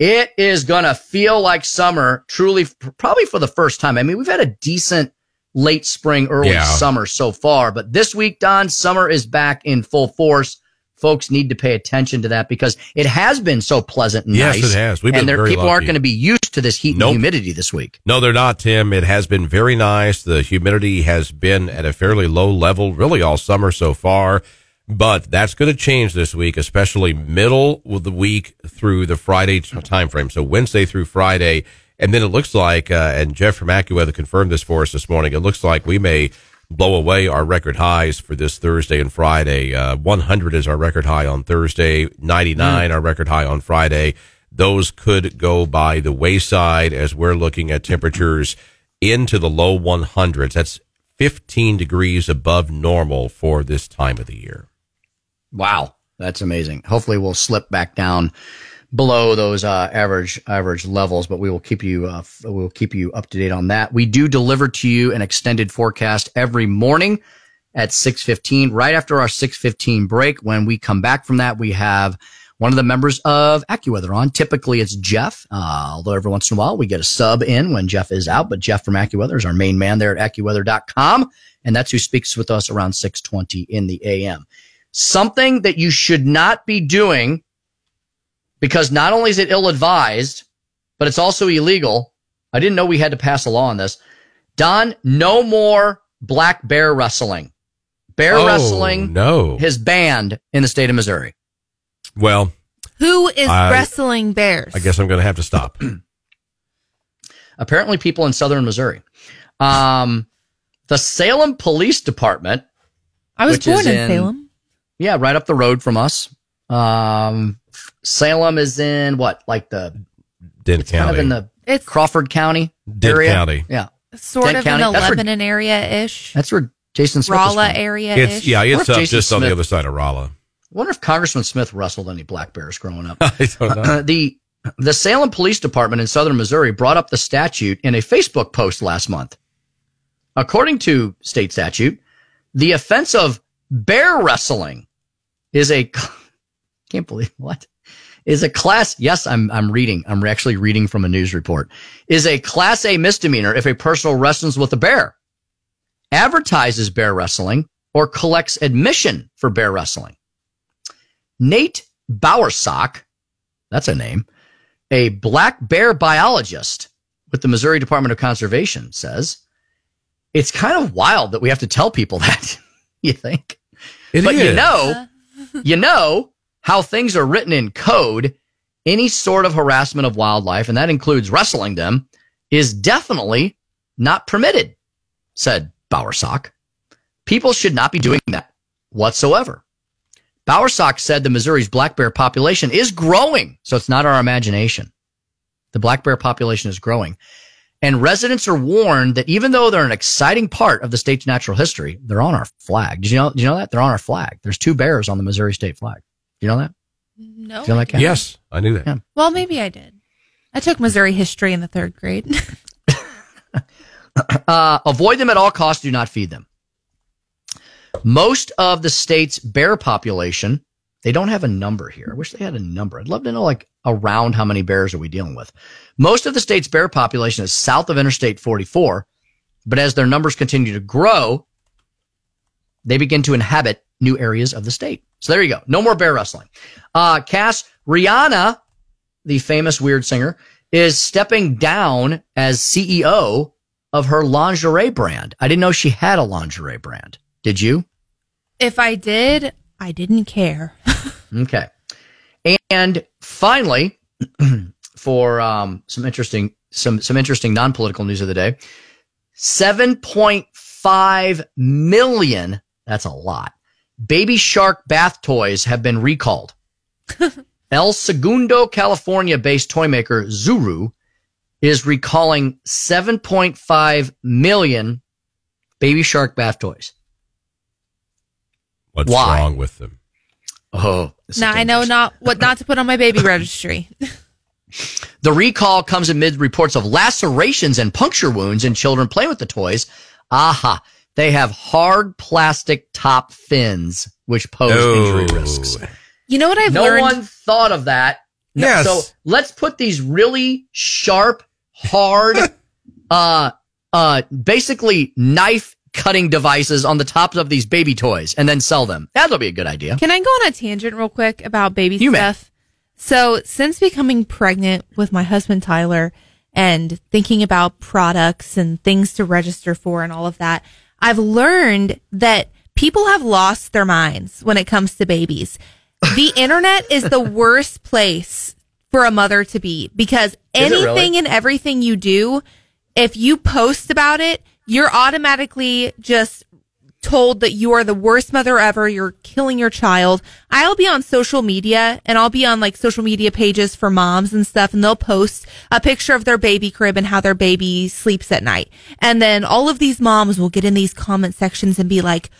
It is going to feel like summer truly, probably for the first time. I mean, we've had a decent late spring, early Yeah. summer so far, but this week, Don, summer is back in full force. Folks need to pay attention to that because it has been so pleasant and Yes, nice. it has. We've been and there, very people aren't going to be used to this heat Nope. and humidity this week. No, they're not, Tim. It has been very nice. The humidity has been at a fairly low level, really all summer so far. But that's going to change this week, especially middle of the week through the Friday time frame. So Wednesday through Friday. And then it looks like, uh, and Jeff from AccuWeather confirmed this for us this morning. It looks like we may blow away our record highs for this Thursday and Friday. Uh, 100 is our record high on Thursday, 99 our record high on Friday. Those could go by the wayside as we're looking at temperatures into the low 100s. That's 15 degrees above normal for this time of the year. Wow, that's amazing. Hopefully, we'll slip back down below those uh, average average levels, but we will keep you uh, f- we'll keep you up to date on that. We do deliver to you an extended forecast every morning at 6:15 right after our 6:15 break. When we come back from that, we have one of the members of AccuWeather on. Typically, it's Jeff, uh, although every once in a while we get a sub in when Jeff is out. But Jeff from AccuWeather is our main man there at AccuWeather.com, and that's who speaks with us around 6:20 in the AM something that you should not be doing because not only is it ill advised, but it's also illegal. I didn't know we had to pass a law on this. Don, no more black bear wrestling. Bear Oh, wrestling no. is banned in the state of Missouri. Well, Who is I- wrestling bears? I guess I'm going to have to stop. Apparently, people in southern Missouri. Um, the Salem Police Department. I was which is born in Salem. Yeah, right up the road from us. Um, Salem is in what, like the Dent County, kind of in the It's Crawford County Dent area. County. Yeah, sort Dent of County. in the That's where- Lebanon area ish. That's where Jason Smith is Rolla from. area It's, ish. yeah, What it's if up Jason just on the Smith- other side of Rolla. Wonder if Congressman Smith wrestled any black bears growing up. I don't know. Uh, the the Salem Police Department in southern Missouri brought up the statute in a Facebook post last month. According to state statute, the offense of bear wrestling is a can't believe what is a class yes I'm I'm reading I'm actually reading from a news report is a class A misdemeanor if a person wrestles with a bear advertises bear wrestling or collects admission for bear wrestling. Nate Bowersock that's a name a black bear biologist with the Missouri Department of Conservation says it's kind of wild that we have to tell people that you think? It but you know you know how things are written in code any sort of harassment of wildlife and that includes wrestling them is definitely not permitted said bowersock people should not be doing that whatsoever bowersock said the missouri's black bear population is growing so it's not our imagination the black bear population is growing and residents are warned that even though they're an exciting part of the state's natural history, they're on our flag. Did you know? Did you know that they're on our flag? There's two bears on the Missouri state flag. Do you know that? No. Do you know that? Kat? Yes, I knew that. Yeah. Well, maybe I did. I took Missouri history in the third grade. Uh, avoid them at all costs. Do not feed them. Most of the state's bear population, they don't have a number here. I wish they had a number. I'd love to know like around how many bears are we dealing with. Most of the state's bear population is south of Interstate 44, but as their numbers continue to grow, they begin to inhabit new areas of the state. So there you go. No more bear wrestling. Uh, Cass, Rihanna, the famous weird singer, is stepping down as CEO of her lingerie brand. I didn't know she had a lingerie brand. Did you? if I did, I didn't care. Okay. And finally, for um, some interesting some some interesting non-political news of the day, 7.5 million, that's a lot. Baby shark bath toys have been recalled. El Segundo, California-based toy maker Zuru is recalling 7.5 million baby shark bath toys. What's Why? wrong with them? Oh, this now I know not what not to put on my baby registry. The recall comes amid reports of lacerations and puncture wounds in children playing with the toys. Aha. They have hard plastic top fins, which pose Oh. injury risks. You know what I've learned? no learned? one thought of that. No- Yes. So let's put these really sharp, hard, uh, uh, basically knife cutting devices on the tops of these baby toys and then sell them. That'll be a good idea. Can I go on a tangent real quick about baby You may. stuff? So, since becoming pregnant with my husband Tyler and thinking about products and things to register for and all of that, I've learned that people have lost their minds when it comes to babies. The internet is the worst place for a mother to be because it really? anything and everything you do, if you post about it, you're automatically just told that you are the worst mother ever. You're killing your child. I'll be on social media and I'll be on like social media pages for moms and stuff and they'll post a picture of their baby crib and how their baby sleeps at night. And then all of these moms will get in these comment sections and be like,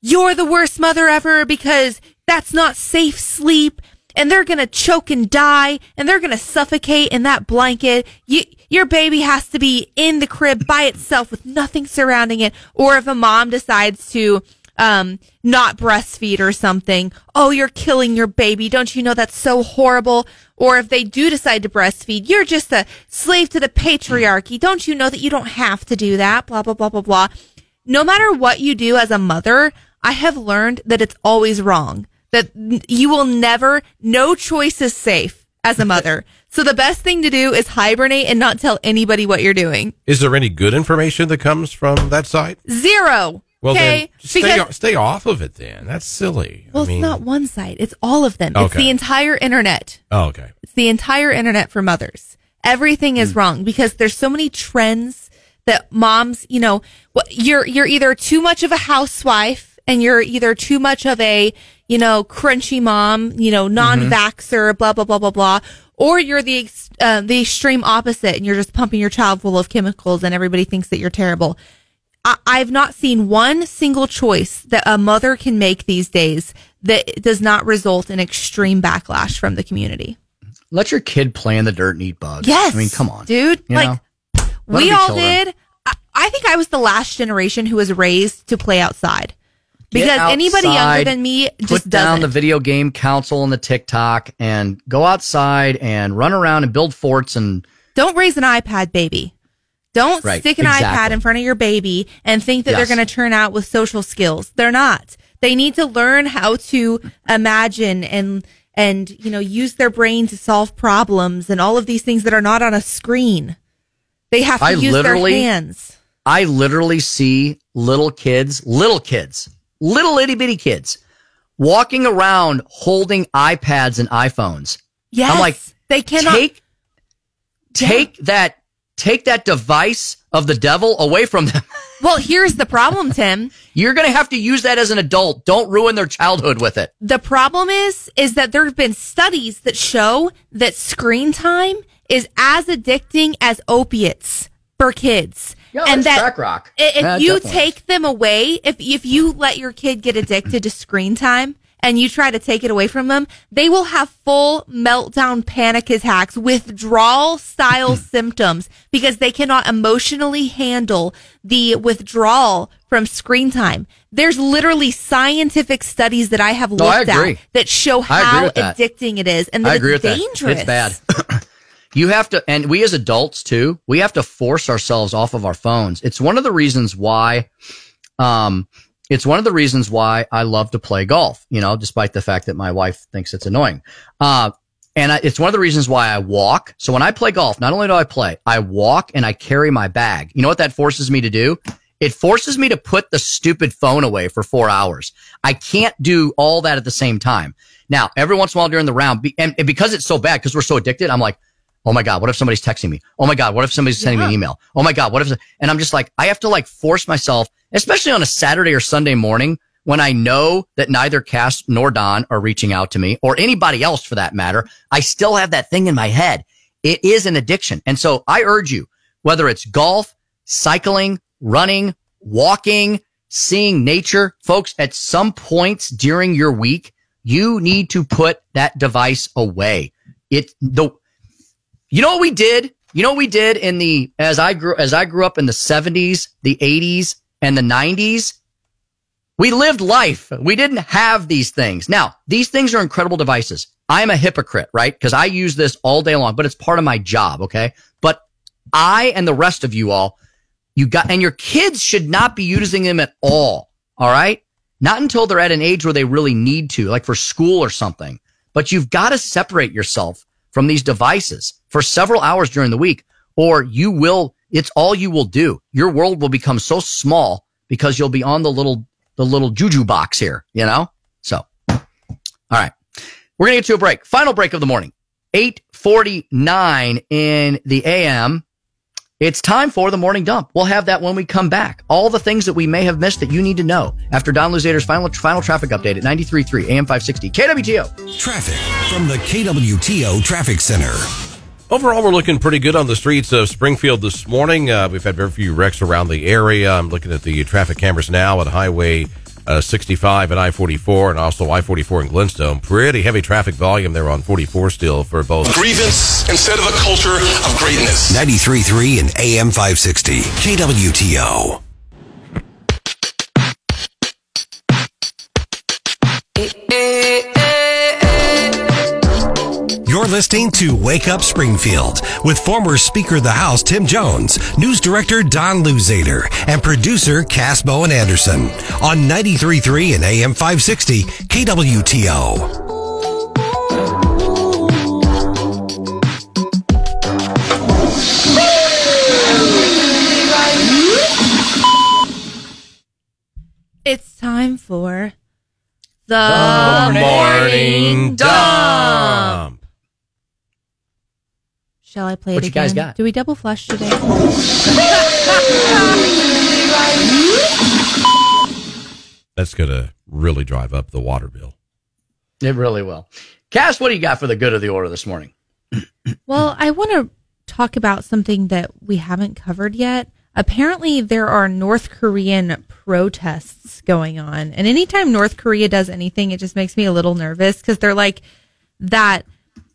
you're the worst mother ever because that's not safe sleep and they're going to choke and die and they're going to suffocate in that blanket. You, your baby has to be in the crib by itself with nothing surrounding it. Or if a mom decides to, um, not breastfeed or something. Oh, you're killing your baby. Don't you know that's so horrible? Or if they do decide to breastfeed, you're just a slave to the patriarchy. Don't you know that you don't have to do that? Blah, blah, blah, blah, blah no matter what you do as a mother, I have learned that it's always wrong. That you will never, no choice is safe as a mother. so the best thing to do is hibernate and not tell anybody what you're doing. Is there any good information that comes from that site? Zero. Well, okay. then stay, Because- stay off of it. Then that's silly. well, I mean, it's not one site. It's all of them. It's the entire internet. Oh, okay. It's the entire internet for mothers. Everything is hmm. wrong because there's so many trends that moms, you know, you're you're either too much of a housewife and you're either too much of a, you know, crunchy mom, you know, non-vaxxer, blah blah blah blah blah, or you're the uh, the extreme opposite and you're just pumping your child full of chemicals and everybody thinks that you're terrible. I- I've not seen one single choice that a mother can make these days that does not result in extreme backlash from the community. Let your kid play in the dirt and eat bugs. Yes. I mean, come on. dude. You like we all children. did. I, I think I was the last generation who was raised to play outside Because anybody younger than me put just down doesn't. the video game console and the TikTok and go outside and run around and build forts and Don't raise an iPad baby. Don't Right, stick an exactly. iPad in front of your baby and think that Yes. they're going to turn out with social skills. They're not. They need to learn how to imagine and and you know use their brain to solve problems and all of these things that are not on a screen. They have to I use their hands. I literally see little kids, little kids, little itty bitty kids walking around holding iPads and iPhones. Yes, I'm like, they cannot take take that take that device of the devil away from them. Well, here's the problem, Tim. You're going to have to use that as an adult. Don't ruin their childhood with it. The problem is, is that there have been studies that show that screen time is as addicting as opiates for kids. Yeah, and that's that crack rock. i- if Yeah, you definitely. take them away, if if you let your kid get addicted to screen time and you try to take it away from them, they will have full meltdown panic attacks, withdrawal style symptoms because they cannot emotionally handle the withdrawal from screen time. There's literally scientific studies that I have No, I looked at that show how with that. addicting it is and I that agree it's with dangerous. that. It's bad. you have to, and we as adults too, we have to force ourselves off of our phones. It's one of the reasons why, um, it's one of the reasons why I love to play golf, you know, despite the fact that my wife thinks it's annoying. Uh, and I, it's one of the reasons why I walk. So when I play golf, not only do I play, I walk and I carry my bag. You know what that forces me to do? It forces me to put the stupid phone away for four hours. I can't do all that at the same time. Now, every once in a while during the round, and, because it's so bad, because we're so addicted, I'm like, oh my God, what if somebody's texting me? Oh my God, what if somebody's sending me an email? Oh my God, what if, and I'm just like, I have to like force myself, especially on a Saturday or Sunday morning when I know that neither Cass nor Don are reaching out to me or anybody else for that matter. I still have that thing in my head. It is an addiction. And so I urge you, whether it's golf, cycling, running, walking, seeing nature, folks, at some points during your week, you need to put that device away. It, the, you know what we did? You know what we did in the, as I grew, as I grew up in the seventies, the eighties and the nineties? We lived life. We didn't have these things. Now, these things are incredible devices. I'm a hypocrite, right? Because I use this all day long, but it's part of my job. Okay. But I and the rest of you all, you got, and your kids should not be using them at all. All right. Not until they're at an age where they really need to, like for school or something. But you've got to separate yourself from these devices for several hours during the week, or you will, it's all you will do. Your world will become so small because you'll be on the little, the little juju box here, you know? So, all right. We're going to get to a break. Final break of the morning. 849 in the AM. It's time for the morning dump. We'll have that when we come back. All the things that we may have missed that you need to know after Don Luzader's final, final traffic update at 93.3 AM 560 KWTO. Traffic from the KWTO Traffic Center. Overall, we're looking pretty good on the streets of Springfield this morning. Uh, we've had very few wrecks around the area. I'm looking at the traffic cameras now at Highway uh, 65 and I-44 and also I-44 in Glenstone. Pretty heavy traffic volume there on 44 still for both. Grievance instead of a culture of greatness. 93.3 and AM 560. KWTO. You're listening to Wake Up Springfield with former Speaker of the House Tim Jones, News Director Don Luzader, and producer Cass Bowen Anderson on 93.3 and AM 560 KWTO. It's time for the, morning dump. Shall I play What it you again? guys got? Do we double flush today? That's going to really drive up the water bill. It really will. Cass, what do you got for the good of the order this morning? Well, I want to talk about something that we haven't covered yet. Apparently, there are North Korean protests going on. And anytime North Korea does anything, it just makes me a little nervous because they're like that.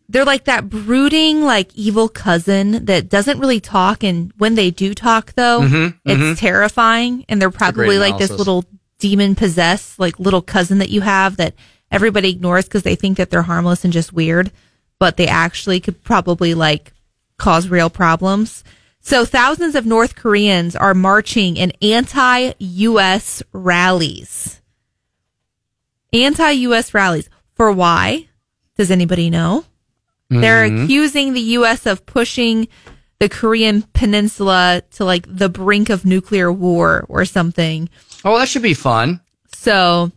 They're like that brooding, like evil cousin that doesn't really talk. And when they do talk, though, Mhm, it's mhm. terrifying. And they're probably like this little demon possessed, like little cousin that you have that everybody ignores because they think that they're harmless and just weird, but they actually could probably like cause real problems. So thousands of North Koreans are marching in anti-US rallies. Anti-US rallies. For why? Does anybody know? They're Mhm. accusing the US of pushing the Korean peninsula to like the brink of nuclear war or something. Oh, that should be fun. So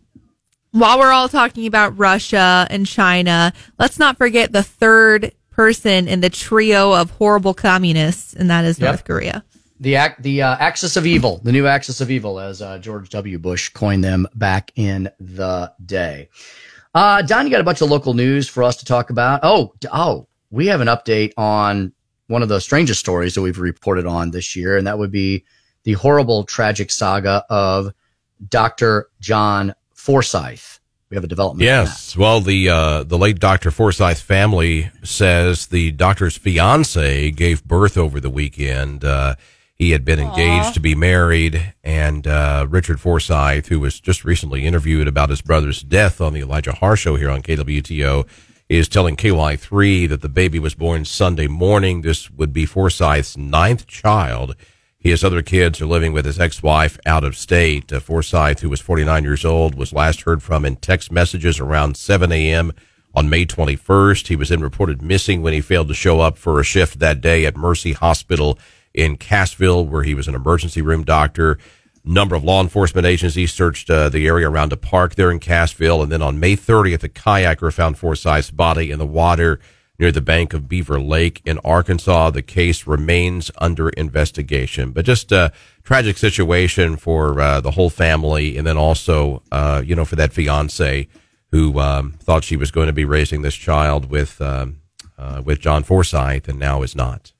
while we're all talking about Russia and China, let's not forget the third person in the trio of horrible communists, and that is Yep. North Korea. The act, the uh, axis of evil, the new axis of evil, as uh, George W. Bush coined them back in the day. Uh, Don, you got a bunch of local news for us to talk about. Oh, oh, we have an update on one of the strangest stories that we've reported on this year, and that would be the horrible, tragic saga of Dr. John Forsyth. we have a development. Yes. Well, the uh, the late Dr. Forsyth family says the doctor's fiance gave birth over the weekend. Uh, he had been engaged to be married, and uh, Richard Forsyth, who was just recently interviewed about his brother's death on the Elijah Haahr show here on KWTO, is telling KY3 that the baby was born Sunday morning. This would be Forsyth's ninth child. His other kids are living with his ex-wife out of state. Uh, Forsyth, who was 49 years old, was last heard from in text messages around 7 a.m. on May 21st. He was then reported missing when he failed to show up for a shift that day at Mercy Hospital in Cassville, where he was an emergency room doctor. Number of law enforcement agencies searched uh, the area around a park there in Cassville, and then on May 30th, a kayaker found Forsyth's body in the water near the bank of Beaver Lake in Arkansas. The case remains under investigation, but just a tragic situation for uh, the whole family, and then also, uh, you know, for that fiance who um, thought she was going to be raising this child with um, uh, with John Forsyth, and now is not.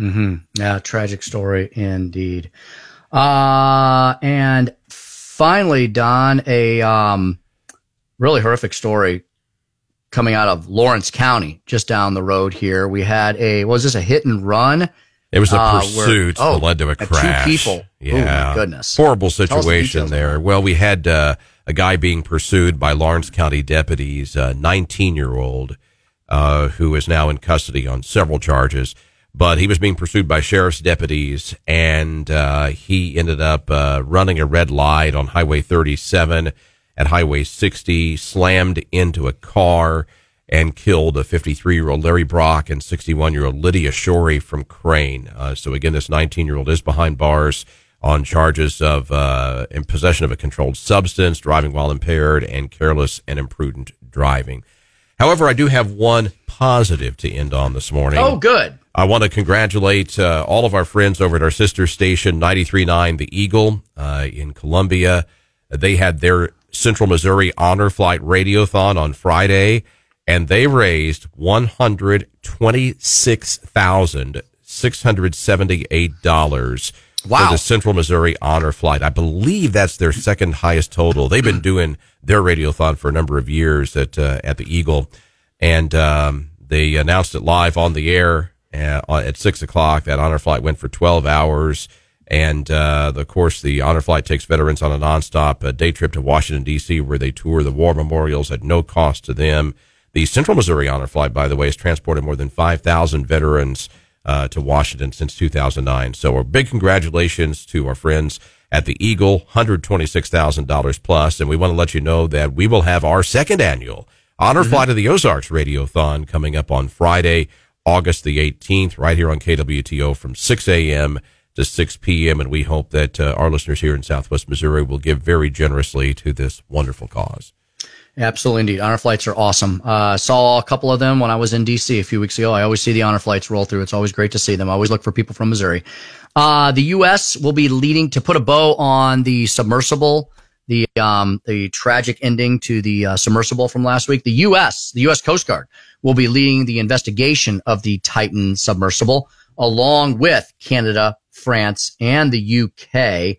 Hmm Yeah, tragic story indeed. Uh, and finally, Don, a um, really horrific story coming out of Lawrence County, just down the road here. We had a was this a hit and run? It was a Uh, where- pursuit oh, that led to a crash. Two people. Yeah. Oh my goodness. Horrible us the situation there. Well, we had uh, a guy being pursued by Lawrence County deputies, a 19 year old, uh, who is now in custody on several charges. But he was being pursued by sheriff's deputies, and uh, he ended up uh, running a red light on Highway 37 at Highway 60, slammed into a car, and killed a 53 year old Larry Brock and 61 year old Lydia Shorey from Crane. Uh, so again, this 19 year old is behind bars on charges of uh, in possession of a controlled substance, driving while impaired, and careless and imprudent driving. However, I do have one positive to end on this morning. Oh, good. I want to congratulate uh, all of our friends over at our sister station, 93.9 The Eagle uh, in Columbia. They had their Central Missouri Honor Flight Radiothon on Friday, and they raised $126,678 Wow. for the Central Missouri Honor Flight. I believe that's their second highest total. They've been doing their radiothon for a number of years at uh, at the Eagle, and um, they announced it live on the air at six o'clock. That honor flight went for twelve hours, and uh, of course, the honor flight takes veterans on a nonstop uh, day trip to Washington D.C., where they tour the war memorials at no cost to them. The Central Missouri Honor Flight, by the way, has transported more than five thousand veterans uh, to Washington since 2009. So, a big congratulations to our friends at the Eagle, $126,000 plus. And we want to let you know that we will have our second annual Honor Flight of the Ozarks Radiothon coming up on Friday, August the 18th, right here on KWTO from 6 a.m. to 6 p.m. And we hope that uh, our listeners here in Southwest Missouri will give very generously to this wonderful cause. Absolutely, indeed. Honor flights are awesome. Uh, saw a couple of them when I was in DC a few weeks ago. I always see the honor flights roll through. It's always great to see them. I always look for people from Missouri. Uh, the U.S. will be leading to put a bow on the submersible, the um, the tragic ending to the uh, submersible from last week. The U.S. the U.S. Coast Guard will be leading the investigation of the Titan submersible, along with Canada, France, and the U.K.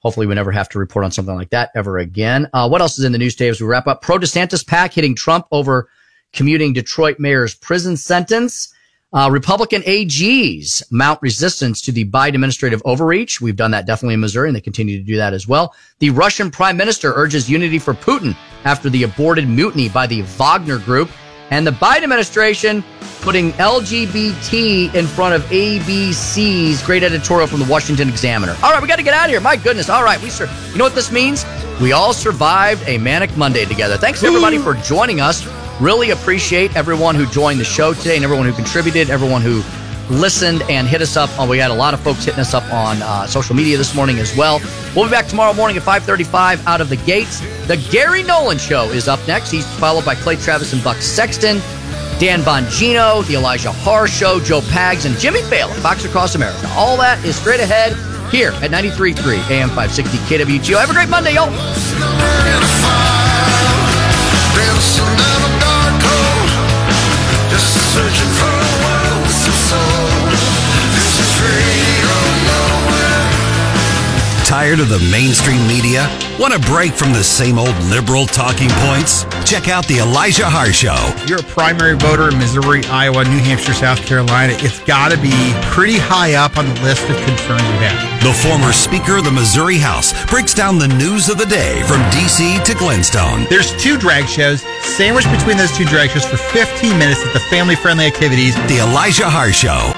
Hopefully, we never have to report on something like that ever again. Uh, what else is in the news today as we wrap up? Pro DeSantis PAC hitting Trump over commuting Detroit mayor's prison sentence. Uh, Republican AGs mount resistance to the Biden administrative overreach. We've done that definitely in Missouri, and they continue to do that as well. The Russian prime minister urges unity for Putin after the aborted mutiny by the Wagner group. And the Biden administration putting LGBT in front of ABC's great editorial from the Washington Examiner. All right, we got to get out of here. My goodness. All right, we sir. You know what this means? We all survived a manic Monday together. Thanks everybody for joining us. Really appreciate everyone who joined the show today and everyone who contributed, everyone who listened and hit us up. Oh, we had a lot of folks hitting us up on uh, social media this morning as well. We'll be back tomorrow morning at 5:35 out of the gates. The Gary Nolan Show is up next. He's followed by Clay Travis and Buck Sexton. Dan Bongino, The Elijah Haahr Show, Joe Pags, and Jimmy Failla, Fox Across America. All that is straight ahead here at 93.3 AM 560 KWTO. Have a great Monday, y'all. Tired of the mainstream media? Want a break from the same old liberal talking points? Check out the Elijah Haahr Show. You're a primary voter in Missouri, Iowa, New Hampshire, South Carolina. It's got to be pretty high up on the list of concerns you have. The former Speaker of the Missouri House breaks down the news of the day from D.C. to Glenstone. There's two drag shows, sandwiched between those two drag shows for 15 minutes at the family friendly activities. The Elijah Haahr Show.